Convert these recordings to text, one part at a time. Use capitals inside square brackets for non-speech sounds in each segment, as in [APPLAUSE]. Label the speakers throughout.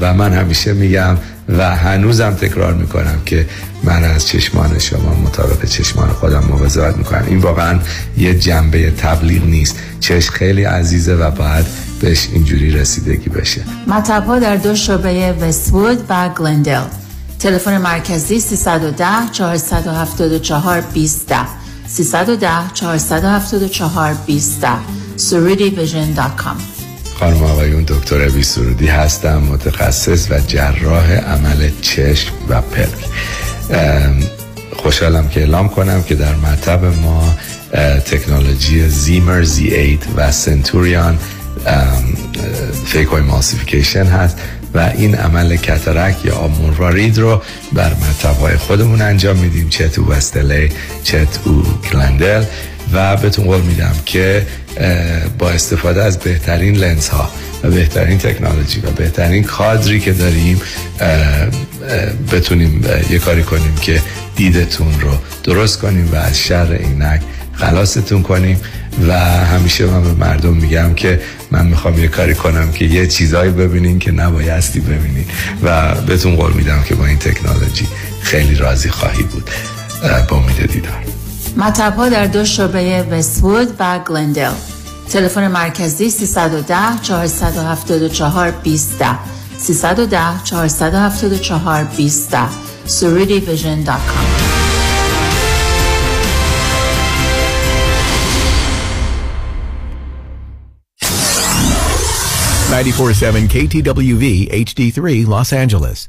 Speaker 1: و من همیشه میگم و هنوزم تکرار می‌کنم که من از چشمان شما مطابق چشمان خودم مواظبت می‌کنم. این واقعا یه جنبه تبلیغ نیست. چشم خیلی عزیزه و باید بهش اینجوری رسیدگی بشه.
Speaker 2: مطب در دو شعبه وستوود و گلندل. تلفن مرکزی 310 474 20 310 474 20 surudivision.com
Speaker 1: خانم آقایون دکتر ابی سرودی هستم متخصص و جراح عمل چشم و پلک. خوشحالم که اعلام کنم که در مطب ما تکنولوژی زیمر زی 8 و سنتوریان فیکوی ماسیفیکیشن هست و این عمل کترک یا آب مروارید رو بر مطب خودمون انجام میدیم. چه تو وستلی چه تو کلندل و بهتون قول میدم که با استفاده از بهترین لنز ها و بهترین تکنولوژی و بهترین کادری که داریم بتونیم یه کاری کنیم که دیدتون رو درست کنیم و از شر اینک خلاصتون کنیم. و همیشه من به مردم میگم که من می‌خوام یه کاری کنم که یه چیزایی ببینین که نبایستی ببینین. و بهتون قول میدم که با این تکنولوژی خیلی راضی خواهی بود. با امید دیدار.
Speaker 2: مطب در دو شعبه وستوود و گلندل. تلفن مرکزی 310 474 20 310 474 20 surudivision.com
Speaker 3: 94.7 KTWV HD3 Los Angeles.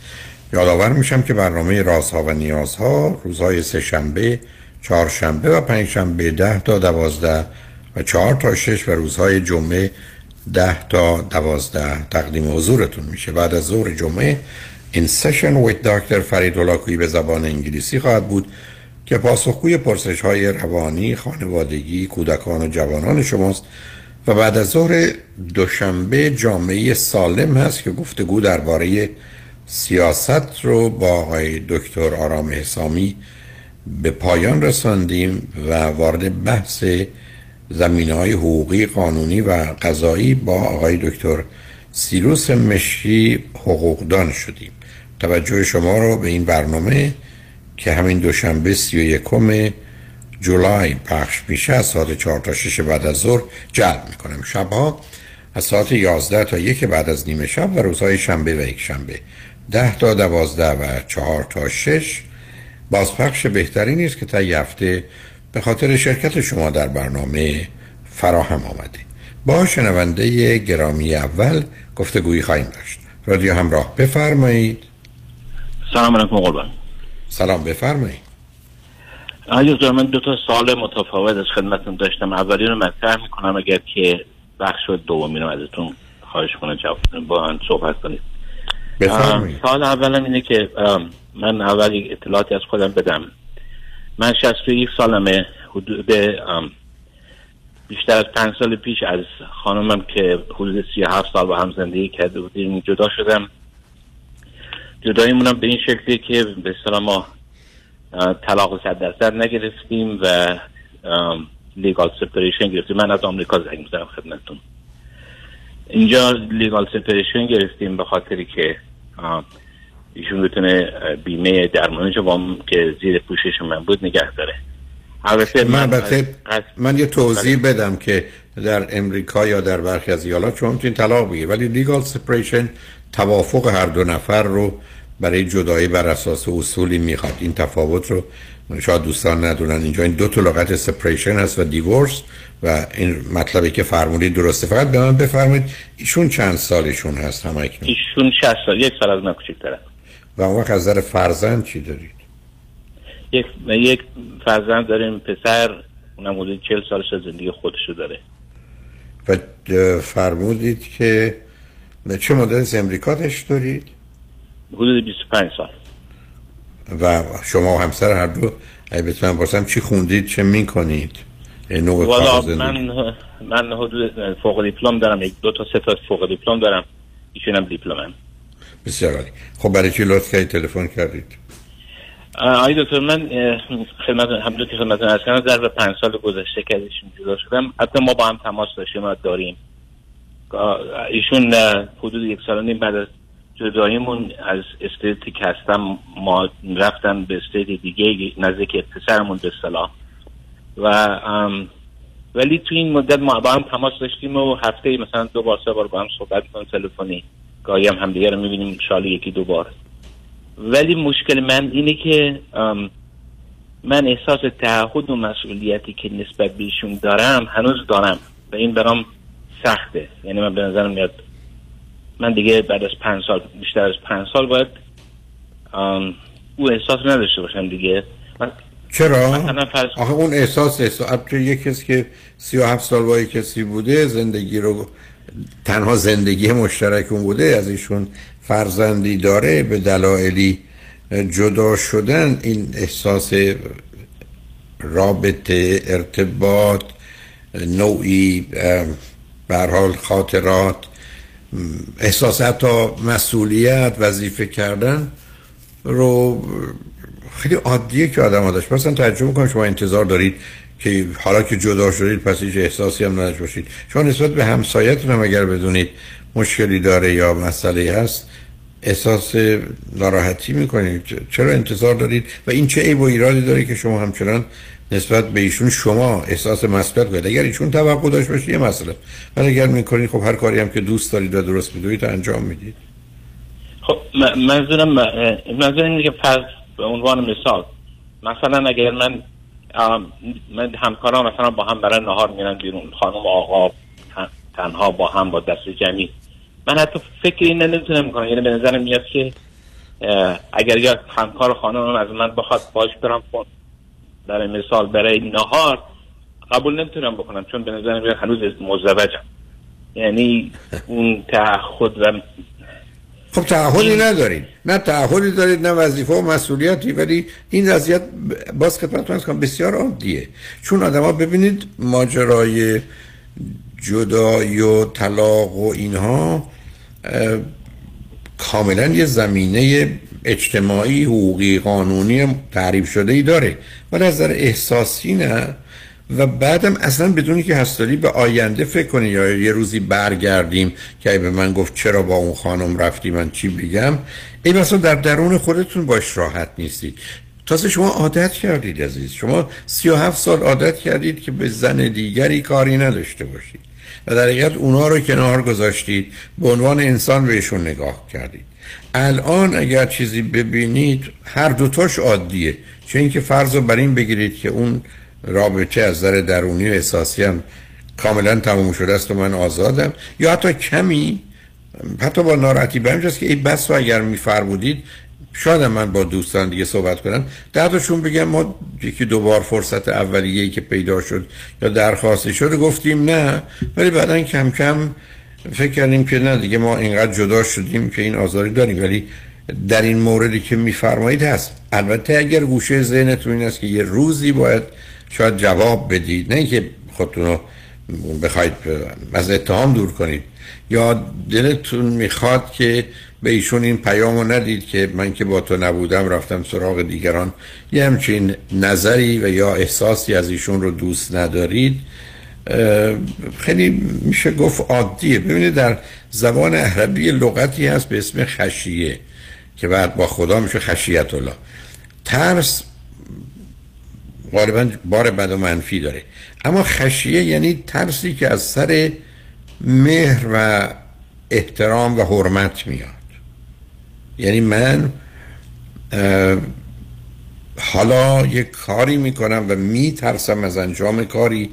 Speaker 4: یادآور میشم که برنامه رازها و نیازها روزهای سه شنبه، چهارشنبه و پنجشنبه ده تا دوازده و چهار تا شش و روزهای جمعه ده تا دوازده تقدیم حضورتون میشه. بعد از ظهر جمعه این سشن ویت دکتر فرید ولاکویی به زبان انگلیسی خواهد بود که پاسخگوی پرسش های روانی، خانوادگی، کودکان و جوانان شماست و بعد از ظهر دوشنبه جامعه سالم هست که گفتگو درباره سیاست رو با آقای دکتر آرام حسامی به پایان رساندیم و وارد بحث زمینه های حقوقی قانونی و قضایی با آقای دکتر سیروس مشی حقوقدان شدیم. توجه شما رو به این برنامه که همین دوشنبه سی و یکم جولای پخش میشه از ساعت چهار تا شش بعد از ظهر جلب می‌کنم. شبها از ساعت یازده تا یک بعد از نیمه شب و روزهای شنبه و یک شنبه. ده تا دوازده و چهار تا شش بازپخش بهتری نیست که تا هفته به خاطر شرکت شما در برنامه فراهم آمده. با شنونده گرامی اول گفتگویی خواهیم داشت. رادیو همراه بفرمایید.
Speaker 5: سلام علیکم قربان.
Speaker 4: سلام بفرمایید.
Speaker 5: آیا من دو تا سال متفاوت از خدمتتون داشتم. اولی رو مطرح می‌کنم اگر که بخش دومی رو ازتون خواهش کنم جواب با هم صحبت کنید. سال اولم اینه که من اول اطلاعاتی از خودم بدم. من 61 سالمه حدود بیشتر از پنج سال پیش از خانمم که حدود 37 سال با هم زندگی کرده بودیم جدا شدم. جداییمون هم به این شکلیه که به اصطلاح ما طلاق صد درصد نگرفتیم و legal separation گرفتیم. من از آمریکا زنگ می‌زنم خدمتتون. اینجا legal separation گرفتیم به خاطری که ایشون بتونه بیمه درمانی که زیر پوشش من بود نگه داره.
Speaker 4: من من, من یه توضیح بله. بدم که در امریکا یا در برخی از ایالات شما می‌تونید طلاق بگیرید. ولی legal separation توافق هر دو نفر رو برای جدایی بر اساس اصولی می‌خواد. این تفاوت رو شاید دوستان ندونن اینجا. این دو تا لغت سپریشن هست و دیورس و این مطلبی که فرمودید درسته. فقط به من بفرمایید ایشون چند سالشون هست هم
Speaker 5: اکنون ایشون 60 سال. یک سال از من کوچکتره
Speaker 4: و اون وقت از نظر فرزند چی دارید؟
Speaker 5: یک یک فرزند داریم پسر اونم حدود 40 سالش زندگی خودشو داره.
Speaker 4: و فرمودید که چه مدل از امریکا دارید؟
Speaker 5: حدود 25 سال.
Speaker 4: و شما و همسر هر دو اگه بتونم باشم چی خوندید چه می‌کنید؟
Speaker 5: نوع والا من من حدود فوق دیپلم دارم یک دو تا سه تا فوق دیپلم دارم. ایشونم دیپلمم
Speaker 4: بسیار عالی. خب برای چی لطف کردید؟ تلفن کردید.
Speaker 5: آقای دکتر من خدمت همونطور که خدمت از کنم در پنج سال گذشته که ازشون جدا شدم. حتی ما با هم تماس داشتیم و داریم. ایشون حدود یک سال نیم بعد از جداییمون از استیتی که هستم ما رفتن به استیت دیگه نزدیک پسرمون به صلاح. و ولی تو این مدت ما با هم تماس داشتیم و هفته مثلا دو بار سه بار با هم صحبت کنیم تلفنی گاهی هم همدیگه رو می‌بینیم شالی یکی دو بار. ولی مشکل من اینه که من احساس تعهد و مسئولیتی که نسبت بهشون دارم هنوز دارم و این برام سخته. یعنی من به نظرم میاد من دیگه بعد از پنج سال بیشتر از پنج سال باید او احساس نداشته باشم دیگه
Speaker 4: چرا؟ آخه اون احساس احساس یه کسی که سی و هفت سال با کسی بوده زندگی رو تنها زندگی مشترک اون بوده از ایشون فرزندی داره به دلایلی جدا شدن این احساس رابطه ارتباط نوعی حال خاطرات احساس تا مسئولیت وظیفه کردن رو خیلی عادیه که آدم ها داشت. مثلا تجربه کنم شما انتظار دارید که حالا که جدا شدید پس هیچ احساسی هم نداشت باشید. شما نسبت به همسایتون هم اگر بدونید مشکلی داره یا مسئله هست احساس ناراحتی می‌کنید. چرا انتظار دارید؟ و این چه عیب و ایرادی داره که شما همچنان نسبت به ایشون شما احساس مسئولیت کنید اگر ایشون توقع داشت باشه یه مسئله. ولی اگر می‌کنید خب هر کاری هم که دوست دارید و درست می‌دونید انجام می‌دید
Speaker 5: خب منظورم منظور اینه که فرض به عنوان مثال مثلا اگر من من همکارم مثلا با هم برای نهار میرن بیرون خانم آقا تنها با هم با دست جمعی. من حتی فکر این نمی‌تونم کنم. یعنی به نظرم میاد که اگر یا همکار خانم از من بخواد باش برم برای مثال برای نهار قبول نمی‌تونم بکنم چون به نظرم میاد هنوز مزوجم. یعنی اون تعهد و
Speaker 4: خب تعهدی ندارید نه تعهدی دارید نه وظیفه و مسئولیتی ولی این وضعیت باز خدمتتون کنم بسیار عادیه. چون آدما ببینید ماجرای جدایی و طلاق و اینها کاملا یه زمینه اجتماعی حقوقی قانونی تعریف شده ای داره. ولی از نظر احساسی نه و بعدم اصلا بدونی که هستالی به آینده فکر کنی یا یه روزی برگردیم که به من گفت چرا با اون خانم رفتی من چی بگم؟ این مثلا در درون خودتون باش راحت نیستید. تازه شما عادت کردید عزیز. شما سی و هفت سال عادت کردید که به زن دیگری کاری نداشته باشید. و در حقیقت اونا رو کنار گذاشتید به عنوان انسان بهشون نگاه کردید. الان اگر چیزی ببینید هر دوتاش عادیه. چه اینکه فرض رو بر این بگیرید که اون رابطه از نظر درونی و احساسی هم کاملا تموم شده است و من آزادم. یا حتی کمی حتی با ناراحتی. به همجاست که این بس رو اگر میفرمودید شاید من با دوستان دیگه صحبت کنم. دردشون بگم ما یکی دوبار فرصت اولیه‌ای که پیدا شد یا درخواستی شد گفتیم نه. ولی بعدا کم کم فکر کردیم که نه دیگه ما اینقدر جدا شدیم که این آزاری داریم. ولی در این موردی که میفرمایید هست. البته اگر گوشه ذهنتون این است که یه روزی باید شاید جواب بدید. نه اینکه خودتون رو بخواید از اتهام دور کنید. یا دلتون می‌خواد که به ایشون این پیامو ندید که من که با تو نبودم رفتم سراغ دیگران. یه همچین نظری و یا احساسی از ایشون رو دوست ندارید. خیلی میشه گفت عادیه. ببینید در زبان عربی لغتی هست به اسم خشیه که بعد با خدا میشه خشیت الله ترس غالبا بار بد و منفی داره. اما خشیه یعنی ترسی که از سر مهر و احترام و حرمت میاد. یعنی من حالا یک کاری می‌کنم و میترسم از انجام کاری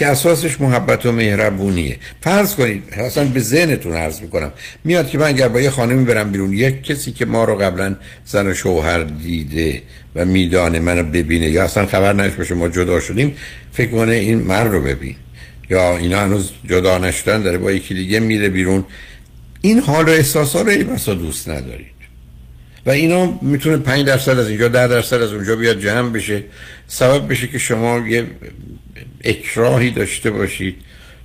Speaker 4: که اساسش محبت و مهربونیه. فرض کنید اصلا به ذهنتون عرض می‌کنم. میاد که من اگر با یه خانمی برم بیرون یک کسی که ما رو قبلا زن و شوهر دیده و میدانه منو ببینه یا اصلا خبر نش باشه ما جدا شدیم فکر کنه این مرد رو ببین. یا اینا هنوز جدا نشدن داره با یکی دیگه میره بیرون. این حال و احساسا رو ای بسا دوست ندارید. و اینا می‌تونه 5 درصد از اینجا 10 درصد از اونجا بیاد جمع بشه. سبب بشه که شما یه اکراهی داشته باشید.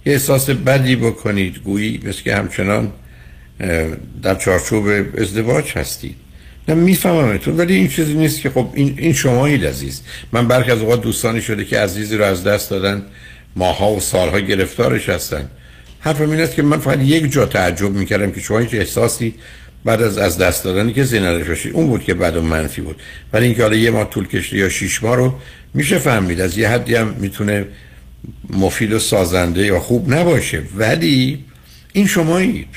Speaker 4: یه احساس بدی بکنید. گویی مثل که همچنان در چارچوب ازدواج هستید. نه میفهممتون ولی این چیزی نیست که خب این, این شمایید عزیز. من برخی از اوقات دوستانی شده که عزیزی رو از دست دادن ماها و سالها گرفتارش هستن. حرفم این است که من فقط یک جا تعجب می‌کردم که شما هیچ احساسی بعد از از دست دادنی که زینارش باشید اون بود که بعد منفی بود. ولی اینکه حالا یه ماه طول یا شیش ماه رو میشه فهمید. از یه حدی هم می‌تونه مفید و سازنده یا خوب نباشه. ولی این شمایید.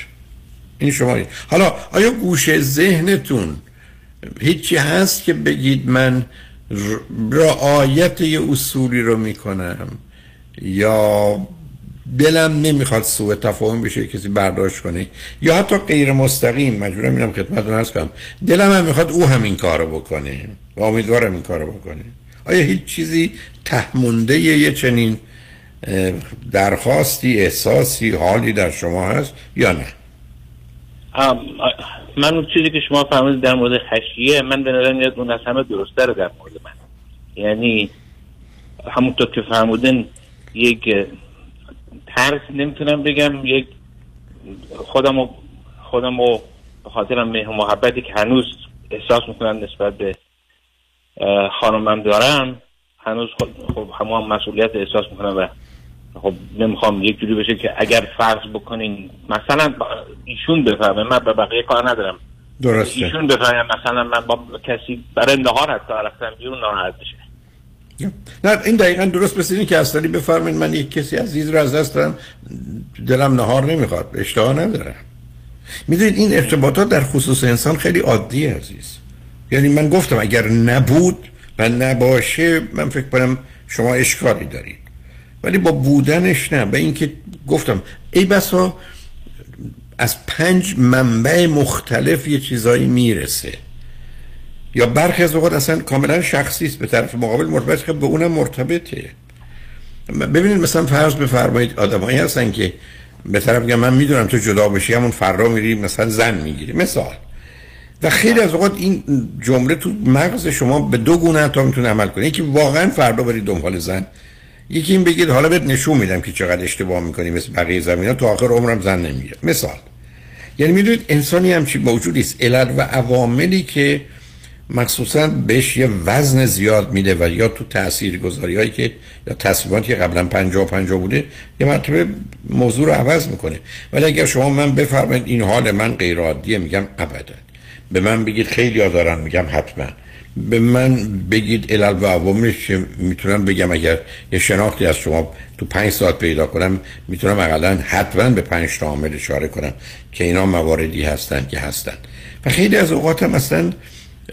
Speaker 4: این شمایید. حالا آیا گوشه ذهنتون هیچی هست که بگید من رعایت یه اصولی رو می‌کنم یا دلم نمی‌خواد سوء تفاهم بشه کسی برداشت کنه. یا حتی غیر مستقیم مجبورم اینم خدمتتون هست کنم. دلم هم می‌خواد او همین کارو بکنه و امیدوارم این کارو بکنه. آیا هیچ چیزی تهمونده یه چنین درخواستی احساسی حالی در شما هست یا نه؟
Speaker 5: من اون چیزی که شما فرمودید در مورد خشیه من به نظر میاد اون از همه درسته رو در مورد من. یعنی همونطور که فرمودین یک ترس نمی‌تونم بگم یک خودم و خودم و خاطر مهر محبتی که هنوز احساس می‌کنم نسبت به خانمم دارم هنوز خب همه هم مسئولیت احساس می‌کنم و خب نمی‌خوام یک جوری بشه که اگر فرض بکنین مثلا ایشون بفهمه من به بقیه کار ندارم.
Speaker 4: درسته.
Speaker 5: ایشون بفهمه مثلا من با کسی برای نهار حتی رفتم بیرون ناراحت بشه.
Speaker 4: نه این دقیقا درست مثل که اصلی بفرمین من یک کسی عزیز رو از دست دارم دلم نهار نمی‌خواد اشتها ندارم می‌دونید این ارتباطات در خصوص انسان خیلی عادی عزیز. یعنی من گفتم اگر نبود و نباشه من فکر کنم شما اشکالی دارید. ولی با بودنش نه. به اینکه گفتم ای بسا از پنج منبع مختلف یه چیزایی می‌رسه. یا برخی از اوقات اصلا کاملا شخصی است به طرف مقابل مرتبط به اونم مرتبطه. ببینید مثلا فرض بفرمایید آدمایی هستن که به طرف من می‌دونم تو جدا بشی همون فردا میری مثلا زن می‌گیری. مثال. و خیلی از اوقات این جمله تو مغز شما به دو گونه تا می‌تونه عمل کنه. یکی واقعا فردا برید دنبال زن یکی این بگید حالا بهت نشون میدم که چقدر اشتباه می‌کنی مثل بقیه زمینا تو آخر عمرم زن نمی‌گیره مثال. یعنی می‌دونید انسانی همچی موجودی است. علل و عواملی که مخصوصا بهش یه وزن زیاد میده و یا تو تأثیر گذاری هایی که یا تصمیماتی که قبلا پنجا و پنجا بوده یه مرتبه موضوع رو عوض می‌کنه. ولی اگر شما من بفرمایید این حال من غیر عادیه میگم ابدا. به من بگید خیلی دارن میگم حتما. به من بگید علل و عواملش می‌تونم بگم اگر یه شناختی از شما تو پنج ساعت پیدا کنم می‌تونم اقلا حتما به پنج تا عامل اشاره کنم که اینا مواردی هستن که هستن. و خیلی از اوقات هم اصلا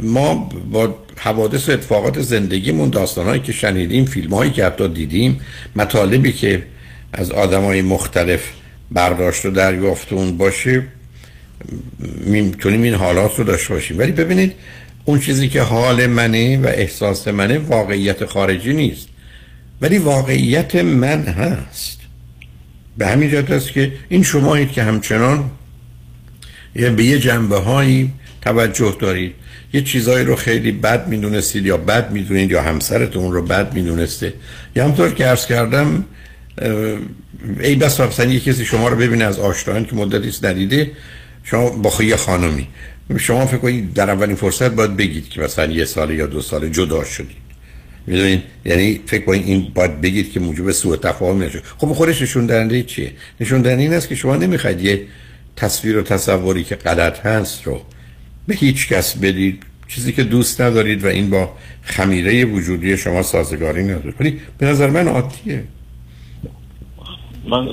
Speaker 4: ما با حوادث و اتفاقات زندگیمون داستانهایی که شنیدیم فیلم هایی که حتی دیدیم مطالبی که از آدم های مختلف برداشت و دریافتون باشه می‌تونیم این حالات رو داشته باشیم. ولی ببینید اون چیزی که حال منه و احساس منه واقعیت خارجی نیست. ولی واقعیت من هست. به همین جهت است که این شمایید که همچنان به یه جنبه هایی توجه دارید. یه چیزایی رو خیلی بد می‌دونستید یا بد می‌دونید یا همسرتون رو بد می‌دونسته. یا همطور که عرض کردم ای بس مثلا یه کسی شما رو ببینه از آشنایان که مدتی ندیده شما با یه خانمی شما فکر کنید در اولین فرصت باید بگید که مثلا یه سال یا دو سال جدا شدید. می‌دونین یعنی فکر کنید این باید بگید که موجب سوء تفاهم نشه. خب خودش نشون دهنده چیه؟ نشون دهنده این است که شما نمی‌خواید یه تصویر و تصوری که غلط هست رو به هیچ کس بدید. چیزی که دوست ندارید و این با خمیره وجودی شما سازگاری نداره. ولی به نظر من عادیه.
Speaker 5: من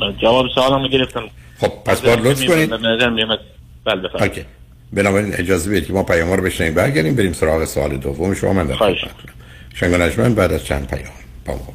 Speaker 5: من جواب سوالمو گرفتم.
Speaker 4: خب پس باید لطف کنید.
Speaker 5: بله
Speaker 4: بنابراین اجازه بدید که ما پیام رو بشنیم برگردیم بریم سراغ سوال دوم. شما من در خواهش. بعد از چند پیام با ما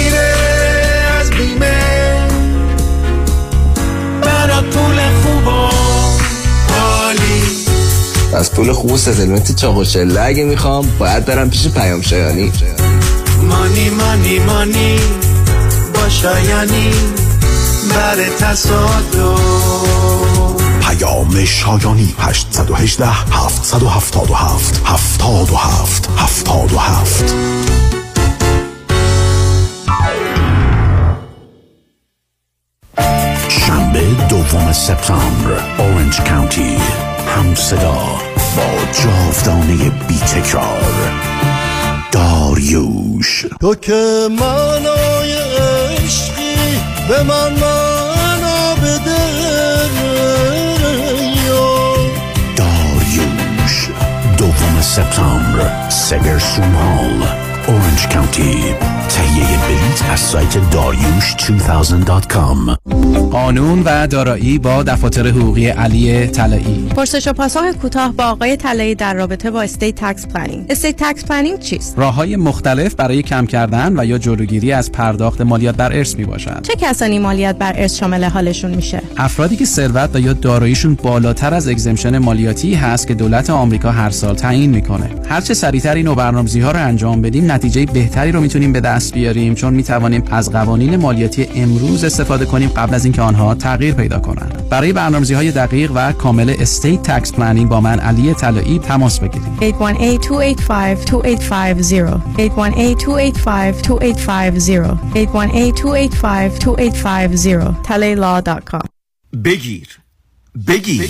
Speaker 6: پول خوب و عالی.
Speaker 7: از پول خوب و ستلمنت چاق و چله اگه می‌خوام باید برم پیش پیام شایانی.
Speaker 6: مانی مانی مانی با شایانی بر تصادف.
Speaker 3: پیام شایانی 818 777 77 77 شنبه دوم سپتامبر اورنج کانتی هم صدا با جاودانه بی تکرار داریوش.
Speaker 8: تو که منای عشقی به من معنا بده
Speaker 3: داریوش دوم سپتامبر سگرسون هال اورنج کانتی تهیه بلیت از سایت داریوش 2000.com
Speaker 9: قانون و دارایی با دفاتر حقوقی علی طلایی.
Speaker 10: پرسش و پاسخ کوتاه با آقای طلایی در رابطه با estate tax planning estate tax planning چیست؟
Speaker 9: راههای مختلف برای کم کردن و یا جلوگیری از پرداخت مالیات بر ارث می باشد
Speaker 10: چه کسانی مالیات بر ارث شامل حالشون میشه؟
Speaker 9: افرادی که ثروت و یا داراییشون بالاتر از exemption مالیاتی هست که دولت آمریکا هر سال تعیین می‌کنه. هر چه سریعتر این برنامه‌ریزی ها رو انجام بدیم نتیجه بهتری رو می‌تونیم به دست بیاریم چون می‌توانیم از قوانین مالیاتی امروز استفاده کنیم قبل از اینکه آنها تغییر پیدا کنند. برای برنامه‌ریزی های دقیق و کامل estate tax planning با من علی طلایی تماس بگیرید.
Speaker 10: 818-285-2850 818-285-2850
Speaker 11: بگیر. بگیر.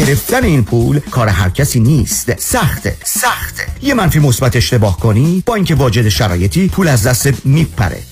Speaker 3: گرفتن این پول کار هر کسی نیست. سخته
Speaker 11: سخته.
Speaker 3: یه منفی مثبت اشتباه کنی با اینکه واجد شرایطی پول از دستت میپره.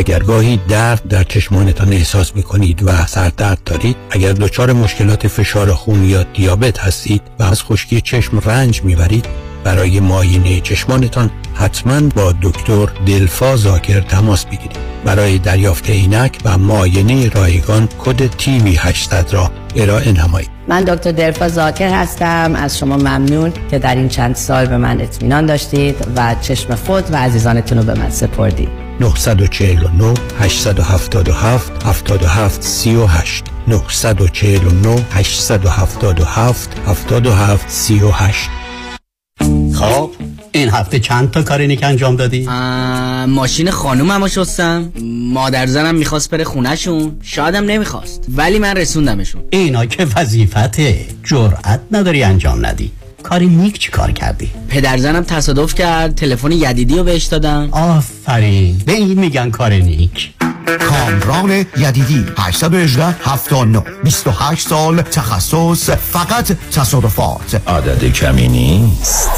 Speaker 12: اگر گاهی درد در چشمانتان احساس می کنید و سردرد دارید اگر دچار مشکلات فشار خون یا دیابت هستید و از خشکی چشم رنج می‌برید برای معاینه چشمانتان حتما با دکتر دلفا زاکر تماس بگیرید. برای دریافت عینک و معاینه رایگان کد تیوی 800 را ارائه نمایید.
Speaker 13: من دکتر دلفا زاکر هستم. از شما ممنون که در این چند سال به من اطمینان داشتید و چشم خود و عزیزانتون رو به من سپردید.
Speaker 12: 949 877 77 38 949 877 77 38
Speaker 14: خب این هفته چند تا کاری نیک انجام دادی؟
Speaker 15: ماشین خانومم شستم مادر زنم می‌خواست بره خونهشون شادم نمی‌خواست ولی من رسوندمشون
Speaker 14: اینا که وظیفته جرأت نداری انجام ندی کار نیک چی کار کردی
Speaker 15: پدرزنم تصادف کرد تلفن یدیدی رو بهش دادم.
Speaker 14: آفرین. به این میگن کار نیک.
Speaker 3: کامران یدیدی 818 79 28 سال تخصص فقط تصادفات.
Speaker 16: عدد کمی نیست.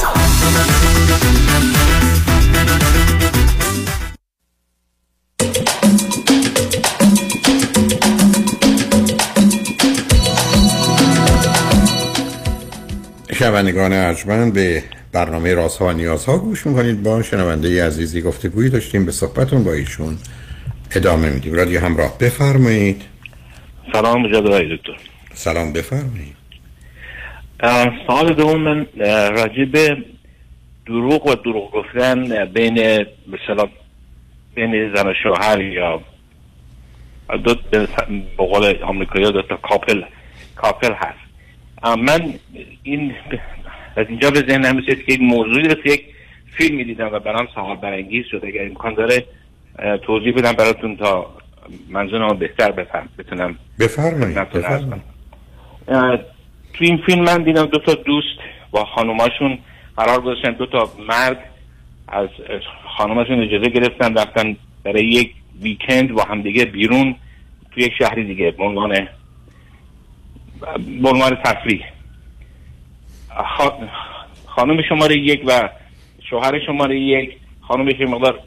Speaker 4: شنوندگان ارجمند به برنامه راست ها و نیاز ها گوش می‌کنید. با شنونده عزیزی گفتگویی داشتیم به صحبتون با ایشون ادامه میدیم. رادیو همراه بفرمایید.
Speaker 5: سلام مجدد آقای دکتر.
Speaker 4: سلام بفرمایید.
Speaker 5: سوال دوم من راجع به دروغ و دروغ گفتن بین مثلا بین زن و شوهر یا دو به قول آمریکایی دو تا کاپل کاپل هست. من این از اینجا به ذهنم رسید که یک موضوعی است یک فیلمی دیدم و برام سوال برانگیز شد. اگر امکان داره توضیح بدم براتون تا منظورم بهتر بفهم بتونم
Speaker 4: بفرمایید
Speaker 5: تو این فیلم من دیدم دو تا دوست با خانوماشون قرار گذاشتن. دو تا مرد از خانوماشون اجازه گرفتن رفتن برای یک ویکند با همدیگه بیرون تو یک شهری دیگه به عنوان به عنوان تفریح. خانم شماره یک و شوهر شماره یک خانمش مقدار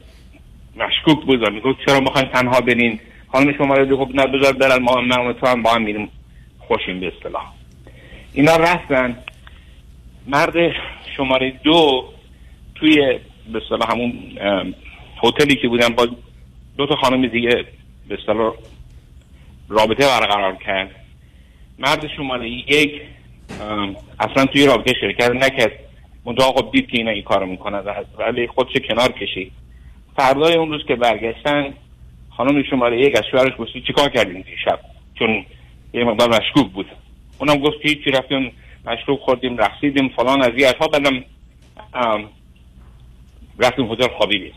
Speaker 5: مشکوک بود و می‌گفت چرا می‌خواین تنها برین خانم شماره دو خب نه بذار برن ما من تو هم با هم میریم. خوشیم به اصطلاح. اینا رفتن. مرد شماره دو توی به اصطلاح همون هتلی که بودن با دو تا خانم دیگه به اصطلاح رابطه برقرار کرد. مرد شماره یک اصلا توی رابطه شرکت نکرد. منتها خب دید که اینا این کارو می‌کنن ولی خودش کنار کشید. فردای اون روز که برگشتن خانم شماره یک از شوهرش گفتی چیکار کردین شب؟ چون یه مقدار مشکوک بود. اونم گفت که هیچی رفتیم مشروب خوردیم رقصیدیم فلان از یه ها بعدم رفتیم هتل خوابیدیم.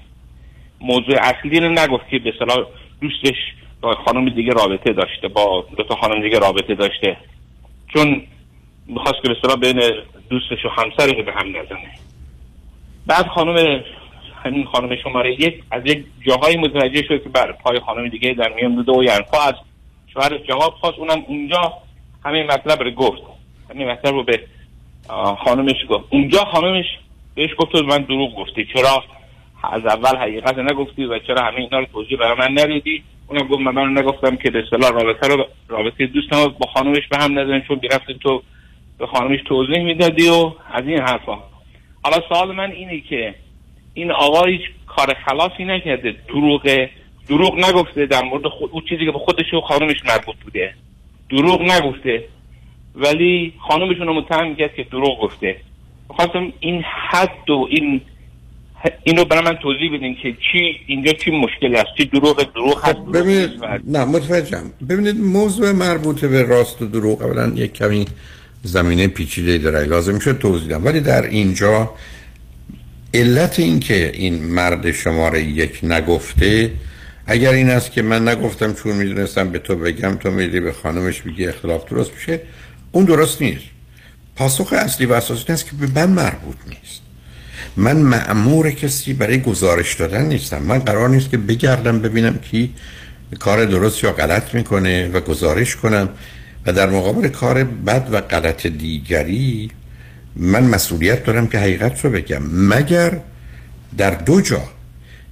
Speaker 5: موضوع اصلی رو نگفت که به صلاح دوستش با خانم دیگه رابطه داشته با دو تا خانم دیگه رابطه داشته. چون می‌خواست که به بین دوستش و همسرش به هم نزنه. بعد خانم همین خانم شماره یک از یک جاهایی متوجه شد که بر پای خانم دیگه در میان دو و یعنفا از شوهرش جواب خواست اونم اونجا همین مطلب رو گفت. همین مطلب رو به خانمش گفت. اونجا خانمش بهش گفت من دروغ گفتی. چرا؟ از اول حقیقت نگفتی و چرا همه اینا رو توضیح برای من ندیدی اونم گفت من, نگفتم که به اصطلاح رابطه رو رابطه دوستم با خانمش به هم نزن چون بیرفتیم تو به خانمش توضیح می‌دادی و از این حرفا. حالا سوال من اینه که این آقا هیچ کار خلاصی نکرده دروغ دروغ نگفته در مورد خود اون چیزی که به خودش و خانمش مربوط بوده. دروغ نگفته. ولی خانمشون رو متهم کرد که دروغ گفته. خواستم این حد و این اینو برای من توضیح بدین که چی اینجا چی مشکلی است چی دروغ دروغ هست.
Speaker 4: خب ببینید نه متوجهم. ببینید موضوع مربوط به راست و دروغ اولا یک کمی زمینه پیچیده داره لازم شد توضیح دم ولی در اینجا علت این که این مرد شماره یک نگفته اگر این است که من نگفتم چون می‌دونستم به تو بگم تو میدی به خانمش بگی اختلاف درست میشه اون درست نیست. پاسخ اصلی و اساسی است که به من مربوط نیست. من معمور کسی برای گزارش دادن نیستم. من قرار نیست که بگردم ببینم کی کار درست یا غلط می‌کنه و گزارش کنم. و در مقابل کار بد و غلط دیگری من مسئولیت دارم که حقیقت رو بگم. مگر در دو جا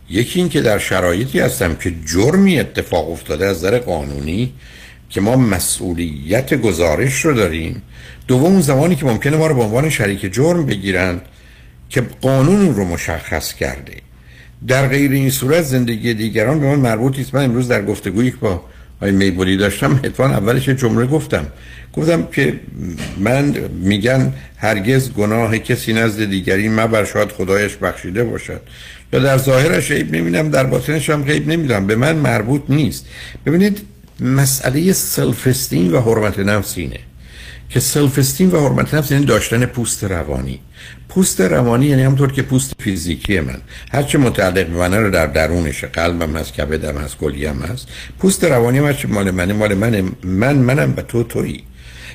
Speaker 4: یکی این که در شرایطی هستم که جرمی اتفاق افتاده از نظر قانونی که ما مسئولیت گزارش رو داریم دوم زمانی که ممکنه ما رو به عنوان شریک جرم بگیرند که قانون رو مشخص کرده. در غیر این صورت زندگی دیگران به من مربوط نیست من امروز در گفتگویی با آقای میبولی داشتم اتفاقا اولش جمله گفتم. گفتم که من میگن هرگز گناه کسی نزد دیگری مبر شاید خدایش بخشیده باشد. یا در ظاهرش عیب نمیدم در باطنش هم عیب نمیدم به من مربوط نیست. ببینید مسئله self و حرمت نفس اینه. که self و حرمت نفس یعنی داشتن پوست روانی. پوست روانی یعنی همطور که پوست فیزیکی من. هرچه متعلق به منه رو در درونش قلبم هست کبدم هست کلیم هست. پوست روانی من هرچه مال منه؟ مال منه من منم و تو تویی.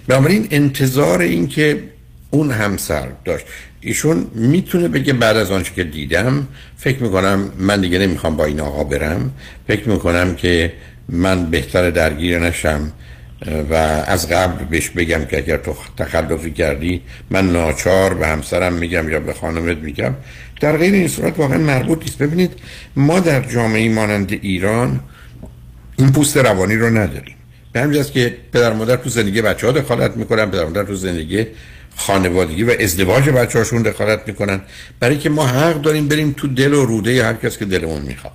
Speaker 4: بنابراین انتظار این که اون همسر داشت. ایشون می‌تونه بگه بعد از آنچه که دیدم فکر می‌کنم من دیگه نمی‌خوام با این آقا برم. فکر می‌کنم که من بهتر درگیر نشم. و از قبل بهش بگم که اگر تو تخلفی کردی من ناچار به همسرم میگم یا به خانمت میگم. در غیر این صورت واقعا مربوط نیست. ببینید ما در جامعه مانند ایران این پوست روانی رو نداریم. به همین که پدر مادر تو زندگی بچه ها دخالت می‌کنن پدر مادر تو زندگی خانوادگی و ازدواج بچه هاشون دخالت می‌کنن. برای که ما حق داریم بریم تو دل و روده هر کس که دلمون می‌خواد.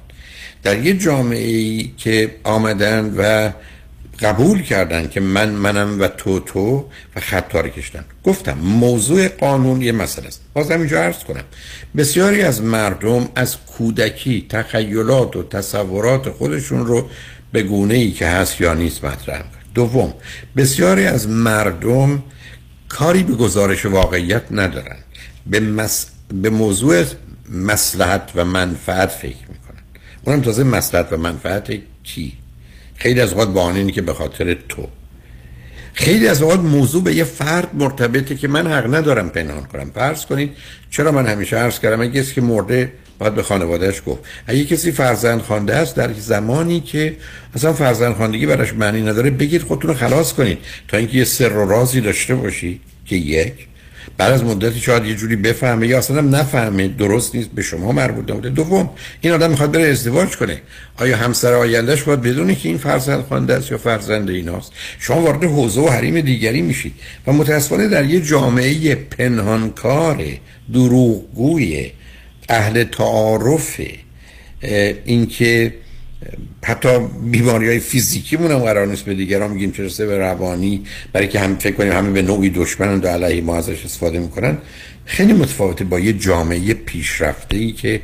Speaker 4: در یه جامعه ای که آمدن و قبول کردن که من منم و تو تو و خط کشتن. گفتم موضوع قانون یه مسئله است. باز اینجا عرض کنم. بسیاری از مردم از کودکی تخیلات و تصورات خودشون رو به گونه ای که هست یا نیست مطرح دوم بسیاری از مردم کاری به گزارش واقعیت ندارن. به, مس... به موضوع مسلحت و منفعت فکر می‌کنن. اونم تازه مسلحت و منفعت کی؟ خیلی از اوقات بهانه که به خاطر تو. خیلی از اوقات موضوع به یه فرد مرتبطه که من حق ندارم پنهان کنم. فرض کنید چرا من همیشه عرض کردم؟ اگه کسی که مرده باید به خانوادهش گفت. اگه کسی فرزند خوانده است در زمانی که اصلا فرزند خواندگی براش معنی نداره بگید خودتون رو خلاص کنید. تا اینکه یه سر و رازی داشته باشی که یک. بعد از مدتی شاید یه جوری بفهمه یا اصلا نفهمه درست نیست به شما مربوط نبوده. دوم این آدم می‌خواد بره ازدواج کنه. آیا همسر آیندهش باید بدونه که این فرزند خوانده است یا فرزند ایناست؟ شما وارد حوزه و حریم دیگری میشید و متاسفانه در یه جامعه پنهانکار دروغگوی اهل تعارف اینکه حتی بیماری های فیزیکی مونم قرار نیست به دیگران میگیم چه به روانی برای که هم فکر کنیم همه به نوعی دشمنند و علیه ما ازش استفاده می‌کنن. خیلی متفاوته با یه جامعه پیشرفته ای که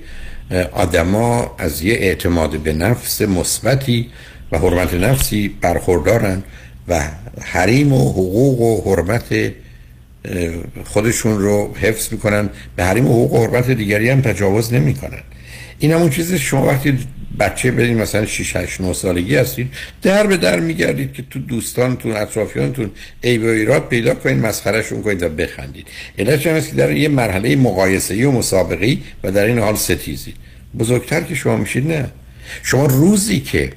Speaker 4: آدما از یه اعتماد به نفس مثبتی و حرمت نفسی برخوردارن و حریم و حقوق و حرمت خودشون رو حفظ می‌کنن. به حریم و حقوق و حرمت دیگری هم تجاوز نمی‌کنن. این همون چیزی شما وقتی بچه بدین مثلا 6 8 9 سالگی هستید در به در میگردید که تو دوستانتون اطرافیانتون عیب و ایراد پیدا کنید مسخرهشون کنید و بخندید. علتش هم که در یه مرحله مقایسه‌ای و مسابقه‌ای و در این حال ستیزی بزرگتر که شما میشید نه. شما روزی که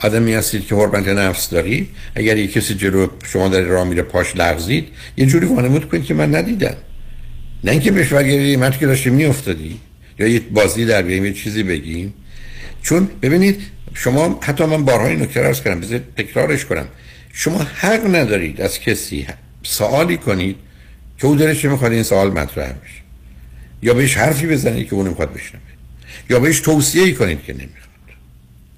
Speaker 4: آدمی هستید که حرمت نفس دارید اگر یه کسی جلو شما در راه میره پاش لغزید یه جوری وانمود کنید که من ندیدم. نه اینکه بهش من که داشتی میافتادی. یا یه بازی در یه چیزی بگیم. چون ببینید شما حتی من بارها اینو کرارس کردم بذار تکرارش کنم. شما حق ندارید از کسی سوالی کنید که او دلش می‌خواد این سوال مطرح بشه. یا بهش حرفی بزنید که اون نمی‌خواد بشنوه. یا بهش توصیه کنید که نمی‌خواد.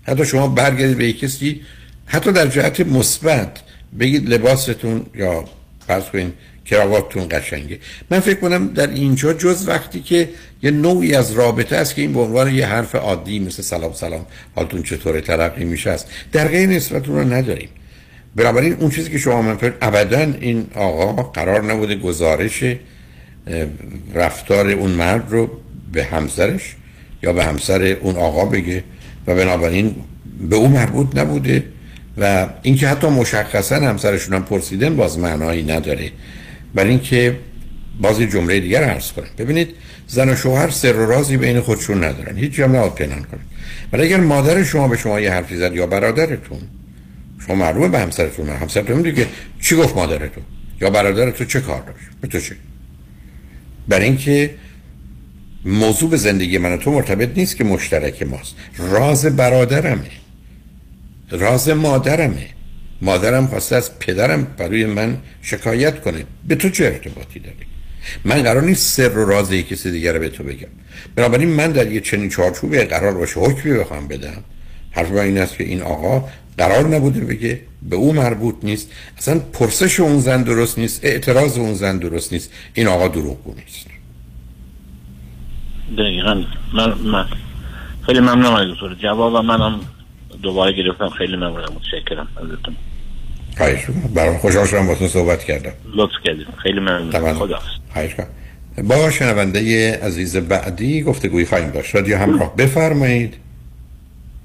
Speaker 4: حتی شما برگردید به کسی حتی در جهت مثبت بگید لباستون یا فرض کنید کراواتتون قشنگه. من فکر کنم در اینجا جز وقتی که یه نوعی از رابطه است که این به عنوان یه حرف عادی مثل سلام سلام حالتون چطوره ترقی میشه است. در غیر نسبتون رو نداریم. بنابراین اون چیزی که شما من ابدا این آقا قرار نبوده گزارش رفتار اون مرد رو به همسرش یا به همسر اون آقا بگه و بنابراین به اون مربوط نبوده و اینکه حتی مشخصا همسرشون هم پرسیدن باز معنایی نداره. برای اینکه باز جمله دیگر عرض کنم. ببینید زن و شوهر سر و رازی بین خودشون ندارن. هیچ هم نباید پنهان کنید. ولی اگر مادر شما به شما یه حرفی زد یا برادرتون شما معلومه به همسرتون همسرتون دیگه چی گفت مادرتون؟ یا برادر تو چه کار داشت؟ به تو چه؟ برای اینکه موضوع به زندگی من تو مرتبط نیست که مشترک ماست. راز برادرمه. راز مادرمه. مادرم خواسته از پدرم برای من شکایت کنه. به تو چه ارتباطی داری من قرار نیست سر و راز کسی دیگر رو به تو بگم. بنابراین من در یه چنین چارچوبی قرار باشه حکمی بخوام بدم. حرف من این است که این آقا قرار نبوده بگه به او مربوط نیست. اصلا پرسش اون زن درست نیست اعتراض اون زن درست نیست. این آقا دروغگو نیست.
Speaker 5: دقیقا. من, من خیلی ممنونم از جواب منم دوباره گرفتم. خیلی ممنونم. متشکرم. ازتون.
Speaker 4: خواهش برای خوشحال شدم باتون صحبت کردم.
Speaker 5: لطف کردید. خیلی ممنون خدا
Speaker 4: خواهش با شنونده عزیز بعدی گفتگوی خواهیم داشت. یا همراه. بفرمایید.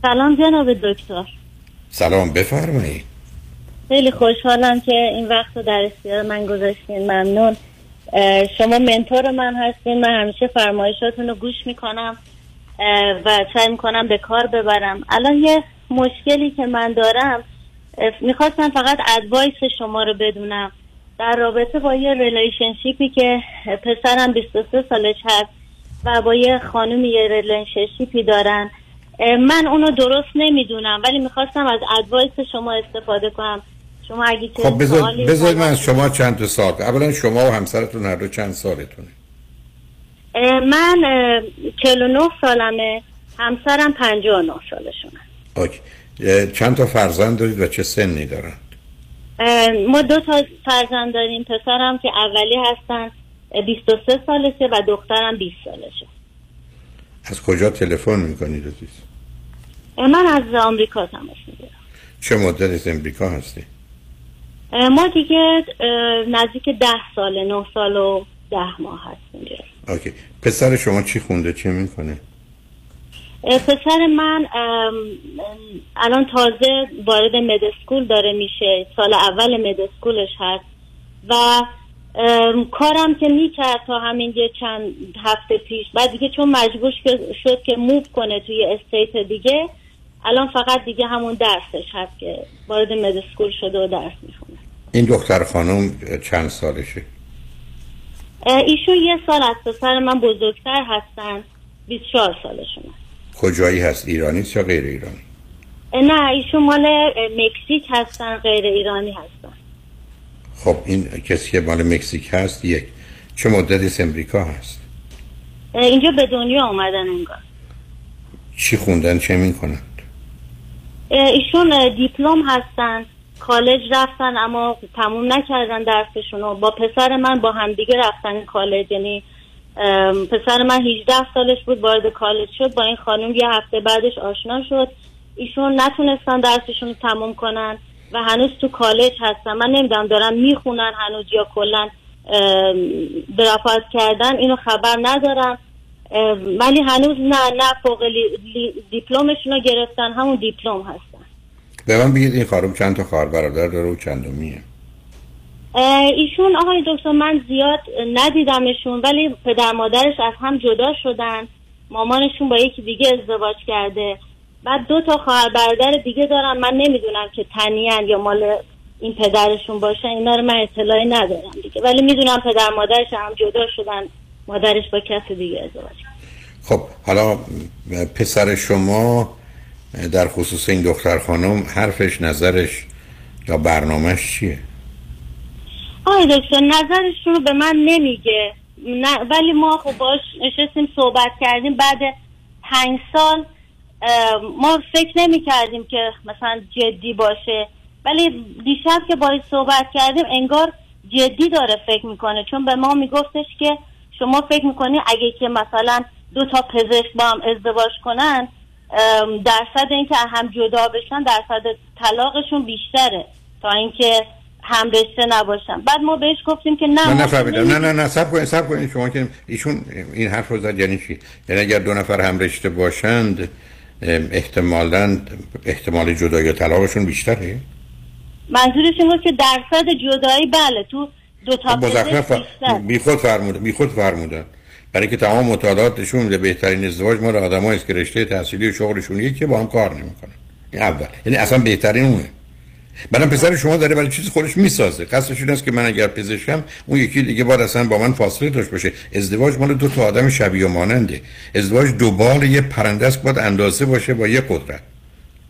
Speaker 17: سلام جناب دکتر.
Speaker 4: سلام. بفرمایید.
Speaker 17: خیلی خوشحالم که این وقت رو در اختیار من گذاشتین. ممنون. شما منتور من هستین. من همیشه فرمایشاتون رو گوش می‌کنم. و سعی می‌کنم به کار ببرم. الان یه مشکلی که من دارم می‌خواستم فقط ادوایس شما رو بدونم. در رابطه با یه relationship ی که پسرم 23 سالش هست و با یه خانم یه relationship ی دارن من اونو درست نمی‌دونم ولی می‌خواستم از advice شما استفاده کنم. شما اگه چه
Speaker 4: خب بذار بذارید من از شما چند تا سال اولا شما و همسرتون هر دو چند سالتونه؟
Speaker 17: من اه، 49 سالمه همسرم 59 سالشونه.
Speaker 4: چند تا فرزند دارید و چه سنی دارن؟
Speaker 17: اه، ما دو تا فرزند داریم. پسرم که اولی هستن اه، 23 سالشه و دخترم 20 سالشه.
Speaker 4: از کجا تلفن می‌کنید عزیز؟
Speaker 17: من از آمریکا تماس می‌گیرم.
Speaker 4: چه مدت از امریکا هستی؟
Speaker 17: ما دیگه نزدیک ده ساله نه سال و ده ماه هست اینجا
Speaker 4: اوکی. پسر شما چی خونده؟ چه می‌کنه؟
Speaker 17: پسر من الان تازه وارد مدسکول داره میشه. سال اول مدسکولش هست. و کارم که می‌کرد تا همین یه چند هفته پیش. بعد دیگه چون مجبور شد که موو کنه توی استیت دیگه الان فقط دیگه همون درسش هست که وارد مدسکول شده و درس می‌خونه.
Speaker 4: این دختر خانم چند سالشه؟
Speaker 17: ایشون یه سال از پسر من بزرگتر هستن. 24 سالشونه
Speaker 4: کجایی هست؟ ایرانی یا غیر ایرانی؟
Speaker 17: نه ایشون مال مکزیک هستن غیر ایرانی هستن.
Speaker 4: خب این کسی که مال مکزیک هست یک. چه مدتی از امریکا هست؟
Speaker 17: اینجا به دنیا آمدن انگار.
Speaker 4: چی خوندن؟ چه می‌کنن
Speaker 17: ایشون دیپلم هستن کالج رفتن اما تموم نکردن درسشون رو. با پسر من با همدیگه رفتن کالج یعنی پسر من 18 سالش بود وارد کالج شد. با این خانم یه هفته بعدش آشنا شد. ایشون نتونستن درسشون رو تموم کنن و هنوز تو کالج هستن. من نمی‌دونم دارن می‌خونن هنوز یا کلا برافت کردن اینو خبر ندارم. ولی هنوز نه نه فوق دیپلمشون رو گرفتن همون دیپلم هستن.
Speaker 4: به من بگید این خانم چند تا خواهر برادر داره و چندمیه
Speaker 17: ایشون آقای دکتر من زیاد ندیدمشون ولی پدر مادرش از هم جدا شدن. مامانشون با یکی دیگه ازدواج کرده. بعد دو تا خواهر برادر دیگه دارم من نمی‌دونم که تنیان یا مال این پدرشون باشن اینا رو من اطلاعی ندارم دیگه. ولی می‌دونم پدر مادرش هم جدا شدن. مادرش با کس دیگه ازدواج.
Speaker 4: خب حالا پسر شما در خصوص این دختر خانم حرفش نظرش یا برنامهش چیه؟
Speaker 17: آقای دکتر نظرشون رو به من نمیگه. نه ولی ما خب باش نشستیم صحبت کردیم. بعد پنج سال ما فکر نمی کردیم که مثلا جدی باشه. ولی دیشب که باید صحبت کردیم انگار جدی داره فکر می‌کنه. چون به ما میگفتش که شما فکر می‌کنی اگه که مثلا دو تا پزشک با هم ازدواج کنن درصد اینکه هم جدا بشن درصد طلاقشون بیشتره. تا اینکه هم رشته نباشن بعد ما بهش گفتیم که نه
Speaker 4: من نفهمیدم. نه نه نه سب کنید سب کنید شما که ایشون این حرف رو زد یعنی چی؟ یعنی اگر دو نفر هم رشته باشند احتمالاً احتمال جدایی یا طلاقشون بیشتره؟
Speaker 17: منظورش این بود که درصد جدایی بله تو دو تا
Speaker 4: خب بی خود فرمودن بی خود فرمودن برای که تمام مطالعات نشون میده بهترین ازدواج مال آدمایی است که رشته تحصیلی و شغلشون یکی با هم کار نمی‌کنن. این اول. یعنی اصلا بهترین اونه. بعدم پسر شما داره برای چیز خودش می‌سازه. قصدش این است که من اگر پزشکم اون یکی دیگه باید اصلا با من فاصله داشته باشه. ازدواج مال دو تا آدم شبیه و ماننده. ازدواج دو بال یه پرنده است باید اندازه باشه با یه قدرت.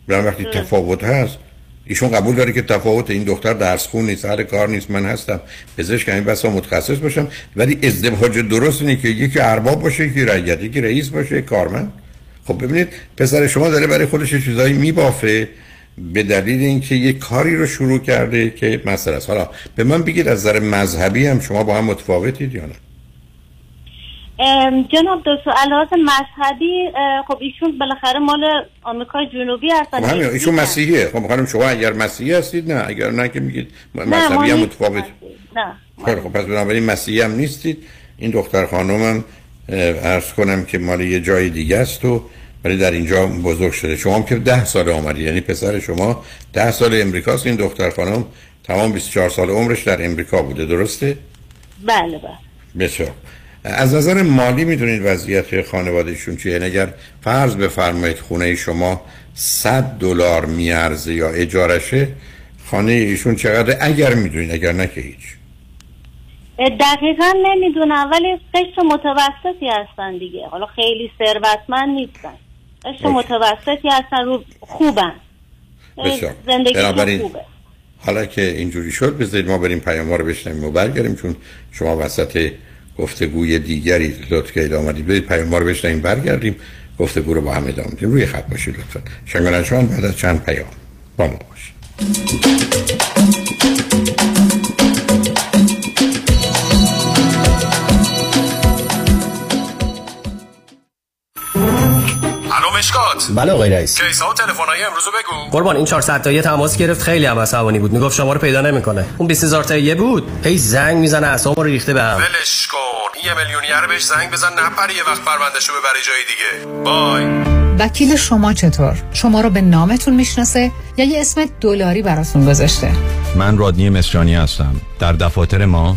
Speaker 4: برای وقتی تفاوت هست ایشون قبول داره که تفاوت این دختر درس خون نیست اهل کار نیست من هستم پزشک این بسا متخصص باشم. ولی ازدواج درست اینه که یکی ارباب باشه یکی رعیت یکی رئیس باشه کارمند. خب ببینید پسر شما داره برای خودش چیزایی میبافه. به دلیل اینکه یه کاری رو شروع کرده که مسئله است حالا به من بگید از نظر مذهبی هم شما با هم متفاوتید یا نه؟
Speaker 17: جناب دکتر علاوه مذهبی خب ایشون بالاخره مال آمریکای جنوبی هستن.
Speaker 4: خب همین ایشون مسیحیه. خب خانم شما اگر مسیحی هستید نه. اگر نه که میگید مذهبی هم متفاوت.
Speaker 17: نه.
Speaker 4: خب پس بنابراین مسیحی هم نیستید. این دختر خانومم اه، عرض کنم که مال یه جای دیگه است و ولی در اینجا بزرگ شده. شما هم که ده سال آمدید یعنی پسر شما ده سال امریکاست. این دختر خانم تمام 24 سال عمرش در امریکا بوده. درسته؟
Speaker 17: بله بله.
Speaker 4: بسیار. از نظر مالی می‌دونید وضعیت خانوادهشون چیه؟ یعنی اگر فرض بفرمایید خونه شما 100 دلار میارزه یا اجارشه خانه ایشون چقدر اگر می‌دونید اگر نه که هیچ.
Speaker 17: دقیقا نمی‌دونم ولی قشر متوسطی هستن دیگه. حالا خیلی ثروتمند نیستن. قشر متوسطی هستن رو خوبن.
Speaker 4: بسیار.
Speaker 17: زندگی
Speaker 4: بنابراین
Speaker 17: خوبه.
Speaker 4: حالا که اینجوری شد بذارید ما بریم پیام رو بشنیم و برگردیم چون شما وسط گفتگوی دیگری لطف که آمدید. برید پیام رو بشنیم برگردیم. گفتگو رو با هم ادامه روی خط باشید لطفا. شنگانشان بعد از چند پیام؟ با ما باشید.
Speaker 18: مشکات
Speaker 19: بله آقای رئیس.
Speaker 18: کیسا و تلفن‌های امروز رو بگو.
Speaker 19: قربان این 400 تایی تماس گرفت خیلی هم عصبانی بود. می‌گفت شما رو پیدا نمی‌کنه. اون 20000 تایی بود. هی زنگ می‌زنه اعصابم رو ریخته به هم.
Speaker 18: ولش کن. یه میلیونیر بهش زنگ بزن نپره یه وقت پروندهشو ببره جای دیگه. Bye.
Speaker 20: وکیل شما چطور؟ شما رو به نامتون می‌شناسه یا یه اسم دلاری براتون گذاشته؟
Speaker 21: من رادنی مصریانی هستم. در دفاتر ما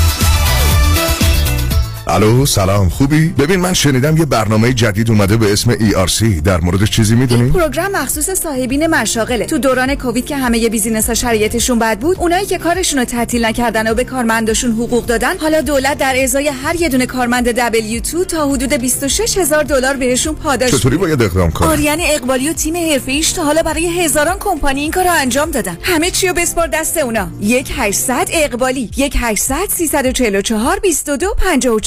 Speaker 22: الو سلام خوبی؟ ببین من شنیدم یه برنامه جدید اومده به اسم ERC در موردش چیزی می‌دونی؟
Speaker 23: این program مخصوص صاحبین مشاغله. تو دوران کووید که همه business ها شرایطشون بد بود اونایی که کارشون رو تعطیل نکردن و به کارمنداشون حقوق دادن حالا دولت در ازای هر یه دونه کارمند W2 تا حدود 26 هزار دلار بهشون پاداش
Speaker 22: چطوری باید اقدام کنم؟
Speaker 23: آریان اقبالی و تیم حرفه‌ایش تا حالا برای هزاران کمپانی این کارو انجام دادن. همه چی رو بسپار دست اونا. 1 800 اقبالی 1 800 344 22 54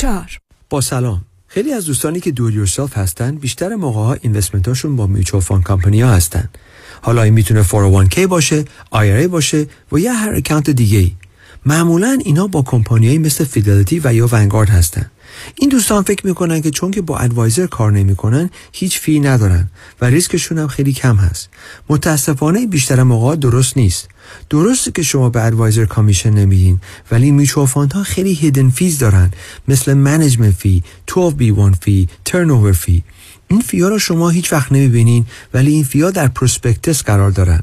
Speaker 24: با سلام. خیلی از دوستانی که do it yourself هستن بیشتر موقع ها investment هاشون با mutual fund company ها هستن. حالا این می‌تونه 401k باشه IRA باشه و یا هر اکانت دیگه ای معمولا اینا با کمپانیایی مثل فیدلیتی و یا ونگارد هستن. این دوستان فکر می‌کنن که چون که با advisor کار نمی‌کنن هیچ fee ندارن و ریسکشون هم خیلی کم هست. متاسفانه بیشتر موقع درست نیست. درسته که شما به advisor commission نمیدین ولی mutual fund ها خیلی hidden fees دارن مثل management fee 12b1 fee turn fee این fee ا رو شما هیچ وقت نمی‌بینین ولی این fee ا در prospectus قرار دارن.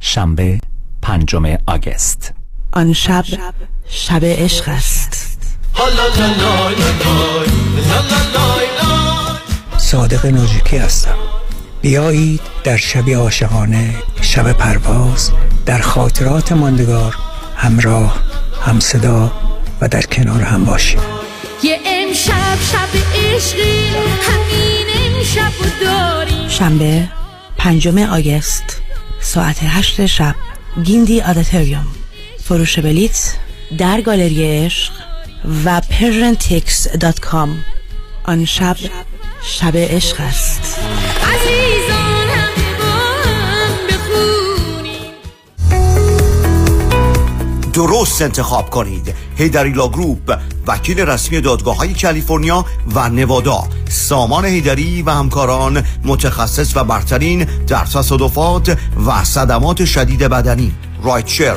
Speaker 25: شنبه پنجم آگست.
Speaker 26: آن شب شب عشق است.
Speaker 12: صادق نوجیکی هستم. بیایید در شبی عاشقانه شب پرواز در خاطرات ماندگار همراه هم صدا و در کنار هم باشیم.
Speaker 27: یه امشب شب عشقی همین امشب داریم.
Speaker 26: شنبه پنجم August. ساعت هشت شب. Gindi Auditorium. فروش بلیت در گالری عشق و PersianTix dot com. آن شب شب عشق است.
Speaker 3: درست انتخاب کنید. Heidari Law Group وکیل رسمی دادگاه های کالیفرنیا و نوادا. سامان حیدری و همکاران متخصص و برترین در تصادفات و صدمات شدید بدنی. rideshare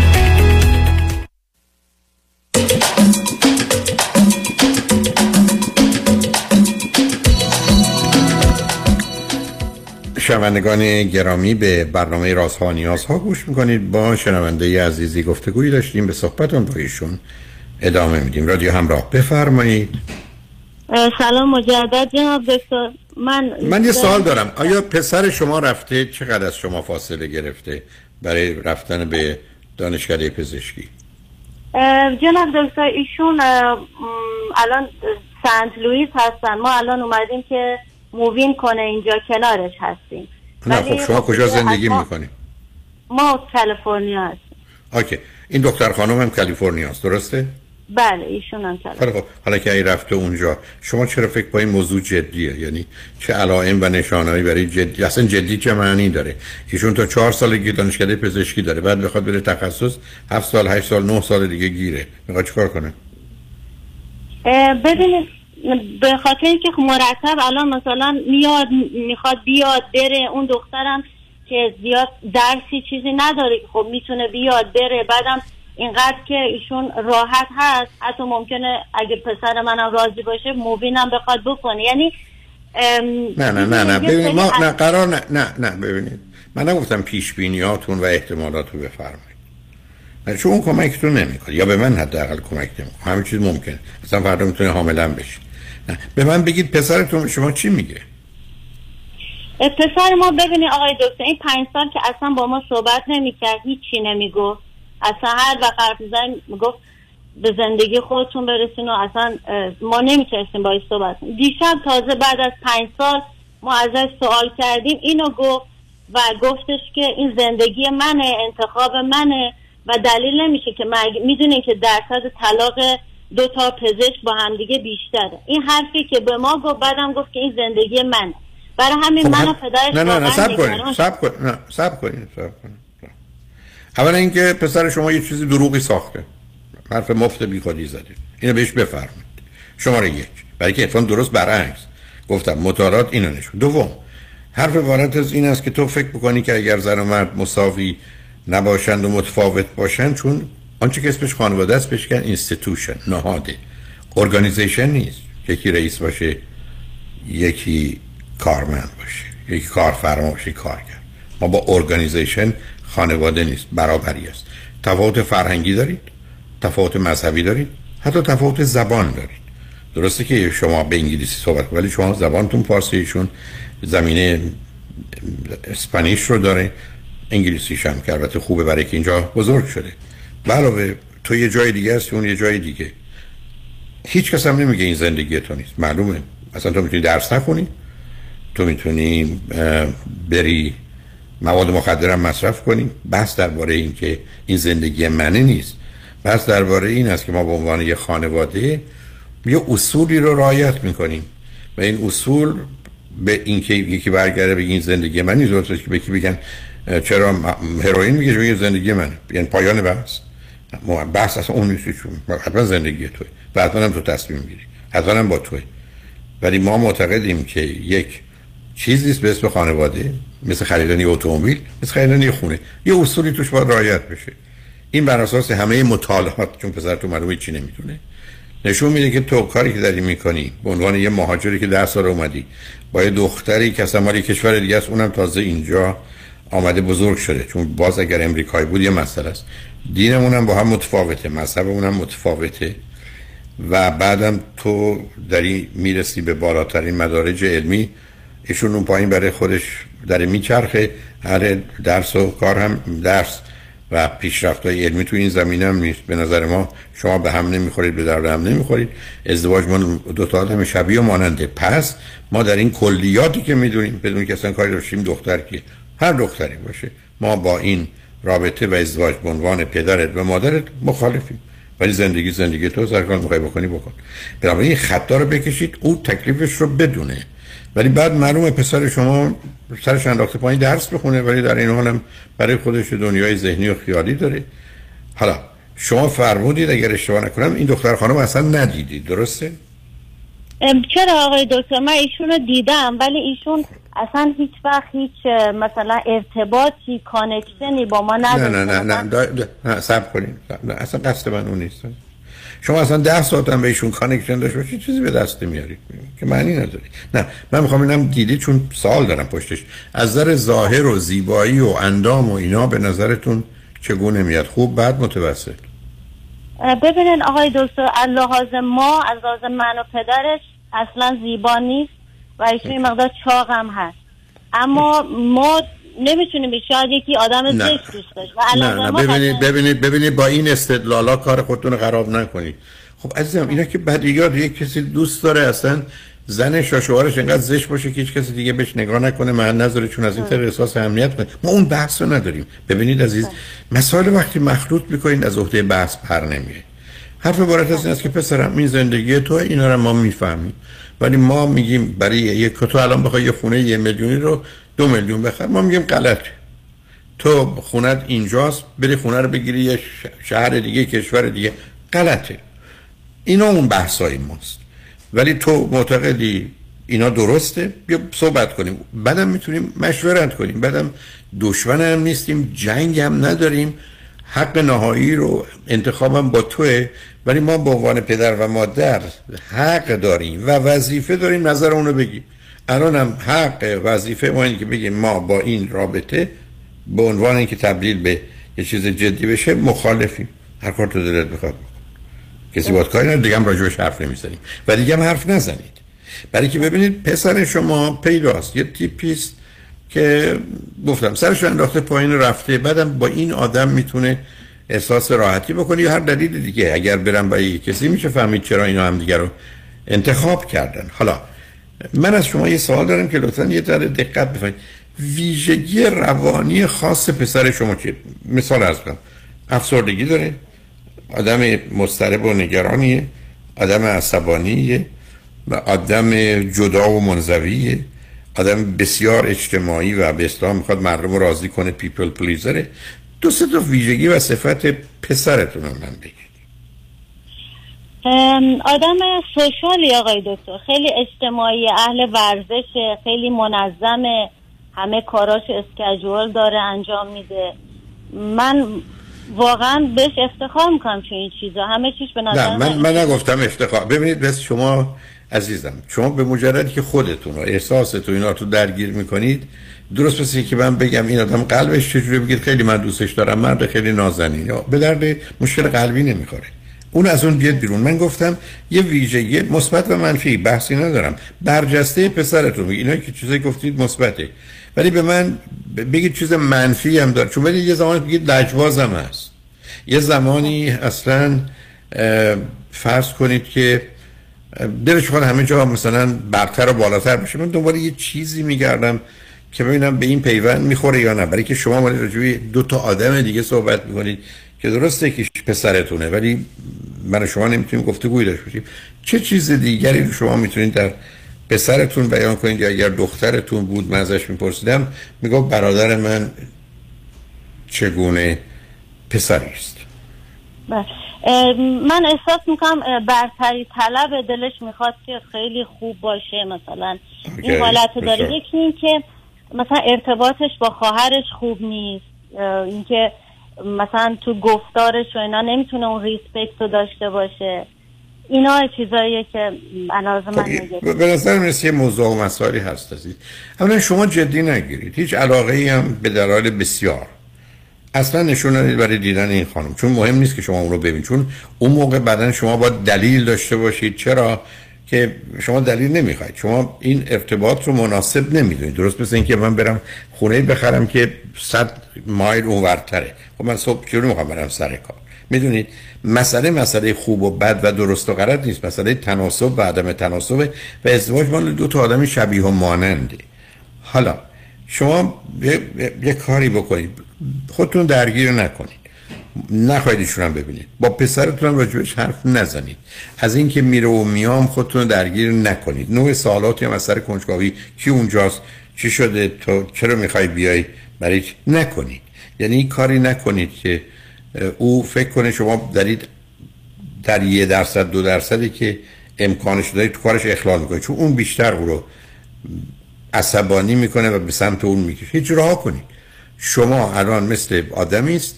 Speaker 4: شنوندگان گرامی به برنامه رازها و نیازها گوش می‌کنید. با شنونده عزیزی گفتگویی داشتیم. به صحبتون با ایشون ادامه میدیم. رادیو همراه بفرمایید.
Speaker 17: سلام مجدد جناب دکتر. من
Speaker 4: من یه سوال دارم. آیا پسر شما رفته؟ چقدر از شما فاصله گرفته برای رفتن به دانشکده پزشکی؟
Speaker 17: جناب دکتر ایشون الان سنت لوئیس هستن. ما الان اومدیم که move in کنه اینجا کنارش هستیم.
Speaker 4: نه خب شما کجا زندگی
Speaker 17: ما...
Speaker 4: می‌کنید
Speaker 17: ما کالیفرنیا هستیم.
Speaker 4: اوکی. این دکتر خانم هم کالیفرنیا است درسته؟
Speaker 17: بله ایشون هم کالیفرنیا.
Speaker 4: خب حالا که ای رفته اونجا شما چرا فکر با این موضوع جدیه؟ یعنی چه علائم و نشانهایی برای جدی اصلا جدی چه معنی داره؟ ایشون تا چهار سالگی دانشکده پزشکی داره بعد بخواد بره تخصص هفت سال هشت سال نه سال دیگه گیره. می‌خواد چیکار کنه؟
Speaker 17: ببینید به خاطر اینکه مرتب الان مثلا میاد می‌خواد بیاد بره اون دخترم که زیاد درسی چیزی نداره خب می‌تونه بیاد بره بعدم اینقدر که ایشون راحت هست حتی ممکنه اگه پسر منم راضی باشه موبینم بخواد بکنه. یعنی
Speaker 4: نه نه نه نه. ببینید ما نه قرار نه نه نه ببینید. من نگفتم پیش بینیاتون و احتمالات رو بفرمایید. نه چون اون کمکتون نمی‌کنه. یا به من حداقل کمک نمی‌کنه. همین چیز ممکنه. اصلا فردا می‌تونه حاملا بشه نه به من بگید پسرتون شما چی میگه؟
Speaker 17: پسر ما ببینید آقای دکتر این پنج سال که اصلا با ما صحبت نمی‌کرد هیچی نمی‌گفت. اصلا هر وقت حرف می‌زنیم می‌گفت به زندگی خودتون برسین و اصلا ما نمی‌تونستیم باید صحبت دیشب تازه بعد از پنج سال ما ازش سوال کردیم اینو گفت و گفتش که این زندگی منه انتخاب منه و دلیل نمیشه که می‌دونین که درصد طلاق دو تا پزشک با همدیگه بیشتره. این حرفی که به ما گفت بعدم گفت که این زندگی منه. برای همین
Speaker 4: خب
Speaker 17: من و
Speaker 4: هم-
Speaker 17: پدرش
Speaker 4: نه نه نه سب کنید سب کنید سب کنید اولا اینکه پسر شما یه چیزی دروغی ساخته. حرف مفت بی خودی زده. اینو بهش بفرمایید. شماره یک. برای که اتفاقا درست برعکس. گفتم مطالعات اینو نشون. دوم حرف وارد از این است که تو فکر بکنی که اگر زن و مرد مساوی نباشند و متفاوت باشند چون آنچه که اسمش خانواده است بهش میگن institution نهاده. organization نیست. یکی رئیس باشه یکی کارمند باشه یکی کارفرما باشه کارگر. ما با organization خانواده نیست برابری است. تفاوت فرهنگی دارید تفاوت مذهبی دارید حتی تفاوت زبان دارید. درسته که شما به انگلیسی صحبت ولی شما زبانتون فارسیشون زمینه اسپانیش رو داره. انگلیسیش هم که البته خوبه برای که اینجا بزرگ شده. علاوه تو یه جای دیگه هستی اون یه جای دیگه. هیچ کس هم نمیگه این زندگی تو نیست. معلومه. اصلا تو می‌تونی درس نخونی. تو می‌تونی بری مواد مخدرم مصرف کنی. بحث درباره این که این زندگی منه نیست. بحث درباره این است که ما به عنوان یه خانواده یه اصولی رو رعایت می‌کنیم. و این اصول به اینکه یکی برگرده بگه این زندگی من نیست که به یکی بگن؟ چرا هروئین میگه این زندگی منه؟ یعنی پایان بحث. بحث اصلا اون نیست چون حتما زندگی توی. و حتما هم تو تصمیم می‌گیری. حتما هم با توی. ولی ما معتقدیم که یک چیزی است به اسم خانواده. مثل خریدن اتومبیل مثل خریدن یه خونه. یه اصولی توش باید رعایت بشه. این بر اساس همه مطالعات چون پسر تو معلومه چی نمی‌دونه. نشون میده که تو کاری که داری می‌کنی به عنوان یه مهاجری که ده سال اومدی با یه دختری که اصلا مال کشور دیگه است اونم تازه اینجا آمده بزرگ شده. چون باز اگر امریکایی بود یه مسئله است. دینمون هم با هم متفاوته مذهبمون هم متفاوته. و بعدم تو داری می‌رسی به بالاترین مدارج علمی ایشون اون پایین برای خودش داره میچرخه. هر درس و کار هم درس. و پیشرفت های علمی تو این زمینه هم نیست. به نظر ما شما به هم نمی‌خورید به درد هم نمی‌خورید. ازدواج ما دو تا آدم شبیه و ماننده. پس ما در این کلیاتی که می‌دونیم بدون که اصلا کاری داشتیم دختر که هر دختری باشه. ما با این رابطه و ازدواج به عنوان پدرت و مادرت مخالفیم. ولی زندگی زندگی تو سرکار می‌خوای بکنی بکن. بنابراین این خطا رو بکشید او تکلیفش رو بدونه. ولی بعد معلومه پسر شما سرش انداخته پایین درس بخونه ولی در این حال هم برای خودش دنیای ذهنی و خیالی داره. حالا شما فرمودید اگر اشتباه نکنم این دختر خانم اصلا ندیدید درسته؟
Speaker 17: چرا آقای دکتر؟ من ایشون رو دیدم ولی ایشون اصلا هیچ وقت هیچ مثلا ارتباطی connection ی با ما
Speaker 4: نه
Speaker 17: نداشت.
Speaker 4: نه نه نه دا- نه صبر کنین نه، اصلا قصد من اون نیست. شما اصلا ده ساعت هم بهشون connection داشته باشید چیزی به دست میارید که معنی نداری نه من می‌خوام اینم دیدید چون سوال دارم پشتش. از نظر ظاهر و زیبایی و اندام و اینا به نظرتون چگونه میاد؟ خوب بعد متوسط؟
Speaker 17: اه، ببینین آقای دکتر از لحاظ ما از لحاظ من و پدرش اصلا زیبا نیست و ایشون مقدار چاق هم هست. اما ما نمی‌تونیم شاید یکی آدم. زشت دوست داشت. و
Speaker 4: نه نه. ببینید ببینید ببینید با این استدلالا کار خودتون رو خراب نکنید. خب عزیزم اینا که بدیگار یک کسی دوست داره اصلا زنش یا شوهرش انقدر زشت باشه که هیچ کسی دیگه بهش نگاه نکنه من نذاره چون از این طریق احساس اهمیت کنه. ما اون بحث رو نداریم. ببینید عزیز مسائل وقتی مخلوط می‌کنید از عهده بحث پر نمیره حرف عبارت از این است که پسرم این زندگی تو اینا رو ما می‌فهمیم. ولی ما میگیم برای یک تو الان بخوای یه خونه یه میلیونی رو دو میلیون بخر ما میگیم غلطه تو خونت اینجاست بری خونه رو بگیری یه شهر دیگه کشور دیگه. غلطه. اینا اون بحثای ماست. ولی تو معتقدی اینا درسته؟ بیا صحبت کنیم. بعدم می‌تونیم مشورت کنیم. بعدم دشمن هم نیستیم جنگ هم نداریم. حق نهایی رو انتخابم با توه ولی ما به عنوان پدر و مادر حق داریم و وظیفه داریم نظر اونو بگیم. الان هم حق وظیفه ما اینه که بگیم ما با این رابطه به عنوان اینکه تبدیل به یه چیز جدی بشه مخالفیم. هر کار تو دلت بخواد. کسی باید کاری نداره دیگه هم راجبش حرف نمی‌زنیم. و دیگه هم حرف نزنید. برای که ببینید پسر شما پیداست یه تیپیست که گفتم سرش انداخته پایین رفته بعدم با این آدم می‌تونه احساس راحتی بکنه یا هر دلیل دیگه. اگر برم با یه کسی میشه فهمید چرا اینا هم دیگه رو انتخاب کردن. حالا من از شما یه سوال دارم که لطفا یه ذره دقت بفرمایید. ویژگی روانی خاص پسر شما چیه؟ مثال از کنم. افسردگی داره. آدم مضطرب و نگرانیه. آدم عصبانیه. و آدم جدا و منزویه. آدم بسیار اجتماعی و به اصطلاح می‌خواد مردم رو راضی کنه پیپل پلیزره دو سه تا ویژگی و صفت پسرتون رو من بگید.
Speaker 17: آدم سوشالی آقای دکتر. خیلی اجتماعی اهل ورزشه خیلی منظمه همه کاراش اسکجول داره انجام میده. من واقعا بهش افتخار می‌کنم چون این چیزا. همه چیش به نظر
Speaker 4: نه من, من نگفتم افتخار. ببینید بس شما عزیزم شما به مجردی که خودتون و احساستون اینا تو درگیر می‌کنید درست مثل که من بگم این آدم قلبش چجوری بگید؟ خیلی من دوستش دارم مرد خیلی نازنین. یا به درد مشکل قلبی نمی‌خوره. اون از اون بیاد بیرون. من گفتم یه ویژگی مثبت و منفی بحثی ندارم. برجسته پسرتون. میگه اینا که چیزایی گفتید مثبته. ولی به من بگید چیز منفی هم داره. چون ولی یه زمانی بگید لجبازم هست. یه زمانی اصلا فرض کنید که دلش خواهد همه جا مثلا برتر و بالاتر بشه. من دوباره یه چیزی میگردم که ببینم به این پیوند می‌خوره یا نه. برای که شما ولی رجوی دو تا آدم دیگه صحبت می‌کنید که درسته که پسرتونه ولی من شما نمی‌تونیم گفتگوی داشته باشیم. چه چیز دیگری شما می‌تونید در پسرتون بیان کنید یا اگر دخترتون بود من ازش میپرسیدم می‌گفت برادر من چگونه پسری است؟
Speaker 17: بله. من احساس می‌کنم برتری طلب دلش می‌خواد که خیلی خوب باشه. مثلا این
Speaker 4: اوکی.
Speaker 17: حالت داره. یکی این که مثلا ارتباطش با خواهرش خوب نیست. اینکه مثلا تو گفتارش و اینا نمی‌تونه اون ریسپکت رو داشته باشه. اینا چیزاییه که علاوه من میگه
Speaker 4: به نظر می‌رسه یه موضوع و مسائلی هست عزیز. اولا شما جدی نگیرید. هیچ علاقه ای هم به دلایل بسیار. اصلا نشون ندید برای دیدن این خانم. چون مهم نیست که شما اون رو ببینید. چون اون موقع بعدا شما با دلیل داشته باشید. چرا؟ که شما دلیل نمی‌خواید. شما این ارتباط رو مناسب نمی‌دونید. درست مثل اینکه من برم خونه بخرم که 100 مایل اونورتره. خب من صبح چرا می‌خوام برم سر کار؟ می‌دونید؟ مسئله مسئله خوب و بد و درست و غلط نیست. مسئله تناسب و عدم تناسب. و ازدواج مال دو تا آدم شبیه و ماننده. حالا شما یه, کاری بکنید. خودتون درگیر نکنید. نخواهید ایشون هم ببینید. با پسرتون هم راجبش حرف نزنید. از اینکه میره و میام خودتون درگیر نکنید. نوع سوالاتی هم از سر کنجکاوی کی اونجاست چی شده تو چرا می‌خوای بیای برای نکنید. یعنی کاری نکنید که او فکر کنه شما دارید در یه درصد دو درصدی که امکانش دارید تو کارش اخلال می‌کنید. چون اون بیشتر او رو عصبانی می‌کنه و به سمت اون می‌کشه. هیچ راه کنید شما الان مثل آدمی است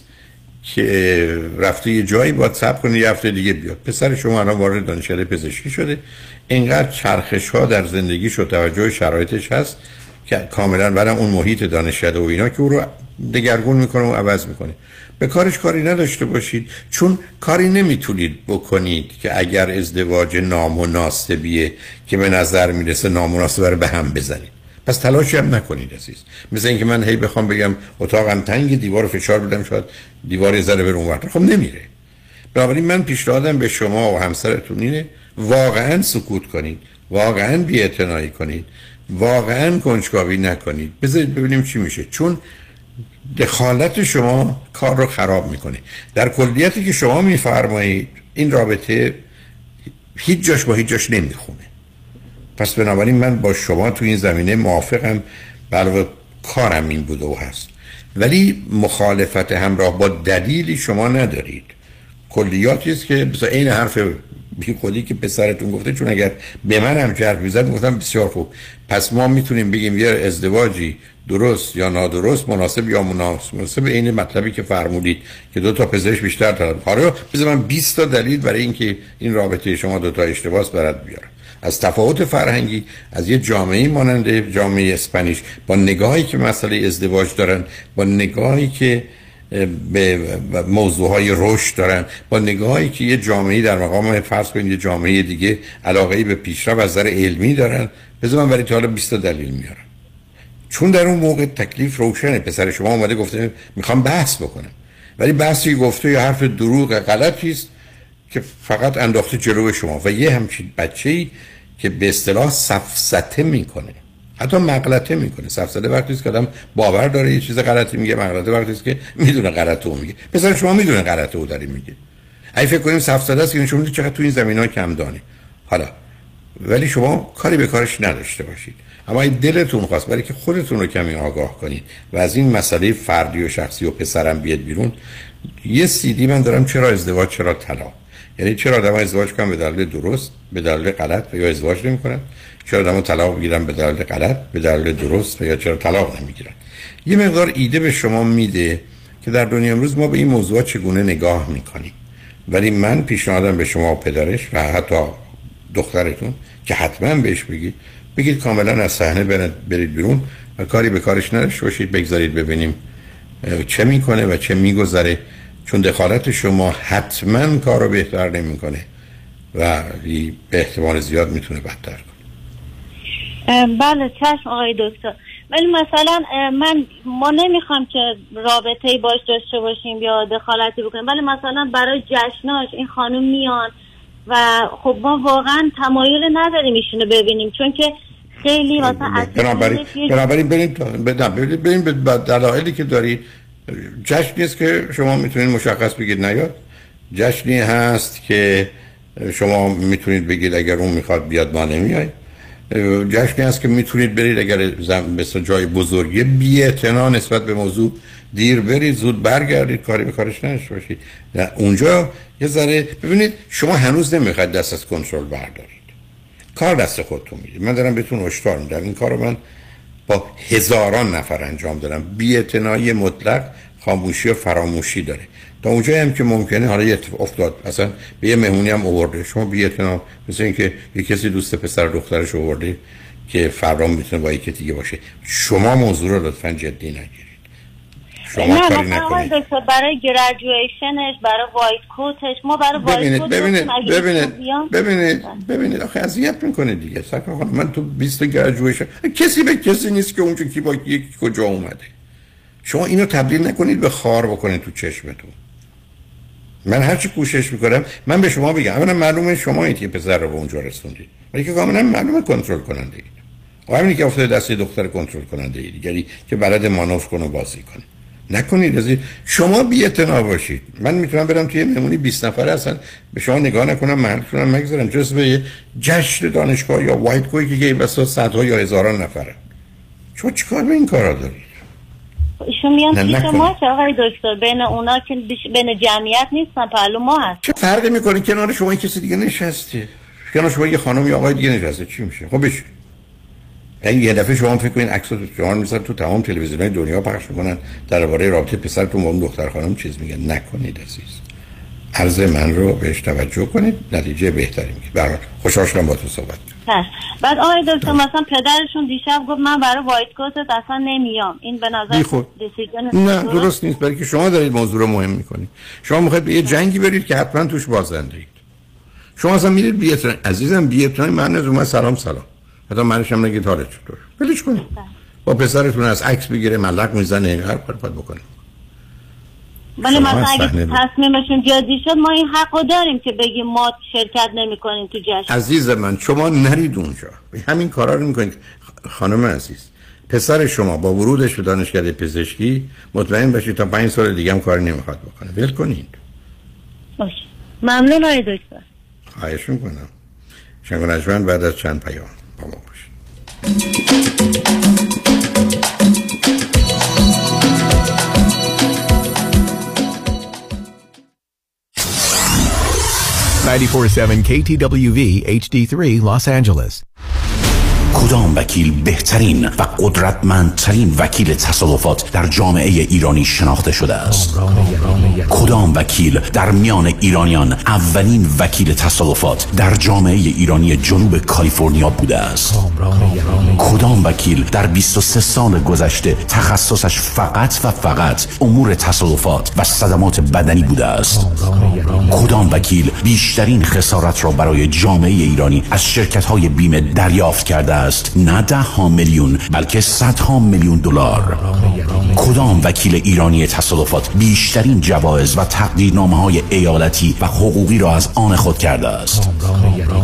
Speaker 4: که رفته یه جایی باید سب کنید یه هفته دیگه بیاد. پسر شما الان وارد دانشکده پزشکی شده. اینقدر چرخش ها در زندگیش و توجه شرایطش هست که کاملا برای اون محیط دانشکده و اینا که او رو دگرگون می‌کنه و عوض می‌کنه. به کارش کاری نداشته باشید. چون کاری نمی‌تونید بکنید که اگر ازدواج نامناسبیه که به نظر می‌رسه نامناسبه رو به هم بزنید. پس تلاشی هم نکنید عزیز. مثل اینکه من هی بخوام بگم اتاقم تنگ دیوار فشار بدم شاید دیوار ذره بر اونور خب نمیره. بنابراین من پیشنهادم به شما و همسرتون اینه واقعا سکوت کنید. واقعا بی‌اعتنایی کنید. واقعا کنجکاوی نکنید. بذارید ببینیم چی میشه. چون دخالت شما کار رو خراب می‌کنه. در کلیتی که شما میفرمایید این رابطه هیچ جاش با هیچ جاش نمی‌خونه. پس بنابراین من با شما تو این زمینه موافقم علاوه کارم این بوده و هست. ولی مخالفت همراه با دلیلی شما ندارید. کلیاتی است که مثلا این حرف بی خودی که پسرتون گفته چون اگر به من هم حرف می‌زد گفتم بسیار خوب. پس ما می‌تونیم بگیم یه ازدواجی درست یا نادرست مناسب یا مناسب مناسب این مطلبی که فرمودید که دو تا پزشک بیشتر طلب حالا بذار من 20 تا دلیل برای اینکه این رابطه شما دو تا اشتباس برات بیارم. از تفاوت فرهنگی از یه جامعه مانند جامعه اسپانیش با نگاهی که مسئله ازدواج دارن با نگاهی که به موضوع های رشد دارن با نگاهی که یه جامعه در مقام فرض کنید یه جامعه دیگه علاقه به پیشرفت از نظر علمی دارن. بذار من برای حالا 20 دلیل میارم. چون در اون موقع تکلیف روشنه. پسر شما اومده گفته می‌خوام بحث بکنم. ولی بحثی گفته یا حرف دروغ غلطی است که فقط انداخته جلو شما. و یه همچین بچه‌ای که به اصطلاح سفسته می‌کنه. حتی مغلطه می‌کنه. سفسته وقتی که آدم باور داره یه چیز غلطی میگه مغلطه وقتی است که می‌دونه غلطه او میگه. پسر شما می‌دونه غلطه او داری میگه. اگه فکر کنیم سفسته است که شما چقدر تو این زمین کم دانی حالا ولی شما کاری به کارش نداشته باشید. اما این دلتون خواست برای که خودتون رو کمی آگاه کنید و از این مسئله فردی و شخصی و پسرم بیاد بیرون. یه سیدی من دارم چرا ازدواج چرا طلاق؟ یعنی چرا آدم ازدواج کنن به دلیل درست به دلیل غلط یا ازدواج نمی‌کنن؟ چرا آدم طلاق می‌گیرن به دلیل غلط به دلیل درست یا چرا طلاق نمی‌گیرن؟ یه مقدار ایده به شما میده که در دنیا امروز ما به این موضوع چگونه نگاه می‌کنیم. ولی من پیشنهادم به شما پدرش و حتی دخترتون که حتما بهش بگید بگید کاملا از صحنه برید بیرون و کاری به کارش نداشته باشید بگذارید ببینیم چه می‌کنه و چه میگذره. چون دخالت شما حتما کار رو بهتر نمی‌کنه و به احتمال زیاد می‌تونه بدتر کنه.
Speaker 17: بله چشم آقای دکتر. ولی مثلا من ما نمی‌خوام که رابطه باش داشته باشیم یا دخالتی بکنیم ولی مثلا برای جشناش این خانم میان و خب ما واقعا تمایل نداریم ایشونو ببینیم چون که خیلی مثلا
Speaker 4: بنابراین بنابراین بریم به دلایلی که دارید. جشنی است که شما می‌تونید مشخص بگید نیاد. جشنی هست که شما می‌تونید بگید اگر اون می‌خواد بیاد ما نمیای جشنی هست که می‌تونید برید اگر مثل جای بزرگی بی نسبت به موضوع دیر برید زود برگردید کاری به کارش نشته باشید. اونجا یه ذره ببینید شما هنوز نمی‌خواید دست از کنترل بردارید. کار دست خودتون می‌دید من دارم بهتون هشدار میدم. این کارو من با هزاران نفر انجام دادم بی مطلق خاموشی و فراموشی داره. تا اونجایی هم که ممکنه حالا یه افتاد. اصلا به یه مهمونی هم آورده. شما بی مثل اینکه یه کسی دوست پسر دخترش آورده که prom می‌تونه با یکی دیگه باشه. شما موضوع رو لطفا جدی نگیرید
Speaker 17: شما نه کاری نکنید. برای graduation ش برای white coat ش ما برای white coat ش
Speaker 4: ببینید ببینید ببینید ببینید آخه اذیت می‌کنه دیگه. سکر من تو 20 گریجویشن کسی به کسی نیست که اونجا کی با یکی کجا اومده. شما اینو تبدیل نکنید به خار بکنید تو چشمتون. من هرچی کوشش می‌کنم من به شما بگم اولا معلومه شما که پسر رو به اونجا رسوندید. ولی که کاملا معلومه کنترل کننده اید. و همینی که افتاده دست دختر کنترل کننده ای دیگری که بلد مانور کنه و بازی کنه. نکنید. از شما بی باشید. من می‌تونم برم توی مهمونی 20 نفره هستن. به شما نگاه نکنم هم مگذارم جز به یه جشن دانشگاه یا وایت کوی که یه بسا صدها یا هزاران نفره. شما چیکار به این کارا دارید؟
Speaker 17: ایشون میان پیش. ما که آقای دکتر. بین اونا که بین جمعیت نیستن پهلو ما هست
Speaker 4: چه فرقی می‌کنه کنار شما کسی دیگه نشسته؟ کنار شما یه خانم یا آقای دیگه نشسته؟ چی میشه؟ خب بشه یعنی یه دفعه شما فکر کنین عکس شما می‌ذارن تو تمام تلویزیون‌های دنیا پخش می‌کنن. درباره رابطه پسرتون با اون دختر خانم چیز میگن. نکنید عزیز. عرض من رو بهش توجه کنید نتیجه بهتری میگید برای خوشحال شدم با تو صحبت
Speaker 17: هست. بعد آقای دکتر مثلا پدرشون دیشب گفت من برای وایت کوتت اصلا نمیام. این به نظر. دیسیژن
Speaker 4: نه درست نیست. برای که شما دارید موضوع رو مهم می‌کنید. شما می‌خواید به یه جنگی برید که حتما توش بازنده اید. شما اصلا میرید بی احترام- عزیزم بی احترامی من از اومد سلام سلام. حتی منش هم نگید حالت چطور. ولش کنید با پسرتون از عکس بگیره ملق می‌زنه هر کاری باید بکنه.
Speaker 17: ولی
Speaker 4: شما
Speaker 17: مثلا اگه. تصمیمشون جدی شد ما این حق رو داریم که بگیم ما شرکت نمی کنیم تو جشن.
Speaker 4: عزیز من شما نرید اونجا. همین کارا رو می‌کنید. خانم عزیز پسر شما با ورودش به دانشکده پزشکی مطمئن باشید تا پنج سال دیگه هم کاری نمی‌خواد بکنه. ول کنید.
Speaker 17: باشه. ممنون آقای دکتر.
Speaker 4: خواهش می‌کنم. شنگ نجمن بعد از چند پیام. با ما باشید
Speaker 28: 947 KTWV HD3 Los Angeles.
Speaker 16: کدام وکیل بهترین و قدرتمندترین وکیل تصادفات در جامعه ایرانی شناخته شده است؟ کدام وکیل در میان ایرانیان اولین وکیل تصادفات در جامعه ایرانی جنوب کالیفرنیا بوده است؟ کدام وکیل در 23 سال گذشته تخصصش فقط و فقط امور تصادفات و صدمات بدنی بوده است؟ کدام وکیل بیشترین خسارت را برای جامعه ایرانی از شرکت های بیمه دریافت کرده است. نه ده ها میلیون بلکه صدها میلیون دلار. کدام وکیل ایرانی تصادفات بیشترین جوایز و تقدیرنامه های ایالتی و حقوقی را از آن خود کرده است؟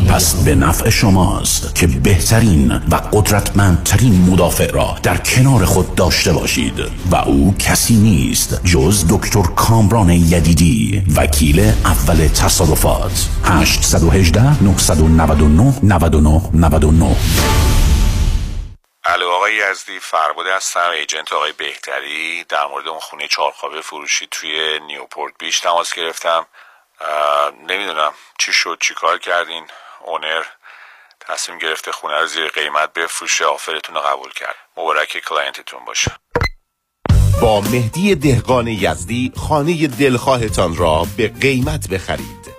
Speaker 16: پس به نفع شماست که بهترین و قدرتمندترین مدافع را در کنار خود داشته باشید. و او کسی نیست جز دکتر کامران یدیدی وکیل اول تصادفات. 818 999 99 99
Speaker 18: الو آقای یزدی فرباده هستم agent آقای بهتری. در مورد اون خونه چهارخوابه فروشی توی نیوپورت بیچ تماس گرفتم. نمی‌دونم چی شد چی کار کردین؟ owner تصمیم گرفته خونه رو زیر قیمت بفروشه offer تون رو قبول کرد. مبارک client تون باشه.
Speaker 29: با مهدی دهقان یزدی خانه دلخواهتان را به قیمت بخرید.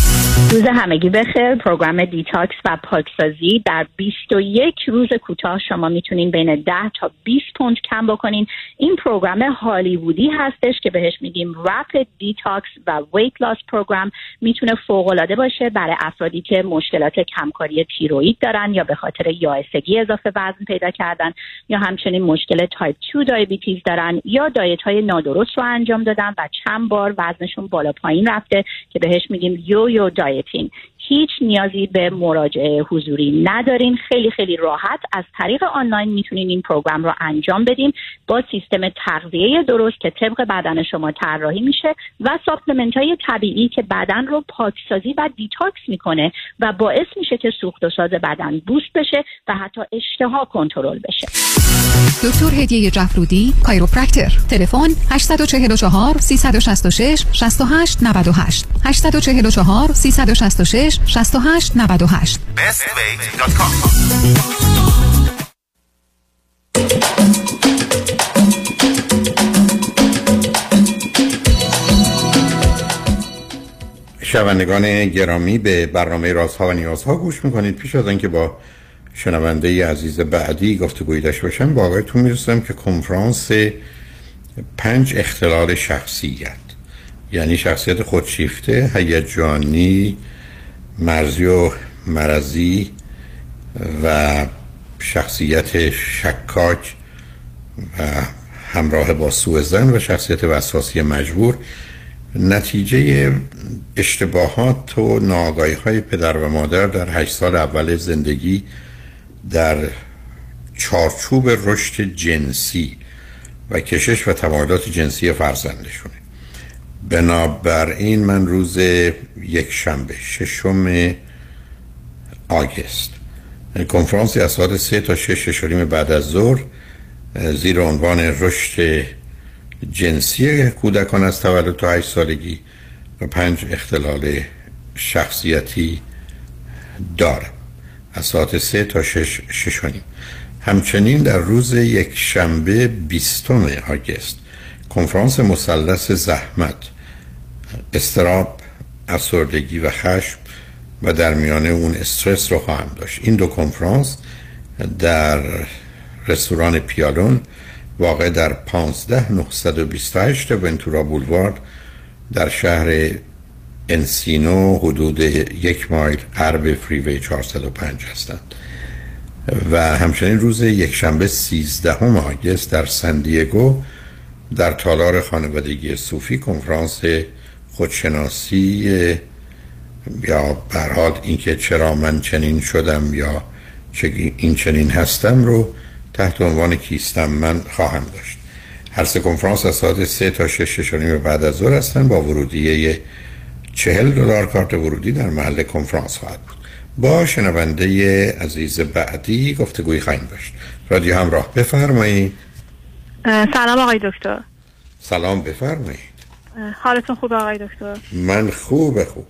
Speaker 30: روز همگی بخیر. program detox و پاکسازی در 21 روز کوتاه شما می‌تونین بین 10 تا 20 پوند کم بکنین. این program هالیوودی هستش که بهش میگیم rapid detox و weight loss program. می‌تونه فوق العاده باشه برای افرادی که مشکلات کمکاری تیروئید دارن یا به خاطر یائسگی اضافه وزن پیدا کردن یا همچنین مشکل تایپ 2 diabetes دارن یا diet های نادرست رو انجام دادن و چند بار وزنشون بالا پایین رفته که بهش میگیم yo-yo dieting هیچ نیازی به مراجعه حضوری ندارین. خیلی خیلی راحت. از طریق آنلاین می‌تونین این program رو انجام بدین. با سیستم تغذیه درست که طبق بدن شما طراحی میشه و supplement های طبیعی که بدن رو پاکسازی و detox می‌کنه و باعث میشه که سوخت و ساز بدن boost بشه و حتی اشتها کنترل بشه.
Speaker 31: دکتر هدیه جفرودی chiropractor. تلفن 844 366 68 98 844 366 68 98
Speaker 29: bestweight.com
Speaker 4: شنوندگان گرامی به برنامه رازها و نیازها گوش می‌کنید. پیش از اینکه با شنونده عزیز بعدی گفتگویی داشته باشم با آقایتون می‌رسم که کنفرانس پنج اختلال شخصیت. یعنی شخصیت خودشیفته هیجانی مرزی و مرزی و شخصیت شکاک و همراه با سوء زن و شخصیت وسواسی مجبور. نتیجه اشتباهات و ناآگاهی های پدر و مادر در هشت سال اول زندگی در چارچوب رشد جنسی و کشش و تمایلات جنسی فرزندشونه. بنابراین من روز یک شنبه ششم آگست. کنفرانسی از ساعت سه تا شش ششوریم بعد از ظهر زیر عنوان رشد جنسی کودکان از تولد تا 8 سالگی و پنج اختلال شخصیتی دارم. از ساعت سه تا شش ششونیم همچنین در روز یک شنبه بیستم آگست کنفرانس مثلث زحمت استراب افسردگی و خشم و در میانه اون استرس رو خواهم داشت. این دو کنفرانس در رستوران پیالون واقع در 15 928 ونتورا بولوارد در شهر انسینو حدود یک مایل غرب فریوی 405 هستند. و همچنین روز یک شنبه 13 آگست در سندیگو در تالار خانوادگی صوفی کنفرانس خودشناسی یا برحال اینکه چرا من چنین شدم یا این چنین هستم رو تحت عنوان کیستم من خواهم داشت. هر سه کنفرانس از ساعت سه تا شش شش بعد از ظهر هستن با ورودی چهل دلار کارت ورودی در محل کنفرانس خواهد بود. با شنونده عزیز بعدی گفتگوی خواهیم داشت. رادیو همراه بفرمایید.
Speaker 32: سلام آقای دکتر.
Speaker 4: سلام بفرمایید.
Speaker 32: حالتون خوب آقای دکتر؟
Speaker 4: من خوب خوب.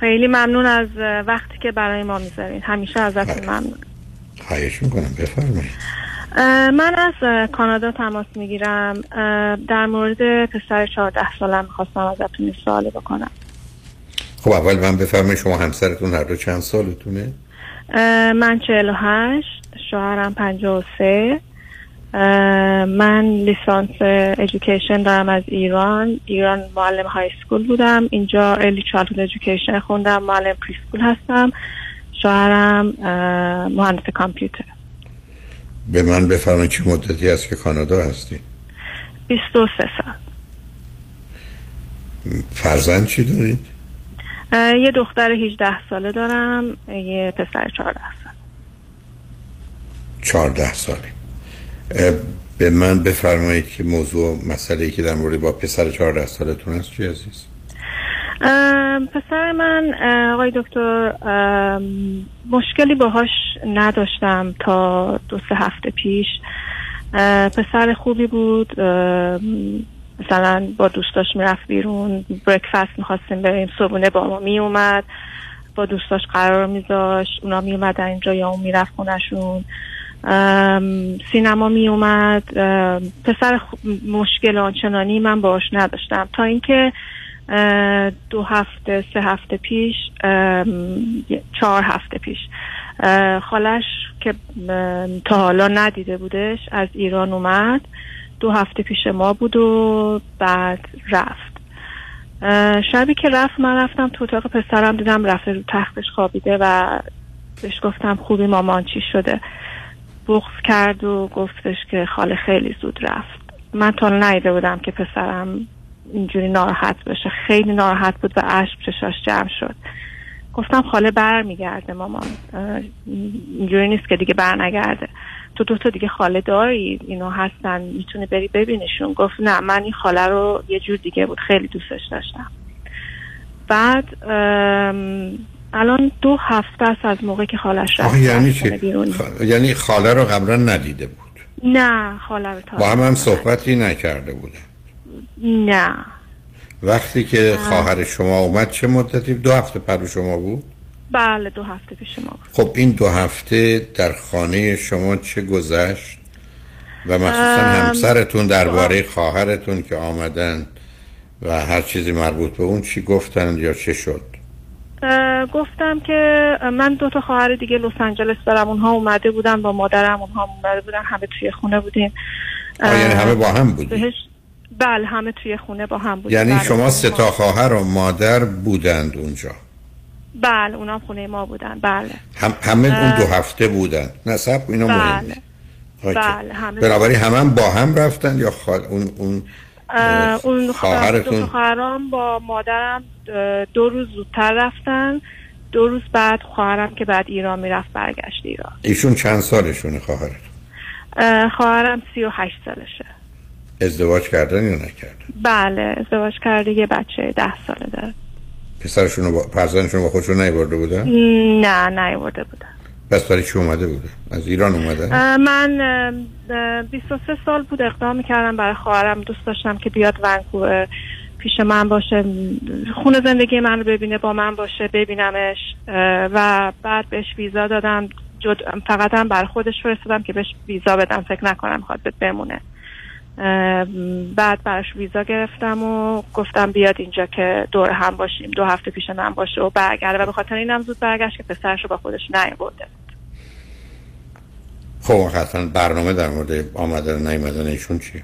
Speaker 32: خیلی ممنون از وقتی که برای ما می‌ذارید همیشه ازتون ممنون.
Speaker 4: خواهش می‌کنم. بفرمایید.
Speaker 32: من از کانادا تماس می‌گیرم. در مورد پسر 14 سالم می‌خواستم ازتون سوالی بکنم.
Speaker 4: خب اول من بفرمایید شما همسرتون هر دو چند سالتونه؟
Speaker 32: من 48 شوهرم 53 من لیسانس education دارم از ایران. ایران معلم high school بودم. اینجا early childhood education خوندم. معلم preschool هستم. شوهرم مهندس کامپیوتر.
Speaker 4: به من بفرمایید چه مدتی است که کانادا هستی؟
Speaker 32: 23 سال.
Speaker 4: فرزند چی دارید؟
Speaker 32: یه دختر 18 ساله دارم. یه پسر 14 ساله.
Speaker 4: چهارده ساله. اه، به من بفرمایید که موضوع مسئله ای که در مورد با پسر چهارده سالتون هست چی عزیز؟
Speaker 32: پسر من آقای دکتر مشکلی باهاش نداشتم تا دو سه هفته پیش. پسر خوبی بود مثلا با دوستاش می‌رفت بیرون برکفست می‌خواستیم بریم صبحونه با ما میومد با دوستاش قرار میذاشت اونا میومدن اینجا یا اون می‌رفت خونشون سینما می اومد. پسر مشکل آنچنانی من باش نداشتم. تا اینکه دو هفته سه هفته پیش چهار هفته پیش خالش که تا حالا ندیده بودش از ایران اومد. دو هفته پیش ما بود و بعد رفت. شبی که رفت من رفتم تو اتاق پسرم دیدم رفته رو تختش خوابیده و بهش گفتم خوبی مامان چی شده. بغض کرد و گفتش که خاله خیلی زود رفت. من تا نیده بودم که پسرم اینجوری ناراحت بشه. خیلی ناراحت بود و اشک چشاش جمع شد. گفتم خاله بر میگرده مامان اینجوری نیست که دیگه بر نگرده تو دو تا دیگه خاله داری؟ اینا هستن. می‌تونی بری ببینشون گفت نه من این خاله رو یه جور دیگه بود. خیلی دوستش داشتم. بعد الان دو هفته است از موقع که خالش رفت
Speaker 4: یعنی چی؟ خ- یعنی خاله رو قبلا ندیده بود؟
Speaker 32: نه خاله رو تا
Speaker 4: با هم هم صحبتی نکرده بوده
Speaker 32: نه.
Speaker 4: وقتی که خواهر شما اومد چه مدتی؟ دو هفته پر شما بود؟
Speaker 32: بله دو هفته پیش ما بود.
Speaker 4: خب این دو هفته در خانه شما چه گذشت؟ و مخصوصا
Speaker 32: ام،
Speaker 4: همسرتون درباره خواهرتون که آمدن و هر چیزی مربوط به اون چی گفتن یا چه شد؟
Speaker 32: گفتم که من دو تا خواهر دیگه لس آنجلس دارم. اونها اومده بودن با مادرم اونها اومده بودن همه توی خونه بودیم.
Speaker 4: یعنی همه با هم بودی؟
Speaker 32: بهش بله همه توی خونه با هم بودیم.
Speaker 4: یعنی
Speaker 32: بله،
Speaker 4: شما سه. تا خواهر و مادر بودند اونجا؟
Speaker 32: بله اونا هم خونه ما بودن. بله.
Speaker 4: هم همه اون. دو هفته بودن. نصب اینا مهمه
Speaker 32: بله.
Speaker 4: اوکی.
Speaker 32: بله همه
Speaker 4: بنابراین همه هم با هم رفتن یا خال... اون اون
Speaker 32: اون
Speaker 4: خواهرتون؟
Speaker 32: خواهرام با مادرم دو روز زودتر رفتن. دو روز بعد خواهرم که بعد ایران می‌رفت برگشت ایران.
Speaker 4: ایشون چند سالشونه خواهرتون
Speaker 32: اه، خواهرم سی و هشت سالشه.
Speaker 4: ازدواج کردن یا نکردن؟
Speaker 32: بله ازدواج کرده یه بچه ده ساله داره.
Speaker 4: پسرشون با فرزندشون با خودشون نیورده بودن؟
Speaker 32: نه نیورده بودن.
Speaker 4: بس برای چی اومده بوده؟ از ایران اومده؟
Speaker 32: من اه، اه، 23 سال بود اقدام می‌کردم برای خواهرم دوست داشتم که بیاد ونکوور. پیش من باشه خونه زندگی من رو ببینه با من باشه ببینمش. و بعد بهش ویزا دادم. جد... فقط هم برای خودش فرستادم که بهش ویزا بدم. فکر نکنم می‌خواد بمونه. بعد براش ویزا گرفتم و گفتم بیاد اینجا که دور هم باشیم دو هفته پیش من باشه و برگرده. و به خاطر اینم زود برگشت که پسرش رو با خودش نیاورده
Speaker 4: خب حتما برنامه در مورد آمدن و نیومدن ایشون چی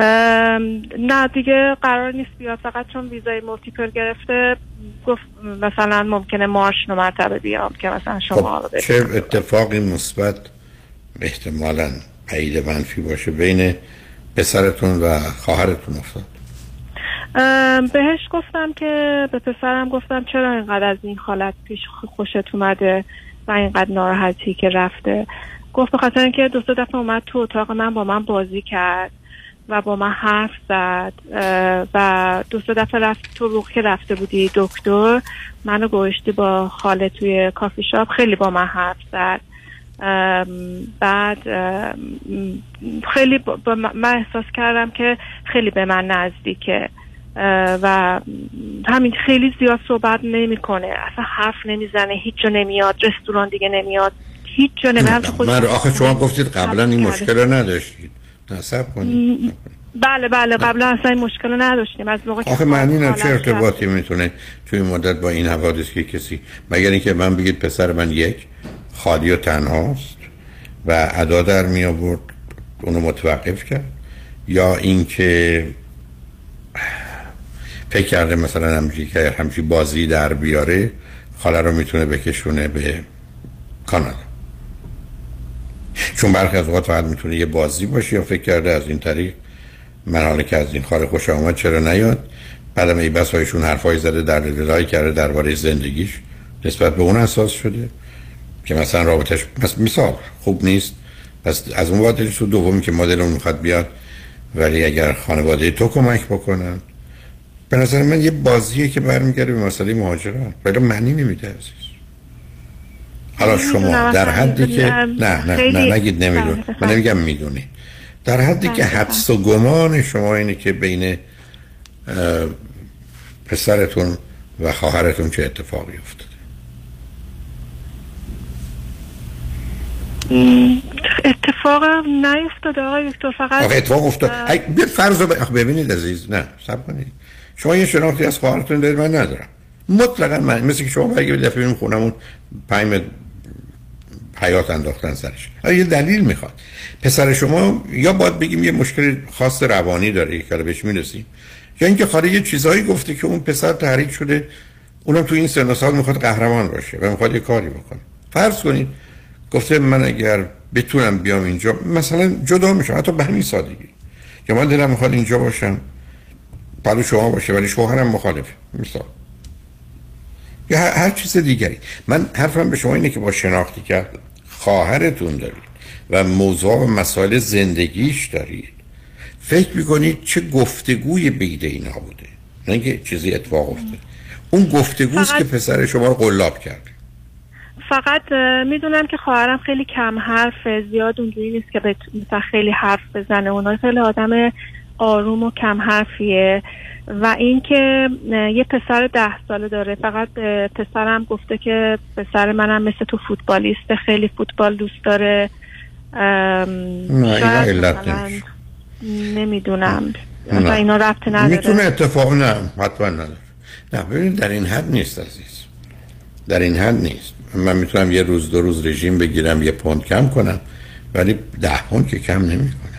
Speaker 32: ام، نه دیگه قرار نیست بیاد. فقط چون ویزای multiple گرفته گفت مثلا ممکنه مارش نو مرتبه بیام که مثلا شما رو
Speaker 4: خب چه اتفاقی مثبت احتمالا بعید منفی باشه بین پسرتون و خواهرتون افتاد.
Speaker 32: بهش گفتم که به پسرم گفتم چرا اینقدر از این حالت پیش خوشت اومده و اینقدر ناراحتی که رفته. گفت به خاطر اینکه دو دفعه اومد تو اتاق من با من بازی کرد و با من حرف زد. و دو سه دفعه رفت تو روح که رفته بودی دکتر منو گوشتی با خاله توی کافی شاپ خیلی با من حرف زد. بعد خیلی با من احساس کردم که خیلی به من نزدیکه. و همین خیلی زیاد صحبت نمی‌کنه. اصلا حرف نمی‌زنه هیچ جا نمیاد رستوران دیگه نمیاد هیچ جا نمیاد.
Speaker 4: من آخه شما گفتید قبلا این مشکل رو نداشتید. نصب کنید.
Speaker 32: بله بله قبلا اصلا این مشکل رو نداشتیم. از موقع
Speaker 4: آخه معنی نه چه. ارتباطی می‌تونه توی مدت با این حوادث که کسی مگر اینکه من بگید پسر من یک خالی و تنهاست و ادا در می آورد اونو متوقف کرد. یا اینکه فکر کرده مثلا همچی که همچی بازی در بیاره خاله رو می‌تونه بکشونه به کانادا. چون برخی از اوقات فقط می‌تونه یه بازی باشه یا فکر کرده از این طریق من حالا که از این خاره خوش آمد چرا نیاد؟ بعدم ای بس هایشون حرفای زده در دلای کرده درباره زندگیش نسبت به اون اساس شده. که مثلا رابطش مثال خوب نیست. پس از اون وقت سو دومی که مدل اون می‌خواد بیاد ولی اگر خانواده تو کمک بکنن. به نظر من یه بازیه که برمیگرده به مسئله مهاجرت ولی معنی نمیده عزیز. حالا شما در حدی که نه نه نه نگید نمیدون من نمیگم می‌دونی. در حدی که حدس و گمان شما اینه که بین پسرتون و خواهرتون چه اتفاقی افتاده
Speaker 32: اتفاق نیفتاده آقای دکتر فقط
Speaker 4: آقا اتفاق افتاد. به فرض ب... ببینید عزیز نه سب کنید. شما یه شناختی از خواهرتون دارید من ندارم. مطلقا من مثل که شما برگه به دفعه خونمون پیم حیات انداختن سرش. یه دلیل می‌خواد. پسر شما یا باید بگیم یه مشکل خاص روانی داره که بهش می‌رسیم یا اینکه خاله یه چیزهایی گفته که اون پسر تحریک شده اونم تو این سن سال می‌خواد قهرمان باشه و می‌خواد یه کاری بکنه. فرض کنید گفته من اگر بتونم بیام اینجا مثلا جدا میشم حتی به همین سادگی. که من دلم می‌خواد اینجا باشم پلو شما باشه ولی شوهرم مخالفه مثال. یا هر, چیز دیگری. من حرفم به شما اینه که با شناختی که خواهرتون دارید و موضوع و مسائل زندگیش دارید فکر می‌کنید چه گفتگوی بید اینا بوده. نه اینکه چیزی اتفاق افتاد اون گفتگوست که پسر شما رو قلاب کرد
Speaker 32: فقط می‌دونم که خواهرم خیلی کم حرف زیاد اونجوری نیست که مثلا خیلی حرف بزنه. اونها خیلی آدم آروم و کم حرفیه. و اینکه یه پسر ده ساله داره. فقط پسرم گفته که پسر منم مثل تو فوتبالیست خیلی فوتبال دوست داره.
Speaker 4: نه
Speaker 32: نمی‌دونم. اصلا اینا ربط نداره.
Speaker 4: می‌تونه اتفاق نه حتما نداره. نه ببینید در این حد نیست عزیز. در این حد نیست. من می‌تونم یه روز دو روز رژیم بگیرم یه پوند کم کنم ولی ده پوند که کم نمی‌کنه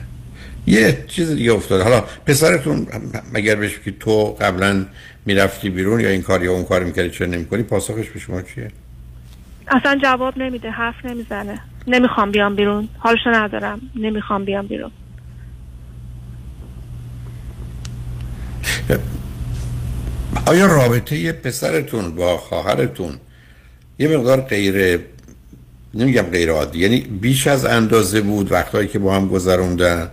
Speaker 4: یه چیز دیگه افتاده. حالا پسرتون مگر بهش که تو قبلا می‌رفتی بیرون یا این کار یا اون کار می‌کردی چه نمی‌کنی؟ پاسخش به شما چیه؟
Speaker 32: اصلا جواب نمیده حرف نمی‌زنه. نمی‌خوام بیام بیرون. حالشو ندارم. نمی‌خوام بیام بیرون.
Speaker 4: آیا رابطه یه پسرتون با خواهرتون یه مقدار غیر نمیگم غیر عادی. یعنی بیش از اندازه بود وقتایی که با هم گذروندن؟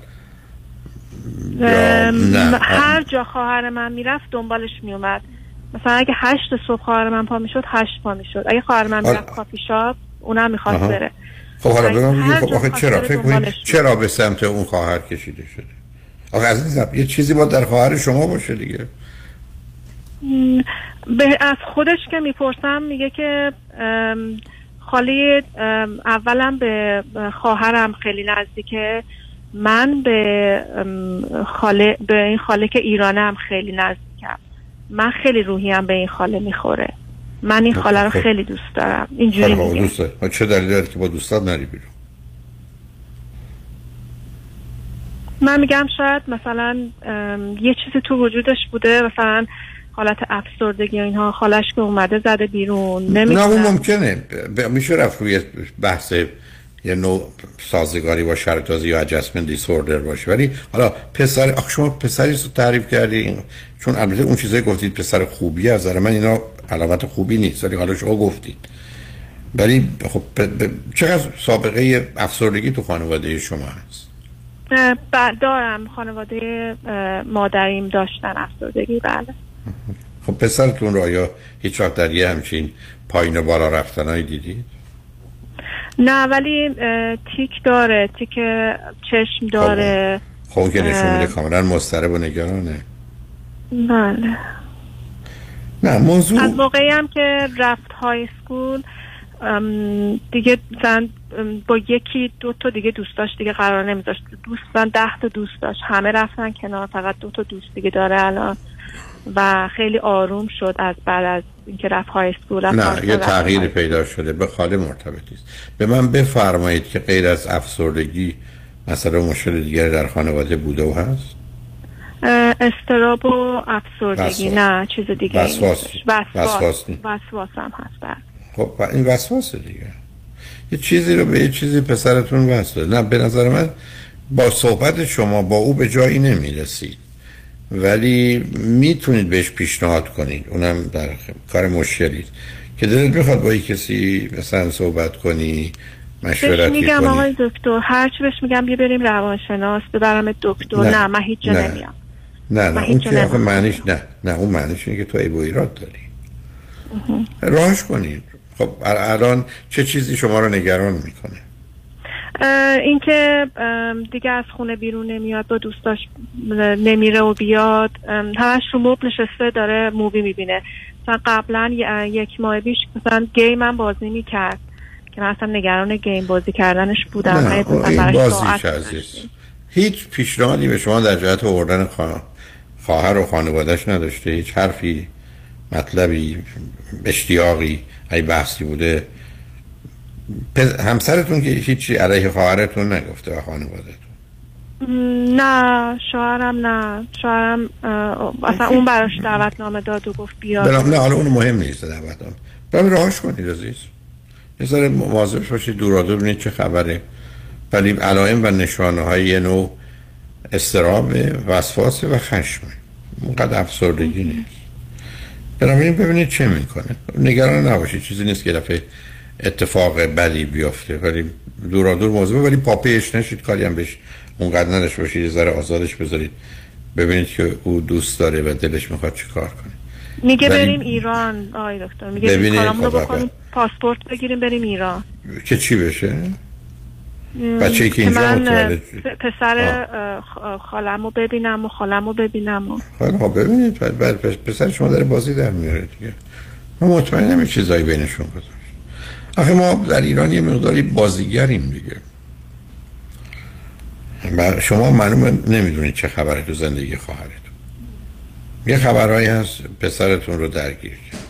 Speaker 32: نه؟ هر جا خواهر من می‌رفت دنبالش میومد. مثلا اگه هشت صبح خواهر من پا می‌شد هشت پا می‌شد. اگه خواهر من می‌رفت کافی شاپ اونم می‌خواست بره.
Speaker 4: خب حالا بگم خب آخه چرا؟ فکر چرا به سمت اون خواهر کشیده شده؟ آخه عزیزم یه چیزی با در خواهر شما باشه دیگه.
Speaker 32: به از خودش که می‌پرسم میگه که خاله اولا به خواهرم خیلی نزدیکه. من به خاله به این خاله که ایرانم خیلی نزدیکم. من خیلی روحیم به این خاله می‌خوره. من این خاله رو خیلی دوست دارم. اینجوری میگه.
Speaker 4: چه دلیلی داره که با دوستات نری بیرون؟
Speaker 32: من میگم شاید مثلا یه چیزی تو وجودش بوده. مثلا حالت افسردگی اینها خالش که اومده زده بیرون
Speaker 4: نه اون ممکنه. میشه رفت روی بحث یه نوع سازگاری با شرطازی یا اجسمنت دیسوردر باشه. ولی حالا پسر آخ شما پسری رو تعریف کردی چون البته اون چیزایی گفتید پسر خوبی از من اینا علامت خوبی نیست ولی حالا شما گفتید. ولی خب چقدر سابقه افسردگی تو خانواده شما هست؟
Speaker 32: دارم. خانواده مادریم داشتن افسردگی بله.
Speaker 4: خب پسرتون رو آیا هیچ وقت در یه همچین پایین و بالا رفتنهایی دیدید؟
Speaker 32: نه ولی تیک داره تیک چشم داره.
Speaker 4: خب اون که نشون میده کاملا مسترب و نگرانه.
Speaker 32: بله.
Speaker 4: نه موضوع
Speaker 32: از موقعی هم که رفت های سکول دیگه زن با یکی دو تا دیگه دوست داشت دیگه قرار نمیذاشت. دوست من ده تا دوست داشت. همه رفتن کنار فقط دو تا دوست دیگه داره الان. و خیلی آروم شد از بعد از اینکه رفت های اسکول
Speaker 4: نه یه تغییر پیدا شده. به خاله مرتبطی است به من بفرمایید که غیر از افسردگی مثلا مشکل دیگر در خانواده بوده و هست؟
Speaker 32: استراب و افسردگی. نه چیز دیگه
Speaker 4: وسواس.
Speaker 32: وسواس. وسواس هم هست بله.
Speaker 4: خب این وسواس دیگه. یه چیزی رو به یه چیزی پسرتون وصله نه به نظر من با صحبت شما با او به جایی نمی‌رسید. ولی می‌تونید بهش پیشنهاد کنید. اونم در کار مشکلی است. که دلت می‌خواد با کسی مثلا صحبت کنی
Speaker 32: بهش
Speaker 4: مشورتی
Speaker 32: میگم
Speaker 4: کنی.
Speaker 32: آقای دکتر هرچی بهش میگم بیا بریم روانشناس. ببرم دکتر.
Speaker 4: نه.
Speaker 32: نه, من هیچ جا
Speaker 4: نه.
Speaker 32: نمیام.
Speaker 4: نه نه. اون که آخه. معنیش نه نه. اون معنیش اینه که تو عیب و ایراد داری. رهاش کنید خب الان چه چیزی شما رو نگران می‌کنه؟
Speaker 32: اینکه دیگه از خونه بیرون نمیاد با دوستاش نمیره و بیاد همش رو مبل نشسته داره movie می‌بینه. مثلا قبلا یک ماه پیش مثلا game هم بازی می‌کرد. که من اصلا نگران game بازی کردنش بودم.
Speaker 4: نه این عزیز هیچ پیشنهادی به شما در جهت آوردن خوا- خواهر و خانوادهش نداشته؟ هیچ حرفی مطلبی اشتیاقی ای بحثی بوده؟ همسرتون که هیچی علیه خواهرتون نگفته و خانواده
Speaker 32: م، نه شوهرم نه. شوهرم اصلا اون براش دعوتنامه داد و گفت
Speaker 4: بلا نه حالا اون مهم نیست دعوت هم برای راهش کنید عزیز. یه ذره مواظب باشید دورا دور ببینید چه خبره. ولی علائم و نشانه های یه نوع استراب وسواس و خشم اونقدر افسردگی نیست. بنابراین ببینید چه می‌کنه. نگران نباشید چیزی نیست که دفعه اتفاق بدی بیفته. ولی دور موضوع ولی پاپیش نشید. کاری هم بهش اونقدر نداشته باشید یه ذره آزادش بذارید. ببینید که او دوست داره و دلش می‌خواد چی کار کنه.
Speaker 32: میگه
Speaker 4: ولی-
Speaker 32: بریم ایران. آقای دکتر میگه
Speaker 4: ببینید،
Speaker 32: کارامون رو
Speaker 4: خب،
Speaker 32: بکنیم پاسپورت بگیریم بریم ایران.
Speaker 4: که چی بشه؟
Speaker 32: م،
Speaker 4: بچه‌ای که اینجا
Speaker 32: من
Speaker 4: متولد
Speaker 32: پسر خالم رو ببینم و خالم رو ببینم و
Speaker 4: خب ببینید. پسر شما داره بازی در میاره دیگه. من مطمئنم چیزایی بینشون گذاشت آخه ما در ایران یه مقداری بازیگریم دیگه. و شما معلومه نمی‌دونید چه خبره تو زندگی خواهرتون. یه خبرهایی هست پسرتون رو درگیر کرد.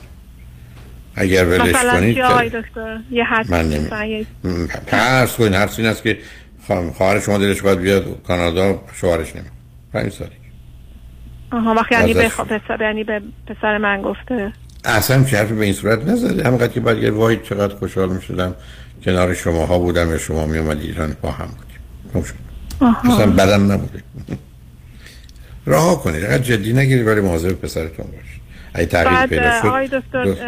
Speaker 4: اگر ولش کنید
Speaker 32: دکتر؟ یه حد
Speaker 4: من نمی- پرس کنید حرف این است که خواهر شما دلش باید بیاد کانادا شوهرش نمید پنج سالی
Speaker 32: آها وقتی یعنی به پسر یعنی به پسر من گفته.
Speaker 4: اصلا حرفی به این صورت نزده. همقدر که باید وای چقدر خوشحال می شدم کنار شماها بودم یا شما می اومد ایران با هم بودیم. اصلا بدم نبوده. [LAUGHS] رها کنید. اگر جدی نگیرید ولی مواظب پسرتون باشید. اگه تغییر پیدا شد
Speaker 32: آقای دکتر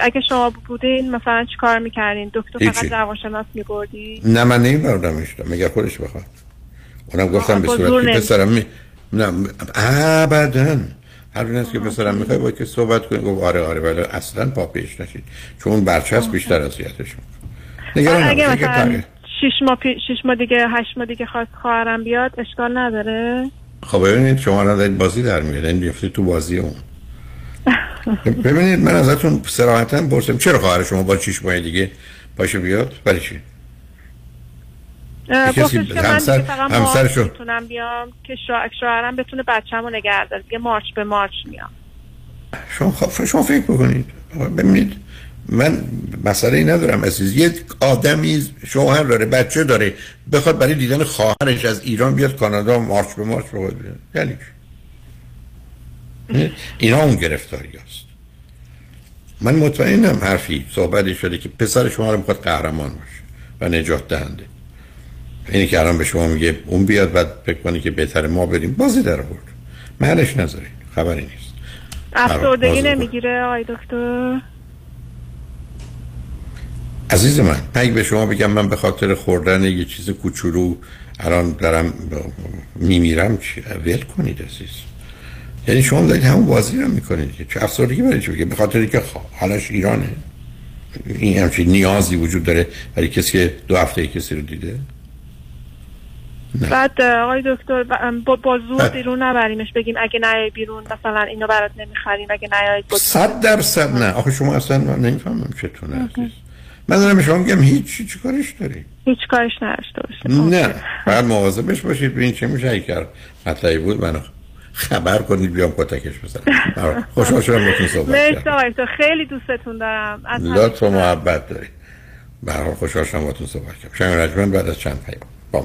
Speaker 32: اگه شما بودین مثلا چی کار می‌کردین؟ دکتر. فقط روانشناس میبردی؟
Speaker 4: نه من نمیبردمش. مگر خودش بخواد؟ اونم گفتم به صورت که پسرم می... نه ابدا. هر است که پسرم می‌خوای با که صحبت کنی گفت آره آره ولی اصلا پا پیش نشید چون اون برچسب بیشتر اذیتش نگران
Speaker 32: بعد اگه مثلا شش ماه پی... شش ماه دیگه هشت ماه دیگه خواست خواهرم بیاد اشکال نداره؟
Speaker 4: خب ببینید شما الان دارید بازی در میاد این بیفته تو بازی اون. ببینید من ازتون صراحتا پرسیم چرا خواهر شما با شش ماه دیگه باشه بیاد؟ برای چی؟
Speaker 32: گفتش که من
Speaker 4: همسر-
Speaker 32: دیگه فقط مارچ می‌تونم بیام که شا... شوهرم بتونه بچه‌مو نگه داره. دیگه مارچ به مارچ میام.
Speaker 4: شما خب شما فکر بکنید. ببینید. من مسئله ای ندارم عزیز. یک آدمی شوهر داره بچه داره بخواد برای دیدن خواهرش از ایران بیاد کانادا مارچ به مارچ بخواد بیاد. یعنی؟ اینا اون گرفتاری است من مطمئنم حرفی صحبتی شده که پسر شما رو می‌خواد قهرمان باشه و نجات دهنده. اینی که الان به شما میگه اون بیاد بعد فکر کنی که بهتر ما بریم. بازی در آورد. محلش نذارید خبری نیست.
Speaker 32: افسردگی. نمی‌گیره آقای دکتر.
Speaker 4: عزیز من اگه به شما بگم من به خاطر خوردن یه چیز کوچولو الان دارم میمیرم. چی؟ ول کنید عزیز. یعنی شما دارید همون بازی رو می‌کنید. که چه افسردگی برای چی بگه به خاطر که خ- حالش ایرانه. این همچین نیازی وجود داره برای کسی که دو هفته کسی رو دیده.
Speaker 32: بعد آقای دکتر با, با زور
Speaker 4: بعد-
Speaker 32: بیرون نبریمش بگیم اگه نیای بیرون مثلا اینو برات نمی‌خریم اگه نیای
Speaker 4: صد درصد نه. آخه شما اصلا من نمی‌فهمم چطوره عزیز. من دارم به شما میگم هیچ چی کارش داری؟
Speaker 32: هیچ کارش نداشته باشه
Speaker 4: نه. فقط مواظبش باشید ببین چه میشه اگه کرد. مطلبی بود. منو خبر کنید بیام کتکش بزنم. خوشحال شدم باتون صحبت کردم.
Speaker 32: خیلی دوستتون دارم. از
Speaker 4: لطف و محبت دارید. به هر حال خوشحال شدم باتون صحبت کردم. شنگ رجمن بعد از چند پیام. با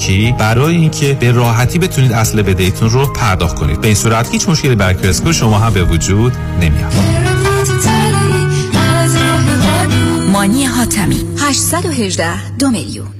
Speaker 33: بانکی برای اینکه به راحتی بتونید اصل بدهیتون رو پرداخت کنید. به این صورت هیچ مشکلی بر کرسکو شما هم به وجود نمیاد.
Speaker 34: مانی حاتمی. 818 دو میلیون.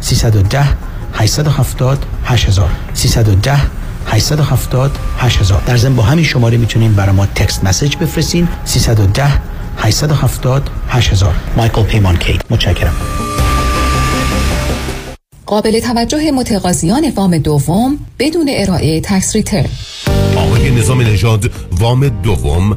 Speaker 12: 310 870 8000 310 870 8000 در ضمن با همین شماره می‌تونین برای ما تکست مسیج بفرستین. 310 870 8000 مایکل پیمان کیت متشکرم.
Speaker 20: قابل توجه متقاضیان وام دوم بدون ارائه tax return.
Speaker 29: آقای نظام نژاد وام دوم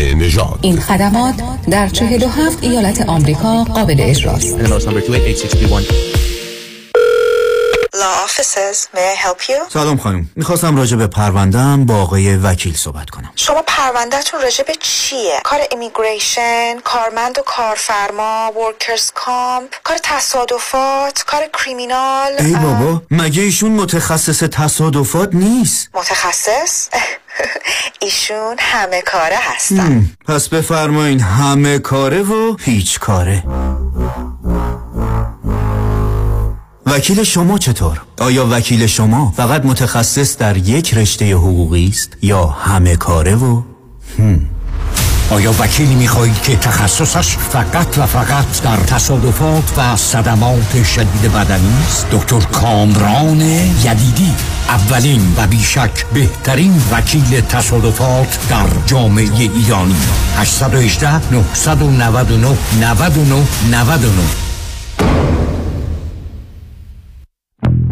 Speaker 29: نژاد.
Speaker 20: این خدمات در 47 ایالت آمریکا قابل اجراست.
Speaker 35: Law offices, may I help you?
Speaker 36: سلام خانم. می‌خواستم راجع به پروندهم با آقای وکیل صحبت کنم.
Speaker 35: شما پروندهتون راجع به چیه؟ کار امیگریشن، کارمند و کارفرما، ورکرز کامپ، کار تصادفات، کار کریمینال
Speaker 36: ای بابا مگه ایشون متخصص تصادفات نیست؟
Speaker 35: متخصص؟ [LAUGHS] ایشون همه کاره هستن.
Speaker 36: پس بفرمایین همه کاره و هیچ کاره. وکیل شما چطور؟ آیا وکیل شما فقط متخصص در یک رشته حقوقی است یا همه کاره و هم.
Speaker 37: آیا وکیلی می‌خواهید که تخصصش فقط و فقط در تصادفات و صدمات شدید بدنی است دکتر کامران یدیدی اولین و بیشک بهترین وکیل تصادفات در جامعه ایرانی 818 999 99 99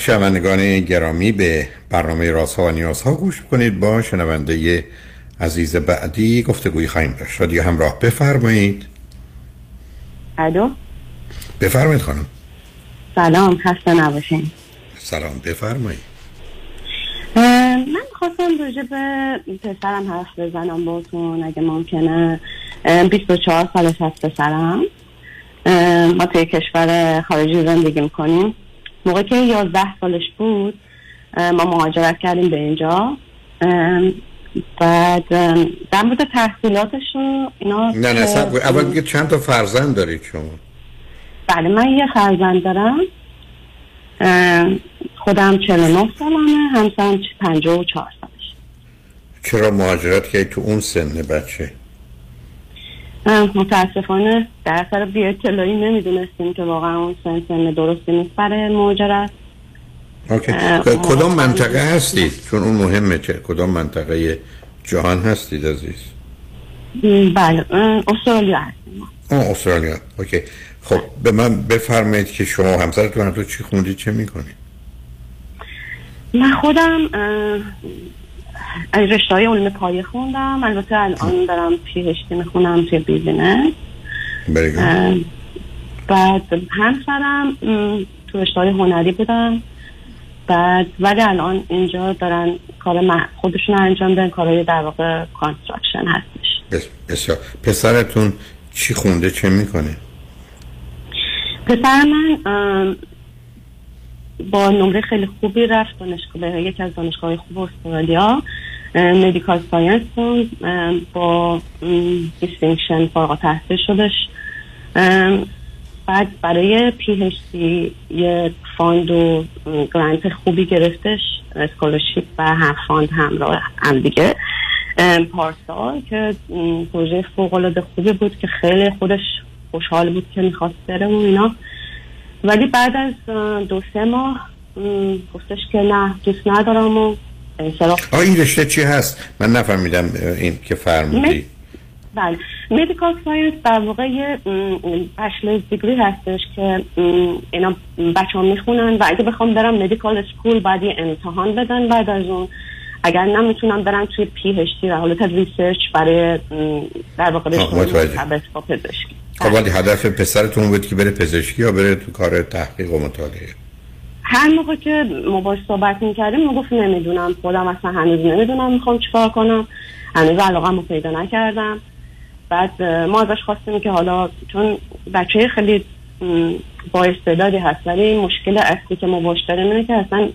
Speaker 4: شنوندگان گرامی به برنامه رازها و نیازها گوش کنید با شنونده عزیز بعدی گفتگوی خواهیم داشت. رادیو همراه بفرمایید.
Speaker 38: الو؟
Speaker 4: بفرمایید خانم.
Speaker 38: سلام خسته نباشین.
Speaker 4: سلام بفرمایید.
Speaker 38: من خواستم راجع به پسرم حرف بزنم باتون اگه ممکنه. اه، 24 سالش هست پسرم. ما توی کشور خارجی زندگی می‌کنیم. موقع که 11 سالش بود ما مهاجرت کردیم به اینجا. بعد در مورد تحصیلاتش و اینا
Speaker 4: نه نه سب اول بگید چند تا فرزند دارید شما
Speaker 38: بله من یه فرزند دارم. خودم 49 سالمه همسرم 54 سالش.
Speaker 4: چرا مهاجرت که تو اون سن بچه؟
Speaker 38: متاسفانه در اثر بی اطلاعی نمی‌دونستیم که واقعا اون سن سن درستی نیست برای مهاجرت
Speaker 4: کدام منطقه هستید؟ چون اون مهمه چه کدام منطقه کجا هستید عزیز؟
Speaker 38: بله استرالیا هستیم
Speaker 4: آه استرالیا. OK. خب به من بفرمایید که شما همسرتون دو چی خوندید؟ چه می‌کنید؟
Speaker 38: من خودم رشته های علوم پایه خوندم. البته الان دارم PhD می‌خونم توی business. اه، بعد همسرم تو رشته های هنری بودن. بعد ولی الان اینجا دارن کار خودشون انجام دادن کارهای در واقع construction هستش.
Speaker 4: بس- بسیار. پسرتون چی خونده؟ چه می‌کنه؟
Speaker 38: پسر من با نمره خیلی خوبی رفت دانشگاه به یکی از دانشگاه خوب استرالیا. medical science با distinction فارغ التحصیل شدش. بعد برای PhD یه fund و grant خوبی گرفتش scholarship و هم fund همراه هم دیگه. پارسال که پروژه فوق العاده خوبی بود که خیلی خودش خوشحال بود که می‌خواست بره و اینا. ولی بعد از دو سه ماه گفتش که نه دوست ندارم و انصراف.
Speaker 4: آه این رشته چی هست؟ من نفهمیدم این که فرمودی.
Speaker 38: بله. medical science در واقع یه bachelor's degree ی هستش که اینا بچه ها می‌خونن و اگه بخوام برم medical school بعد یه امتحان بدن بعد از اون. اگر نمی‌تونم برم توی PhD در حالت research برای در واقع
Speaker 4: متوجه. خب ولی هدف پسرتون بود که بره پزشکی یا بره تو کار تحقیق و مطالعه؟
Speaker 38: هر موقع که ما باش صحبت می‌کردیم می‌گفت نمی‌دونم خودم اصلا هنوز نمی‌دونم می‌خوام چیکار کنم. هنوز علاقه رو پیدا نکردم. بعد ما ازش خواستیم که حالا چون بچه خیلی با استعدادی هست ولی مشکل اصلی که ما باش داریم اینه که اصلا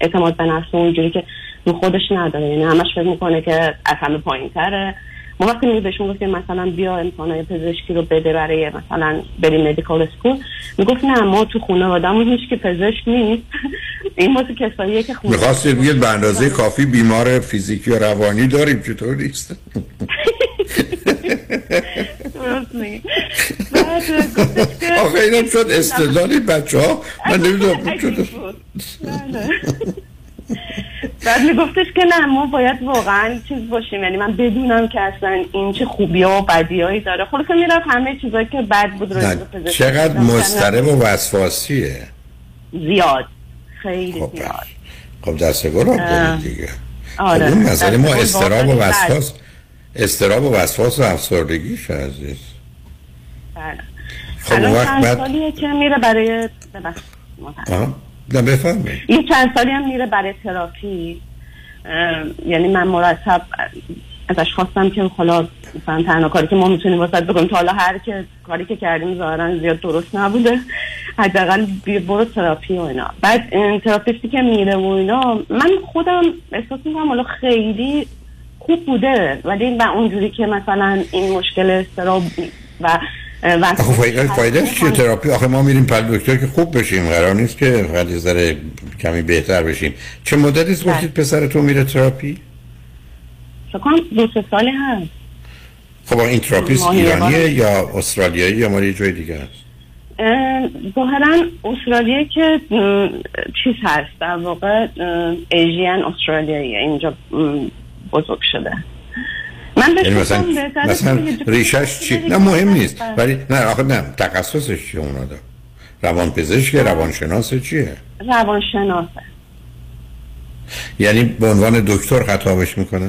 Speaker 38: اعتماد به نفس اونجوری که رو خودش نداره. یعنی همش فکر می‌کنه که از همه پایین تره ما وقتی می بهش می‌گفتیم مثلا بیا امتحانای پزشکی رو بده برای مثلا بری مدیکال اسکول می‌گفت نه ما تو خانواده‌مون هیچ که پزشک نیست. [LAUGHS] این واسه کساییه که خونه
Speaker 4: می‌خواستید بگید به اندازه کافی بیمار فیزیکی و روانی داریم چطور نیست؟ [LAUGHS] آخه اینم شد استدلال بچه ها من [LAUGHS] نمی‌دونم. [LAUGHS]
Speaker 38: بعد میگفتش که نه ما باید واقعا چیز باشیم. یعنی من بدونم که اصلا این چه خوبی ها و بدی هایی داره. خلاصه می‌رفت همه چیزایی که بد بود پزشکی.
Speaker 4: چقدر. مضطرب و وسواسیه.
Speaker 38: زیاد. خیلی زیاد.
Speaker 4: خب دست گل
Speaker 38: اه.
Speaker 4: دارید دیگه.
Speaker 38: آره.
Speaker 4: خب مسئله ما
Speaker 38: دست
Speaker 4: استراب و وسواس استراب و وسواس و افسردگیش عزیز.
Speaker 38: بله.
Speaker 4: خب وقت بعد
Speaker 38: که میره برای یه چند سالی هم میره برای تراپی. یعنی من مرتب ازش خواستم که حالا مثلا تنها کاری که ما می‌تونیم واسه بکنیم تا حالا هر که کاری که کردیم ظاهرا زیاد درست نبوده. حداقل برو تراپی و اینا. بعد این therapist ی که میره و اینا من خودم احساس می‌کنم حالا خیلی خوب بوده. ولی و اونجوری که مثلا این مشکل اضطراب و
Speaker 4: آخه فایده فایدهش چیه تراپی. آخه ما میریم پهلو دکتر که خوب بشیم. قرار نیست که فقط یه ذره کمی بهتر بشیم. چه مدتی است گفتید پسرتون میره تراپی؟
Speaker 38: فکر دو سه سالی هست.
Speaker 4: خب این therapist
Speaker 38: ماهی
Speaker 4: ایرانیه. یا استرالیایی یا مال جای دیگه است
Speaker 38: اه، ظاهرا استرالیا که چیز هست در واقع ایژین استرالیاییه اینجا بزرگ شده. من
Speaker 4: یعنی مثلا مثلا ریشش چی؟ نه مهم نیست. ولی نه آخه نه تخصصش چیه اونا دا روان پزشک روانشناس چیه؟
Speaker 38: روانشناسه.
Speaker 4: یعنی به عنوان دکتر خطابش می‌کنه؟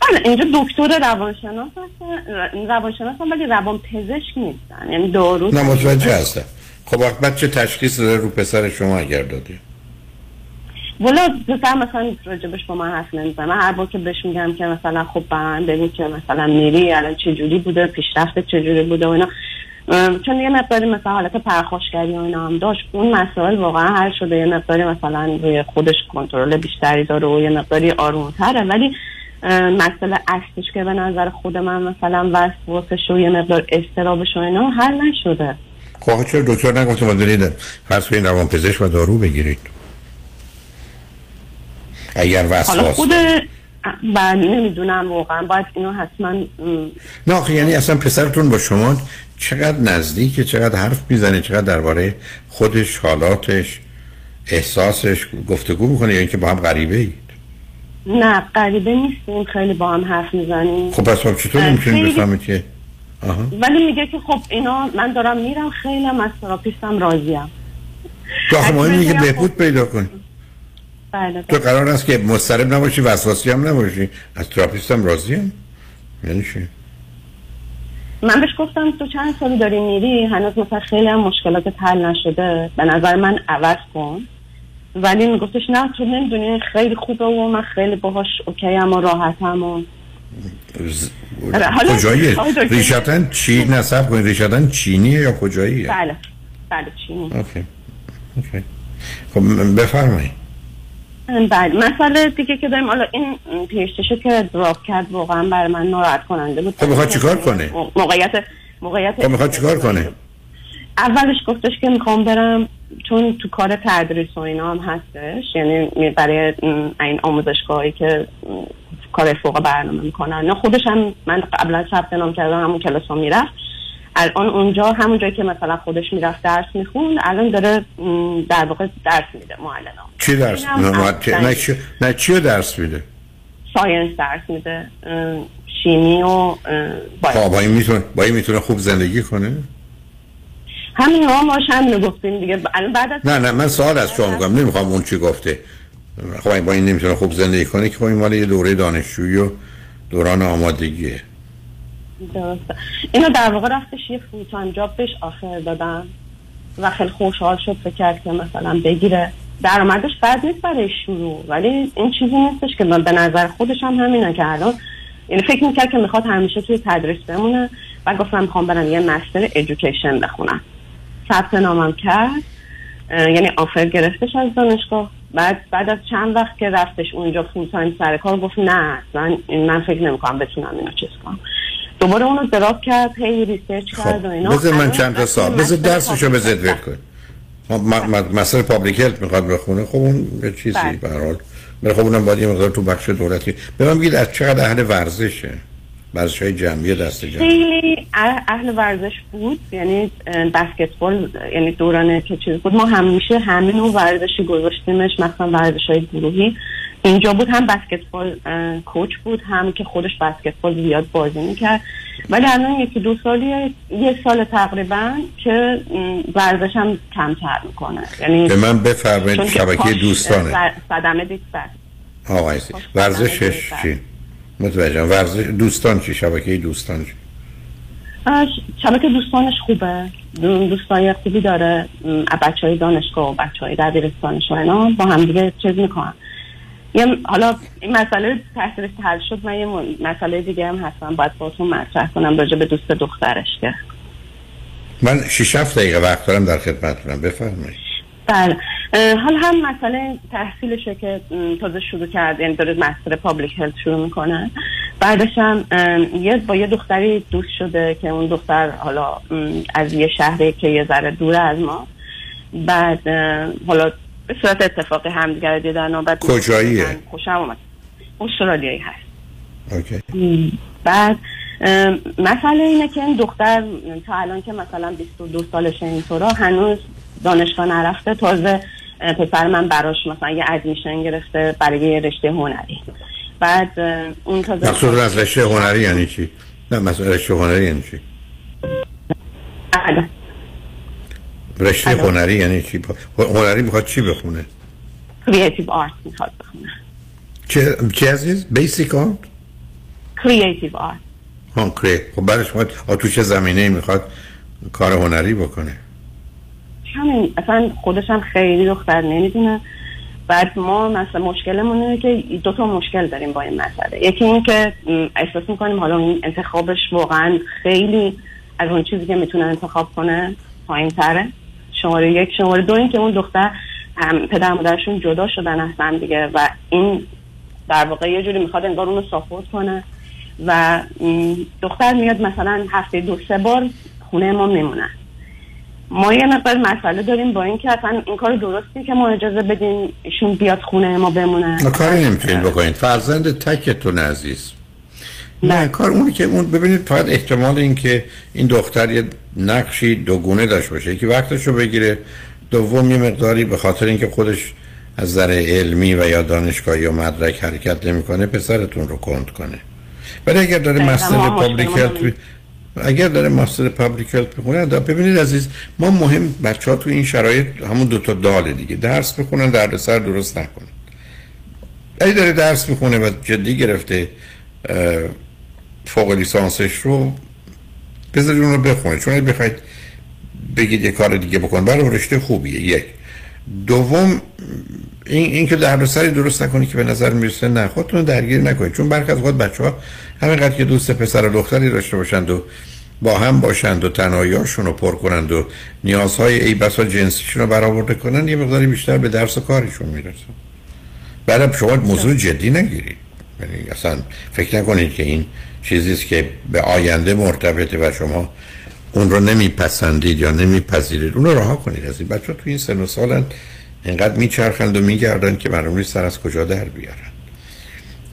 Speaker 38: بله اینجا دکتر روانشناس هستن. روانشناس هم ولی روان پزشک نیستن. یعنی دارو
Speaker 4: نه متوجه هستم. خب وقت چه تشخیص داره رو پسر شما اگر داده؟
Speaker 38: والا پسر مثلا راجبش با من حرف نمی‌زنه. هر بار که بهش میگم که مثلا خب به من بگو که مثلا میری الان چه جوری بوده پیشرفت چه جوری بوده و اینا. چون یه مقداری مثلا حالت پرخاشگری و اینا هم داشت. اون مسائل واقعا حل شده. یه مقداری مثلا روی خودش کنترل بیشتری داره و یه مقداری آرومتره. ولی مسئله اصلیش که به نظر خود من مثلا وسواسش و یه مقدار استرابش و اینا حل نشده.
Speaker 4: خب آخه چرا دکتر نگفته ما دارید فرض کنید روان پزشک و دارو بگیرید؟ اگر
Speaker 38: حالا
Speaker 4: وسواس
Speaker 38: خود
Speaker 4: داره.
Speaker 38: بله نمی‌دونم واقعا. باید اینو حتما
Speaker 4: نه آخه یعنی اصلا پسرتون با شما چقدر نزدیکه چقدر حرف می‌زنه چقدر درباره خودش حالاتش احساسش گفتگو می‌کنه یا اینکه با هم غریبه اید
Speaker 38: نه غریبه نیستیم خیلی با هم حرف می‌زنیم.
Speaker 4: خب پس خب چطور می‌تونید بفهمید که آها.
Speaker 38: ولی میگه که خب اینا من دارم میرم خیلی هم از therapist م راضیم.
Speaker 4: تو آخه مهم که بهبود پیدا کنی
Speaker 38: بله
Speaker 4: تو قرار است که مضطرب نباشی وسواسی هم نباشی. از therapist هم راضی‌ام؟ یعنی چی؟
Speaker 38: من بهش گفتم تو چند سالی داری میری؟ هنوز مثلا خیلی هم مشکلات حل نشده. به نظر من عوض کن. ولی میگفتش نه تو نمی‌دونی خیلی خوبه و من خیلی باهاش OK ام و راحتم و
Speaker 4: ز-
Speaker 38: دکتر-
Speaker 4: ریشتن چی؟ نصب کنید ریشتن چینیه یا کجاییه
Speaker 38: بله. بله چینی.
Speaker 4: اوکی. اوکی. خب بفرمایید.
Speaker 38: بله. مسئله دیگه که داریم حالا این پیشتشو که دراپ کرد واقعا برای من ناراحت کننده بود.
Speaker 4: خب می‌خواد چیکار کنه؟
Speaker 38: موقعیت موقعیت
Speaker 4: خب می‌خواد چیکار کنه؟
Speaker 38: اولش گفتش که می‌خوام برم چون تو کار تدریس و اینا هم هستش یعنی برای این آموزشگاهی که کار فوق برنامه می‌کنن. نه خودش هم من قبلا ثبت نام کردم همون کلاس ها می‌رفت. الان اونجا همون جایی که مثلا خودش می‌رفت درس می‌خوند الان داره در واقع درس میده معلم
Speaker 4: چی درس
Speaker 38: اینم
Speaker 4: نه, چی- درس میده؟
Speaker 38: ساینس درس میده شیمی و
Speaker 4: خب با این می‌تونه با این می‌تونه خوب زندگی کنه؟
Speaker 38: همین ها ماش همینو گفتیم دیگه. الان بعد از
Speaker 4: نه نه من سوال از شما میگم نمی‌خوام اون چی گفته. خب با این نمی‌تونه خوب زندگی کنه که خب این مال یه دوره دانشجویی و دوران آمادگیه.
Speaker 38: درسته. اینو در واقع رفتش یه full time job بهش offer دادن و خیلی خوشحال شد فکر کرد که مثلا بگیره. درآمدش بد نیست برای شروع ولی این چیزی نیستش که من به نظر خودش هم همینه که الان یعنی فکر می‌کرد که می‌خواد همیشه توی تدریس بمونه و گفتم می‌خوام برم یه master education بخونم. ثبت نامم کرد. یعنی offer گرفتش از دانشگاه. بعد بعد از چند وقت که رفتش اونجا full time سر کار گفت نه من من فکر نمی‌کنم بتونم اینو چیز کنم. دوباره اونو drop کرد هی research کرد و اینا.
Speaker 4: خب، بذار من چند تا سال بذار درسشو بذار ول کن. خب، مسئله public health می‌خواد بخونه. خب اون یه چیزی
Speaker 38: بله.
Speaker 4: به هر حال. بله خب اونم باید یه مقدار تو بخش دولتی. به من بگید از چقدر اهل ورزشه؟ ورزش های جمعی دست جمعی
Speaker 38: خیلی اه- اهل ورزش بود. یعنی بسکتبال یعنی دوران که چیز بود. ما همیشه همه نوع ورزشی گذاشتیمش مثلا ورزش های گروهی. اینجا بود هم بسکتبال کوچ بود هم که خودش بسکتبال زیاد بازی می‌کرد. ولی الان یکی دو سالی یه سال تقریبا که ورزش هم کمتر می‌کنه. یعنی
Speaker 4: به من بفرمایید شبکه دوستانه.
Speaker 38: صدمه دید بس.
Speaker 4: آقا عزیز. ورزشش چی؟ متوجهم ورزش دوستان چی؟ شبکه دوستان چی؟
Speaker 38: شبکه دوستانش خوبه. دو- دوستای خوبی داره. بچه های دانشگاه و بچه های دبیرستانش و اینا با هم دیگه چیز می‌کنن. یه حالا این مسئله تحصیلش حل شد. من یه مسئله دیگه هم هستم. باید باتون مطرح کنم راجع به دوست دخترش که.
Speaker 4: من 6 7 دقیقه وقت دارم در خدمتتونم بفرمایید.
Speaker 38: بله. اه، حال هم مسئله تحصیلشه که تازه شروع کرد. یعنی داره master public health شروع می‌کنه. بعدش هم یه با یه دختری دوست شده که اون دختر حالا از یه شهری که یه ذره دوره از ما. بعد حالا به صورت اتفاقی همدیگه رو دیدن و بعد
Speaker 4: کجاییه؟
Speaker 38: خوشم اومد. استرالیایی هست. okay. بعد مسئله اینه که این دختر تا الان که مثلا 22 سالشه اینطوراست هنوز دانشگاه نرفته تازه پسر من براش مثلا یه admission گرفته برای یه رشته هنری. بعد اون تازه
Speaker 4: مقصود از رشته هنری یعنی چی؟ نه مثلا رشته هنری یعنی چی؟
Speaker 38: بله.
Speaker 4: رشته. هنری یعنی چی؟ هنری می‌خواد چی بخونه؟
Speaker 38: creative art می‌خواد بخونه.
Speaker 4: چه چی عزیز؟ basic art
Speaker 38: creative art
Speaker 4: ها کری خب می‌خواد آ، تو چه زمینه می‌خواد کار هنری بکنه.
Speaker 38: همین اصلا خودش هم خیلی دختر نمی‌دونه. بعد ما مثلا مشکلمون اینه که دو تا مشکل داریم با این مسئله. یکی این که احساس می‌کنیم حالا این انتخابش واقعا خیلی از اون چیزی که می‌تونه انتخاب کنه پایین تره شماره یک. شماره دو این که اون دختر هم پدر مادرشون جدا شدن از هم دیگه و این در واقع یه جوری می‌خواد انگار اونو ساپورت کنه و دختر میاد مثلا هفته دو سه بار خونه ما میمونن ما یه مقدار مسئله داریم با اینکه اصلا این کار درستی که ما اجازه بدیم ایشون بیاد خونه ما بمونه.
Speaker 4: ما کاری نمی‌تونید بکنید فرزند تکتون عزیز. نه. کار اونی که اون ببینید فقط احتمال این که این دختر یه نقشی دوگونه داشته باشه. که وقتشو بگیره دوم یه مقداری به خاطر اینکه خودش از نظر علمی و یا دانشگاهی یا مدرک حرکت نمی‌کنه پسرتون رو کند کنه. ولی اگر داره
Speaker 38: master
Speaker 4: public اگر داره master public health بخونه ببینید عزیز ما مهم بچه ها تو این شرایط همون دوتا داله دیگه. درس بخونن دردسر درست نکنن. اگه داره درس می‌خونه و جدی گرفته فوق لیسانسش رو بذارید اون رو بخونه چون اگه بخواید بگید یه کار دیگه بکن برای رشته خوبیه. یک. دوم این, این که دردسری درست نکنی که به نظر می‌رسه نه. خودتون درگیر نکنید. چون برخی از خود بچه ها همینقدر که دوست پسر و دختری داشته باشند و با هم باشند و تنهایی‌هاشون رو پر کنند و نیازهای ای بسا جنسیشون رو برآورده کنند یه مقداری بیشتر به درس و کارشون می‌رسه بعدم شما موضوع جدی نگیرید. یعنی اصلا فکر نکنید که این چیزی است که به آینده مرتبطه و شما اون رو نمیپسندید یا نمیپذیرید. اون رو رها کنید از این. بچه تو این سن و سالن اینقدر میچرخند و میگردن که معلوم نیست سر از کجا در بیارن.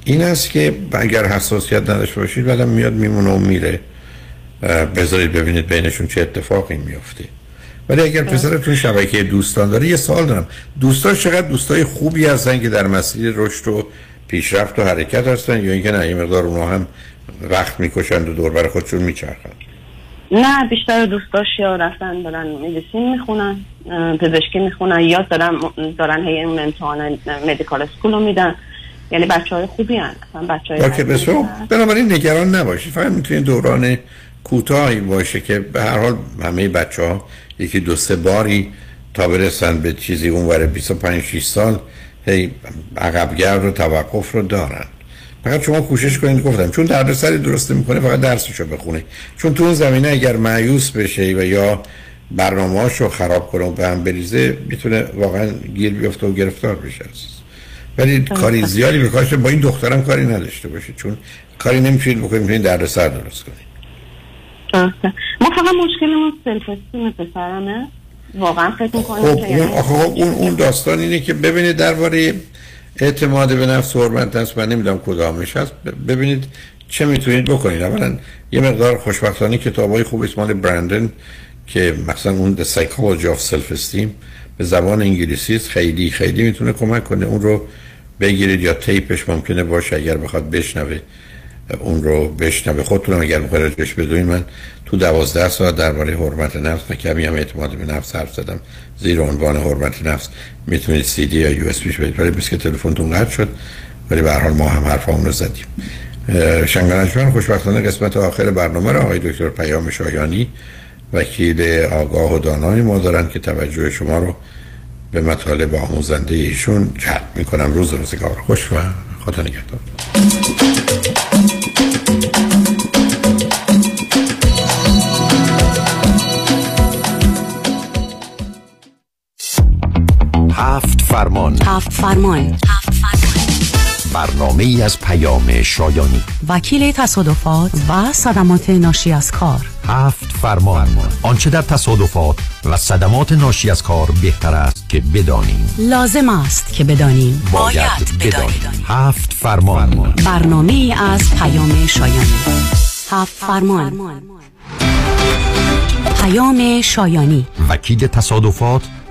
Speaker 4: این است که اگر حساسیت نداشته باشید بعدم میاد میمونه و میره. بذارید ببینید بینشون چه اتفاقی میفته ولی اگر پسرتون شبکه دوستان داره یه سوال دارم. دوستان چقدر دوستای خوبی هستن که در مسیر رشد و پیشرفت و حرکت هستن یا اینکه نه یه مقدار اونها هم وقت می‌کشند و دور بر خودشون میچرخند.
Speaker 38: نه بیشتر دوستاش یا رفتن دارن مدیسین می‌خونن پزشکی می‌خونن یا دارن دارن هی امتحان مدیکال اسکول رو میدن. یعنی بچه های خوبی هن بچه های
Speaker 4: بسیار بنابراین نگران نباشید فقط می‌تونید دوران کوتاهی باشه که به هر حال همه بچه ها یکی دو سه باری تا برسن به چیزی اونور 25 6 سال هی عقبگرد و توقف رو دارن. فقط شما کوشش کنید گفتم چون دردسری درست می‌کنه فقط درسشو بخونه چون تو اون زمینه اگر معیوس بشه و یا برنامه‌هاش رو خراب کنه و به هم بریزه می‌تونه واقعا گیر بیفته و گرفتار بشه. ولی کاری زیادی به کارش با این دخترم کاری نداشته باشه چون کاری نمی‌تونید بکنید می‌تونید دردسر درست کنید.
Speaker 38: ما فقط مشکلمون سلف استیم پسرمه واقعا فکر می‌کنم
Speaker 4: خب اون, آخه خب اون, اون داستان اینه که ببینید درباره اعتماد به نفس حرمت نفس من نمی‌دونم کدامش هست ببینید چه می‌تونید بکنید. اولا یه مقدار خوشبختانه کتاب های خوب اسمال برندن که مثلا اون The Psychology of Self Esteem به زبان انگلیسی است خیلی خیلی می‌تونه کمک کنه. اون رو بگیرید یا تیپش ممکنه باشه اگر بخواد بشنوه. اون رو بشنوه. خودتونم اگر می‌خواید راجبش بدونید من تو دوازده ساعت درباره حرمت نفس و کمی هم اعتماد به نفس حرف زدم. زیر عنوان حرمت نفس. می‌تونید سی دی یا یو اس بیش بدید. ولی بس که تلفنتون قطع شد. ولی به هر ما هم حرفمون رو زدیم. شنگانجمن خوشبختانه قسمت آخر برنامه را آقای دکتر پیام شایانی وکیل آگاه و دانای ما دارن که توجه شما رو به مطالب آموزنده ایشون جلب می‌کنم. روز روزگار. خوش و خدا نگهدار.
Speaker 37: هفت فرمان.
Speaker 39: هفت فرمان.
Speaker 37: برنامه ای از پیام شایانی.
Speaker 39: وکیل تصادفات و صدمات ناشی از کار.
Speaker 37: هفت فرمان. آنچه در تصادفات و صدمات ناشی از کار بهتر است که بدانیم.
Speaker 39: لازم است که بدانیم.
Speaker 37: باید بدانیم. هفت فرمان.
Speaker 39: برنامه ای از پیام شایانی. هفت فرمان. پیام شایانی.
Speaker 37: وکیل تصادفات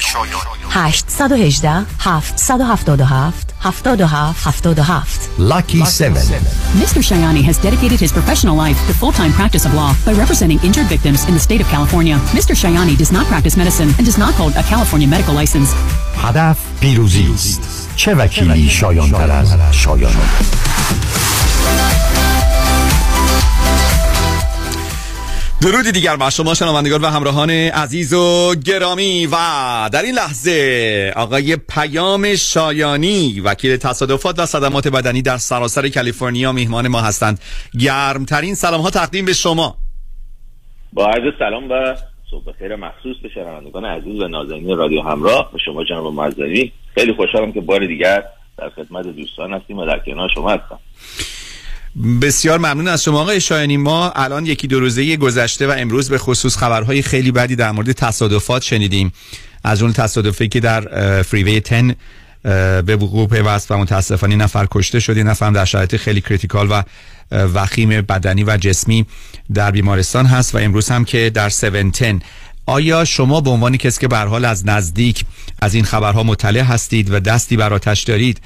Speaker 37: پیام شایانی
Speaker 39: 818 777 77 77
Speaker 29: Lucky 7
Speaker 40: Mr. Shayani has dedicated his professional life to full-time practice of law by representing injured victims in the state of California. Mr. Shayani does not practice medicine and does not hold a California medical license.
Speaker 29: هدف پیروزی است چه وکیلی شایان تر از شایان
Speaker 41: درودی دیگر بر شما شنوندگان و همراهان عزیز و گرامی و در این لحظه آقای پیام شایانی وکیل تصادفات و صدمات بدنی در سراسر کالیفرنیا میهمان ما هستند. گرمترین سلام ها تقدیم به شما.
Speaker 42: با عرض سلام و صبح خیر مخصوص به شنوندگان عزیز و نازنین رادیو همراه به شما جناب معززی خیلی خوشحالم که بار دیگر در خدمت دوستان هستیم و در کنار شما هستم.
Speaker 41: بسیار ممنون از شما آقای شایانی ما الان یکی دو روزه گذشته و امروز به خصوص خبرهای خیلی بدی در مورد تصادفات شنیدیم. از اون تصادفی که در فریوی 10 به وقوع پیوست و متاسفانه نفر کشته شد. نفر در شرایط خیلی کریتیکال و وخیم بدنی و جسمی در بیمارستان هست و امروز هم که در 710 آیا شما به عنوان کسی که به حال از نزدیک از این خبرها مطلع هستید و دستی بر آتش دارید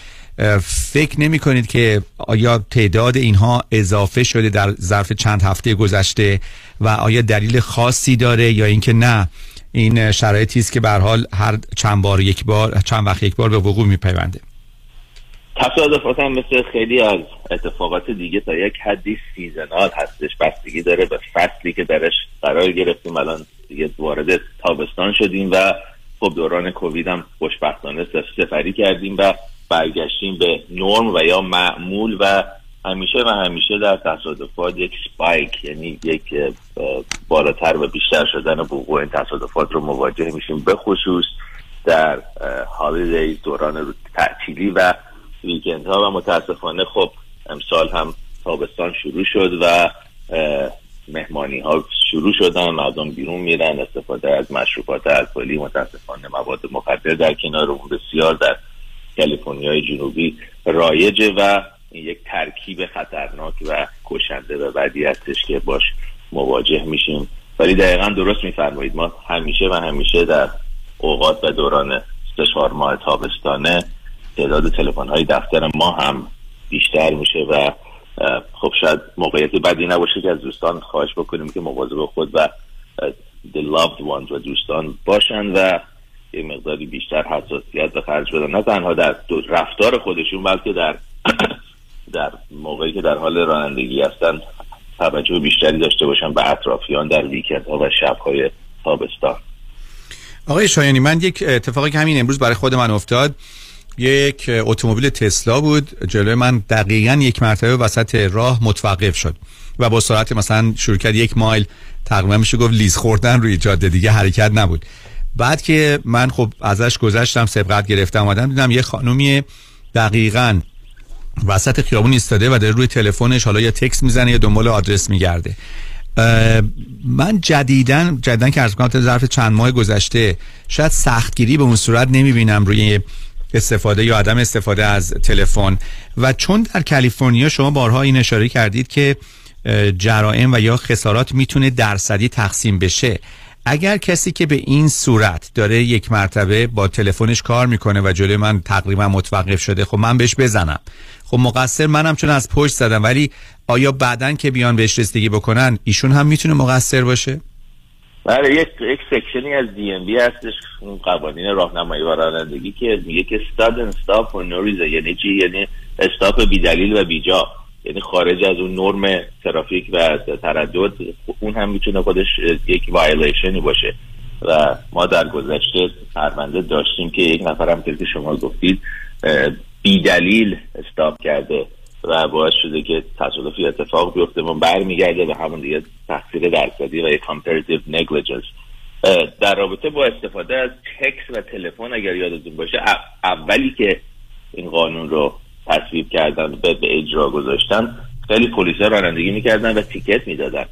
Speaker 41: فکر نمی کنید که آیا تعداد اینها اضافه شده در ظرف چند هفته گذشته و آیا دلیل خاصی داره یا اینکه نه؟ این شرایطی است که به حال هر چند بار یک بار چند وقت یک بار به وقوع می پیونده
Speaker 42: تصادفات هم مثل خیلی از اتفاقات دیگه تا یک حدی سیزنال هستش. بستگی داره به فصلی که درش قرار گرفتیم. الان دیگه وارد تابستان شدیم و خب دوران کووید هم خوشبختانه سفری کردیم و برگشتیم به نرم و یا معمول و همیشه و همیشه در تصادفات یک سپایک یعنی یک بالاتر و بیشتر شدن وقوع این تصادفات رو مواجه میشیم. به خصوص در هالیدیز دوران تعطیلی و ویکند ها و متاسفانه خب امسال هم تابستان شروع شد و مهمانی ها شروع شدن مردم بیرون میرن استفاده از مشروبات الکلی متاسفانه مواد مخدر در کنار اون بسیار در کالیفرنیای جنوبی رایجه و این یک ترکیب خطرناک و کشنده و بدی هستش که باش مواجه میشیم. ولی دقیقا درست میفرمایید. ما همیشه و همیشه در اوقات و دوران سه چهار ماه تابستانه تعداد تلفن های دفتر ما هم بیشتر میشه و خب شاید موقعیت بدی نباشه که از دوستان خواهش بکنیم که مواظب خود و the loved ones و دوستان باشن و یه مقداری بیشتر حساسیت به خرج بدن. نه تنها در رفتار خودشون بلکه در در موقعی که در حال رانندگی هستن توجه بیشتری داشته باشن به اطرافیان در ویکند ها و شب های تابستان.
Speaker 41: آقای شایانی من یک اتفاقی که همین امروز برای خود من افتاد یک اتومبیل تسلا بود. جلوی من دقیقا یک مرتبه وسط راه متوقف شد و با سرعت مثلا شروع کرد یک مایل تقریبا میشه گفت لیز خوردن روی جاده. دیگه حرکت نبود. بعد که من خب ازش گذشتم سبقت گرفتم آمدم دیدم یه خانومی دقیقا وسط خیابون ایستاده و داره روی تلفنش حالا یا تکس می‌زنه یا دنبال آدرس میگرده. من جدیدن جدیدن که از کنم ظرف چند ماه گذشته شاید سختگیری به اون صورت نمی‌بینم روی استفاده یا عدم استفاده از تلفن. و چون در کالیفرنیا شما بارها این اشاره کردید که جرائم و یا خسارات می‌تونه درصدی تقسیم بشه. اگر کسی که به این صورت داره یک مرتبه با تلفنش کار می‌کنه و جلوی من تقریبا متوقف شده خب من بهش بزنم. خب مقصر منم چون از پشت زدم ولی آیا بعدا که بیان بهش رسیدگی بکنن ایشون هم می‌تونه مقصر باشه؟
Speaker 42: بله یک یک سکشنی از دی ام بی هستش اون قوانین راهنمایی و رانندگی که میگه که استاد استاپ no reason یعنی چی؟ یعنی stop بی دلیل و بی جا. یعنی خارج از اون نرم ترافیک و تردد اون هم می‌تونه خودش یک وایلیشنی باشه. و ما در گذشته پرونده داشتیم که یک نفر هم که شما گفتید بی دلیل stop کرده و باعث شده که تصادفی اتفاق بیفته ما برمیگرده به همون دیگه تقصیر درصدی و یک comparative negligence. در رابطه با استفاده از تکس و تلفن اگر یادتون باشه اولی که این قانون رو تصویب کردن به, به اجرا گذاشتن خیلی پلیس رانندگی می‌کردن و تیکت می‌دادن.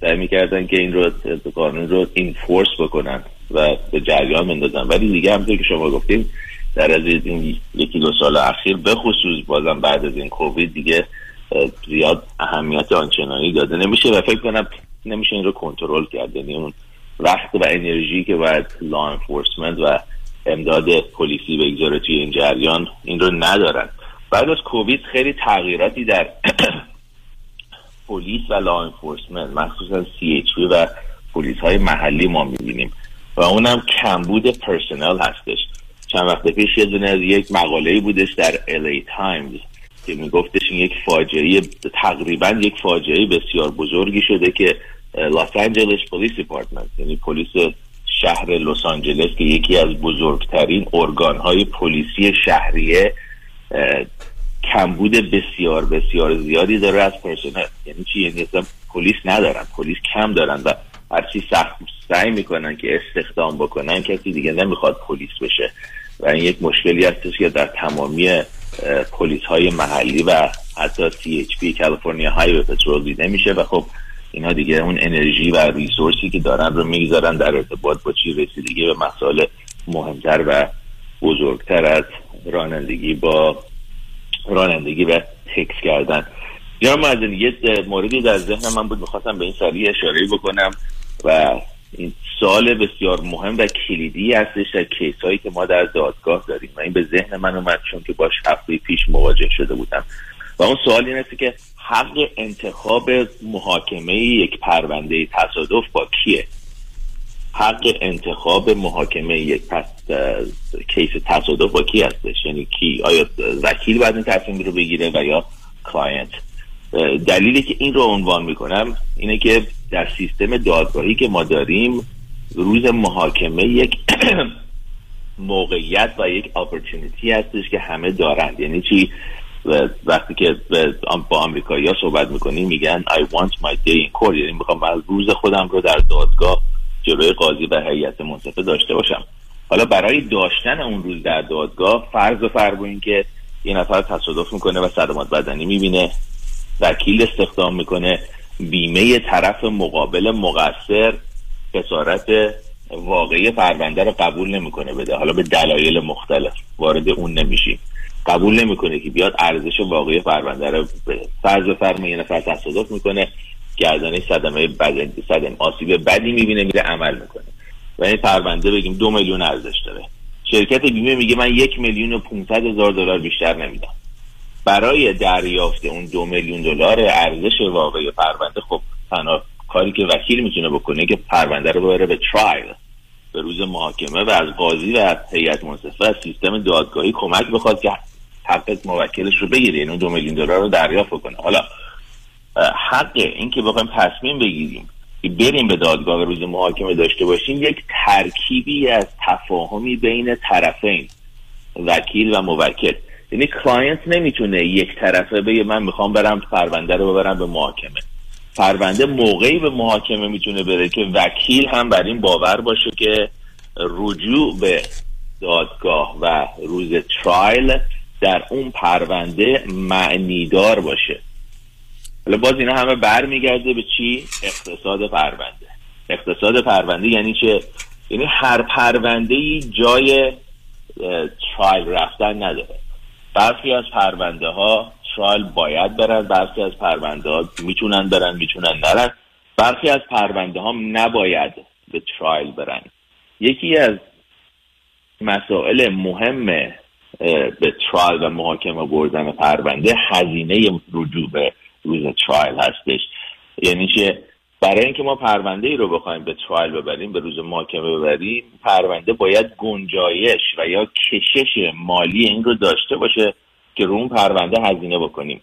Speaker 42: سعی می‌کردن که این رو قانون رو اینفورس بکنن و به جریان بندازن. ولی دیگه همطور که شما گفتیم در از این یکی دو سال اخیر به خصوص بازم بعد از این کووید دیگه زیاد اهمیت آنچنانی داده نمیشه و فکر کنم نمیشه این رو کنترل کرد. یعنی اون وقت و انرژی که باید law enforcement و امداد پلیسی بگذاره توی این جریان این رو ندارن. بعد از کووید خیلی تغییراتی در [CLEARS THROAT] پلیس و law enforcement مخصوصا CHP و پلیس های محلی ما می‌بینیم. و اونم کمبود پرسنل هستش. چند وقت پیش یه دونه از یک مقاله بودش در LA تایمز که میگفتش این یک فاجعه تقریبا یک فاجعه بسیار بزرگی شده که لس آنجلس پلیس دیپارتمنت یعنی پلیس شهر لس آنجلس که یکی از بزرگترین ارگان های پلیسی شهریه کمبود بسیار بسیار زیادی داره از پرسنل. یعنی چی؟ یعنی اصلا پلیس ندارن. پلیس کم دارن و هرچی سخت سعی می‌کنن که استخدام بکنن کسی دیگه نمی‌خواد پلیس بشه. و این یک مشکلی هستش که در تمامی پلیس های محلی و حتی CHP کالیفرنیا های پترول دیده میشه و خب اینا دیگه اون انرژی و ریسورسی که دارن رو می‌گذارن در ارتباط با چی رسیدگی به مسائل مهمتر و بزرگتر از رانندگی با رانندگی و تکس کردن. یا من یه موردی در ذهن من بود می‌خواستم به این سریع اشاره بکنم و این سال بسیار مهم و کلیدی هستش در کیس هایی که ما در دادگاه داریم. و این به ذهن من اومد چون که باش هفته پیش مواجه شده بودم. و اون سوال این است که حق انتخاب محاکمه یک پرونده تصادف با کیه؟ حق انتخاب محاکمه یک پس case تصادف با کی هستش؟ یعنی کی؟ آیا وکیل باید این تصمیم رو بگیره و یا client دلیلی که این رو عنوان می‌کنم اینه که در سیستم دادگاهی که ما داریم روز محاکمه یک [CLEARS THROAT] موقعیت و یک opportunity هستش که همه دارند. یعنی چی؟ وقتی که با امریکایی ها صحبت می‌کنیم میگن I want my day in court. یعنی می‌خوام روز خودم رو در دادگاه جلوی قاضی و هیئت منصفه داشته باشم. حالا برای داشتن اون روز در دادگاه فرض و فرض این که یه نفر تصادف می‌کنه و صدمات بدنی می‌بینه وکیل استخدام می‌کنه بیمه طرف مقابل مقصر خسارت واقعی پرونده رو قبول نمی‌کنه بده. حالا به دلایل مختلف وارد اون نمیشیم. قبول نمی‌کنه که بیاد ارزش واقعی پرونده رو فرض فرم یه نفر تصادف می‌کنه گردنه صدمه بدن صدم آسیب بدی می‌بینه میره عمل می‌کنه. و این پرونده بگیم دو میلیون ارزش داره. شرکت بیمه میگه من یک میلیون و 500 هزار دلار بیشتر نمیدم. برای دریافت اون دو میلیون دلار ارزش واقعی پرونده خب تنها کاری که وکیل می‌تونه بکنه که پرونده رو ببره به ترایل به روز محاکمه و از قاضی و هیئت منصفه از سیستم دادگاهی کمک بخواد که حق موکلش رو بگیره. یعنی دو میلیون دلار رو دریافت کنه حالا حق این که بخوایم تصمیم بگیریم بریم به دادگاه روز محاکمه داشته باشیم یک ترکیبی از تفاهمی بین طرفین وکیل و موکل. یعنی client نمی‌تونه یک طرفه بگه من می‌خوام برم پرونده رو ببرم به محاکمه. پرونده موقعی به محاکمه می‌تونه بره که وکیل هم بر این باور باشه که رجوع به دادگاه و روز ترایل در اون پرونده معنیدار باشه. حالا باز اینا همه برمیگرده به چی؟ اقتصاد پرونده. اقتصاد پرونده یعنی چه؟ یعنی هر پرونده ای جای ترایل رفتن نداره. برخی از پرونده ها ترایل باید برن برخی از پرونده ها می‌تونن برن می‌تونن نرن. برخی از پرونده ها نباید به ترایل برن. یکی از مسائل مهم به ترایل و محاکمه بردن پرونده هزینه رجوع به روز ترایل هستش. یعنی که برای اینکه ما پرونده ای رو بخوایم به ترایل ببریم به روز محاکمه ببریم پرونده باید گنجایش و یا کشش مالی این رو داشته باشه که رو اون پرونده هزینه بکنیم.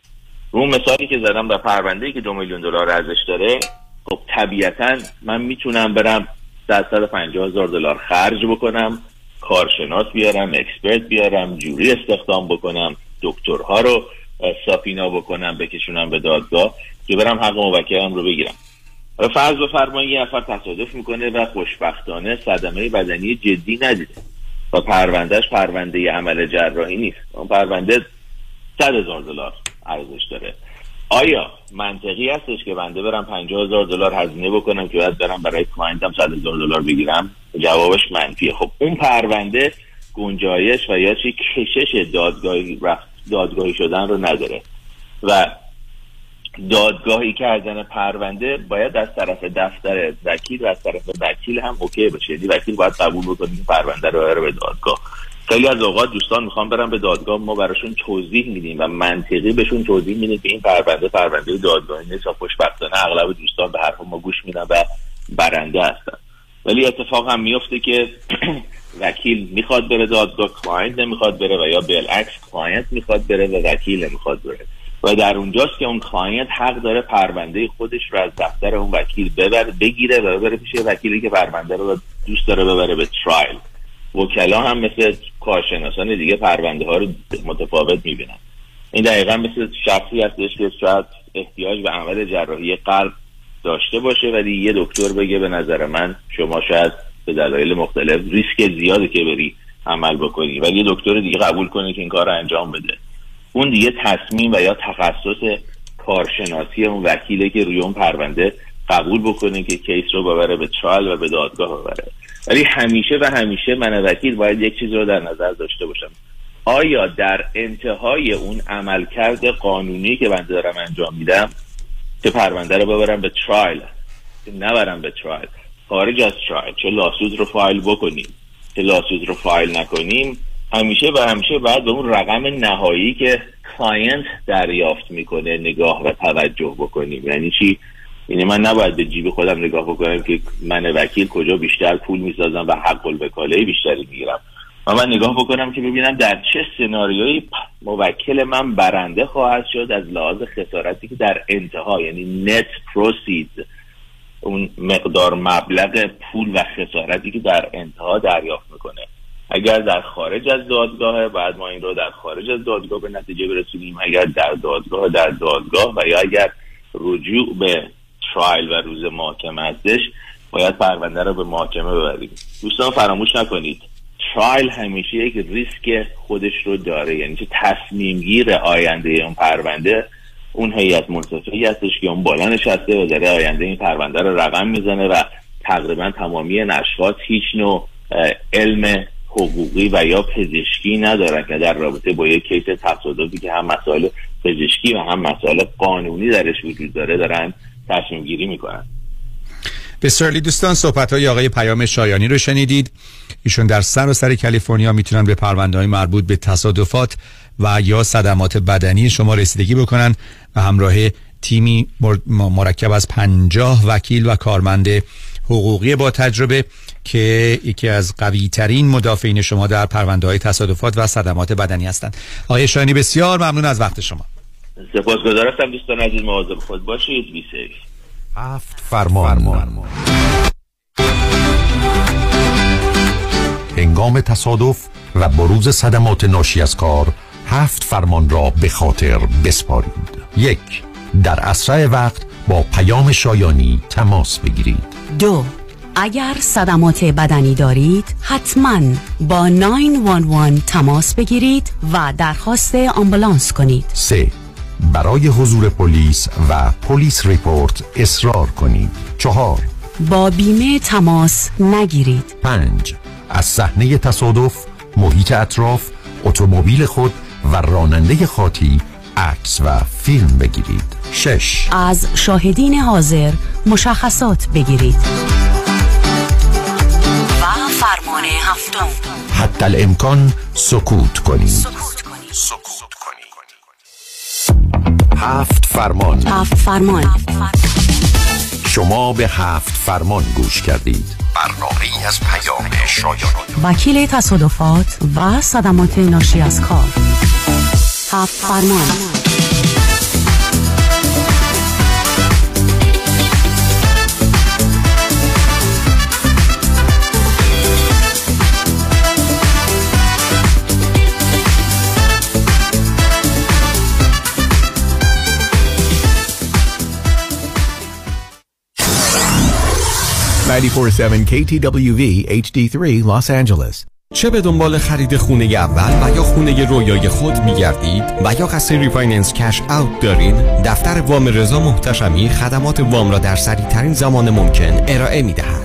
Speaker 42: رو مثالی که زدم در پرونده ای که دو میلیون دلار ارزش داره خب طبیعتا من می‌تونم برم در پنجاه هزار دلار خرج بکنم کارشناس بیارم اکسپرت بیارم جوری استخدام بکنم دکترها رو ساپینا بکنم بکشونم به دادگاه که برم حق موکلم رو بگیرم. فرض بفرمایید یه نفر تصادف می‌کنه و خوشبختانه صدمه بدنی جدی ندیده. و پروندهش پرونده عمل جراحی نیست. اون پرونده صد هزار دلار ارزش داره. آیا منطقی هستش که بنده برم پنجاه هزار دلار هزینه بکنم که باید برم برای client م صد هزار دلار بگیرم؟ جوابش منفیه. خب اون پرونده گنجایش و یا چی کشش دادگاهی رفت دادگاهی شدن رو نداره. و دادگاهی کردن پرونده باید از طرف دفتر وکیل و از طرف وکیل هم okay بشه یعنی وکیل باید قبول بکنه که پرونده رو بره به دادگاه. خیلی از اوقات دوستان می‌خوان برن به دادگاه ما براشون توضیح میدیم و منطقی بهشون توضیح میدیم که این پرونده پرونده دادگاهی نیست و خوشبختانه اغلب دوستان به حرف ما گوش میدن و برنده هستن. ولی اتفاق هم میفته که [CLEARS THROAT] وکیل می‌خواد بره دادگاه client نمی‌خواد بره و یا بالعکس client می‌خواد بره و وکیل نمی‌خواد بره. و در اونجاست که اون client حق داره پرونده خودش رو از دفتر اون وکیل ببر بگیره و ببره پیش وکیلی که پرونده رو دوست داره ببره به ترایل وکلا هم مثل کارشناسان دیگه پرونده ها رو متفاوت می‌بینن. این دقیقا مثل شخصی هستش که شاید احتیاج به عمل جراحی قلب داشته باشه ولی یه دکتر بگه به نظر من شما شاید به دلایل مختلف ریسک زیادی که بری عمل بکنی ولی یه دکتر دیگه قبول کنه که این کار رو انجام بده. اون دیگه تصمیم و یا تخصص کارشناسی اون وکیله که روی اون پرونده قبول بکنه که case رو ببره به trial و به دادگاه ببره. ولی همیشه و همیشه من وکیل باید یک چیز رو در نظر داشته باشم. آیا در انتهای اون عملکرد قانونی که من دارم انجام میدم که پرونده رو ببرم به trial که نبرم به trial خارج از trial چه lawsuit رو فایل بکنیم. چه lawsuit رو فایل نکنیم. همیشه و همیشه باید به اون رقم نهایی که client دریافت می‌کنه نگاه و توجه بکنیم. یعنی چی؟ یعنی من نباید به جیب خودم نگاه بکنم که من وکیل کجا بیشتر پول می‌سازم و حق الوکاله بیشتری می‌گیرم. و من نگاه بکنم که ببینم در چه سناریویی موکل من برنده خواهد شد از لحاظ خسارتی که در انتها یعنی نت پروسید اون مقدار مبلغ پول و خسارتی که در انتها دریافت می‌کنه. اگر در خارج از دادگاه بعد ما این رو در خارج از دادگاه به نتیجه برسونیم. اگر در دادگاه در دادگاه و یا اگر رجوع به ترایل و روز محاکمه هستش باید پرونده رو به محاکمه ببریم. دوستان فراموش نکنید. ترایل همیشه یک ریسک خودش رو داره. یعنی که تصمیم گیر آینده اون پرونده اون هیئت منصفه هستش که اون بالا نشسته و داره آینده این پرونده رو رقم می‌زنه و تقریبا تمامی اشخاص هیچ نوع علم حقوقی و یا پزشکی ندارن که در رابطه با یک کیس تصادفی که هم مسائل پزشکی و هم مسائل قانونی درش وجود داره دارن تصمیم گیری می‌کنن.
Speaker 41: بسیار دوستان صحبت های آقای پیام شایانی رو شنیدید. ایشون در سر و سر کالیفرنیا می‌تونن به پرونده های مربوط به تصادفات و یا صدمات بدنی شما رسیدگی بکنن و همراه تیمی مرکب از پنجاه وکیل و کارمند حقوقی با تجربه که یکی از قوی ترین مدافعین شما در پرونده های تصادفات و صدمات بدنی هستند. آقای شایانی بسیار ممنون از وقت شما.
Speaker 42: سپاسگزار هستم دوستان عزیز مواظب خود باشید. بی سیف
Speaker 29: هفت فرمان, فرمان. هنگام تصادف و بروز صدمات ناشی از کار هفت فرمان را به خاطر بسپارید. یک در اسرع وقت با پیام شایانی تماس بگیرید.
Speaker 39: دو اگر صدمات بدنی دارید حتما با 911 تماس بگیرید و درخواست آمبولانس کنید.
Speaker 29: سه برای حضور پلیس و پلیس ریپورت اصرار کنید. چهار
Speaker 39: با بیمه تماس نگیرید.
Speaker 29: پنج از صحنه تصادف محیط اطراف اتومبیل خود و راننده خاطی عکس و فیلم بگیرید. شش.
Speaker 39: از شاهدین حاضر مشخصات بگیرید. و فرمان هفتم.
Speaker 29: حتی الامکان سکوت کنید.
Speaker 39: سکوت کنید.
Speaker 29: سکوت کنید. هفت فرمان.
Speaker 39: هفت فرمان.
Speaker 29: شما به هفت فرمان گوش کردید. برنامه از پیام شایان.
Speaker 39: وکیل تصادفات و صدمات ناشی از کار. هفت فرمان.
Speaker 43: KTWV HD3 Los Angeles.
Speaker 44: چه به دنبال خرید خونه اول و یا خونه رویای خود می گردید و یا قصد refinance cash out دارید دفتر وام رضا محتشمی خدمات وام را در سریع ترین زمان ممکن ارائه می دهد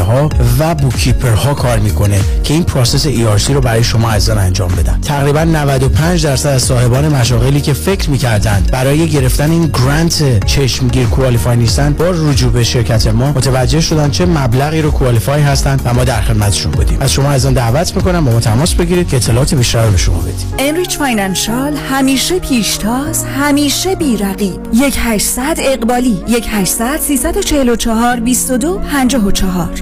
Speaker 12: ها و bookkeeper ها کار می‌کنه که این process ERC رو برای شما عزیزان انجام بدن. تقریبا 95 درصد از صاحبان مشاغلی که فکر می‌کردند برای گرفتن این grant چشمگیر qualify نیستن با رجوع به شرکت ما متوجه شدن چه مبلغی رو qualify هستند و ما در خدمتشون بودیم. از شما عزیزان دعوت می‌کنم با ما تماس بگیرید که اطلاعات بیشتر به شما بدیم.
Speaker 23: Enrich Financial همیشه پیشتاز همیشه بیرقیب. یک 800 اقبالی یک 800 344 22 54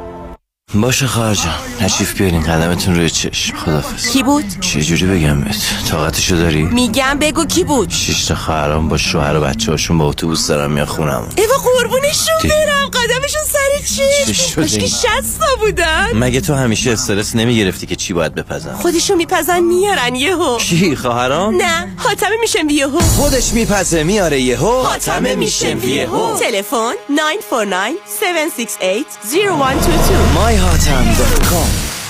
Speaker 45: باشه خواهر جان نشیف بیارین قدمتون روی چشم خدافز
Speaker 46: کی بود؟
Speaker 45: چه جوری بگم بهت طاقتشو داری؟
Speaker 46: میگم بگو کی بود؟
Speaker 45: شش تا خواهرام با شوهر و بچه هاشون با اتوبوس دارن میان خونم
Speaker 46: ایوا قربونشون برم قدمشون سر
Speaker 45: چی
Speaker 47: که
Speaker 45: این؟
Speaker 47: 60 تا بودن
Speaker 45: مگه تو همیشه استرس نمی‌گرفتی که چی باید بپزن؟
Speaker 47: خودشو میپزن میارن یهو.
Speaker 45: کی خواهرام؟
Speaker 47: نه حاتمه میشم یهو.
Speaker 45: خودش میپزه میاره یهو.
Speaker 47: حاتمه میشم یهو. تلفن 949 768 0122
Speaker 45: myhatam.com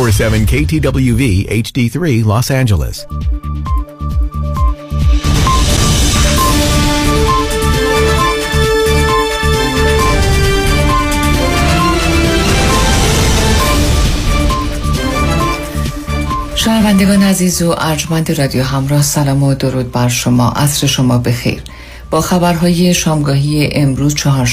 Speaker 48: Ninety-four seven KTWV HD3 Los Angeles.
Speaker 49: شنوندگان عزیز و ارجمند رادیو همراه سلام و درود بر شما عصر شما بخیر با خبرهای شامگاهی امروز چهار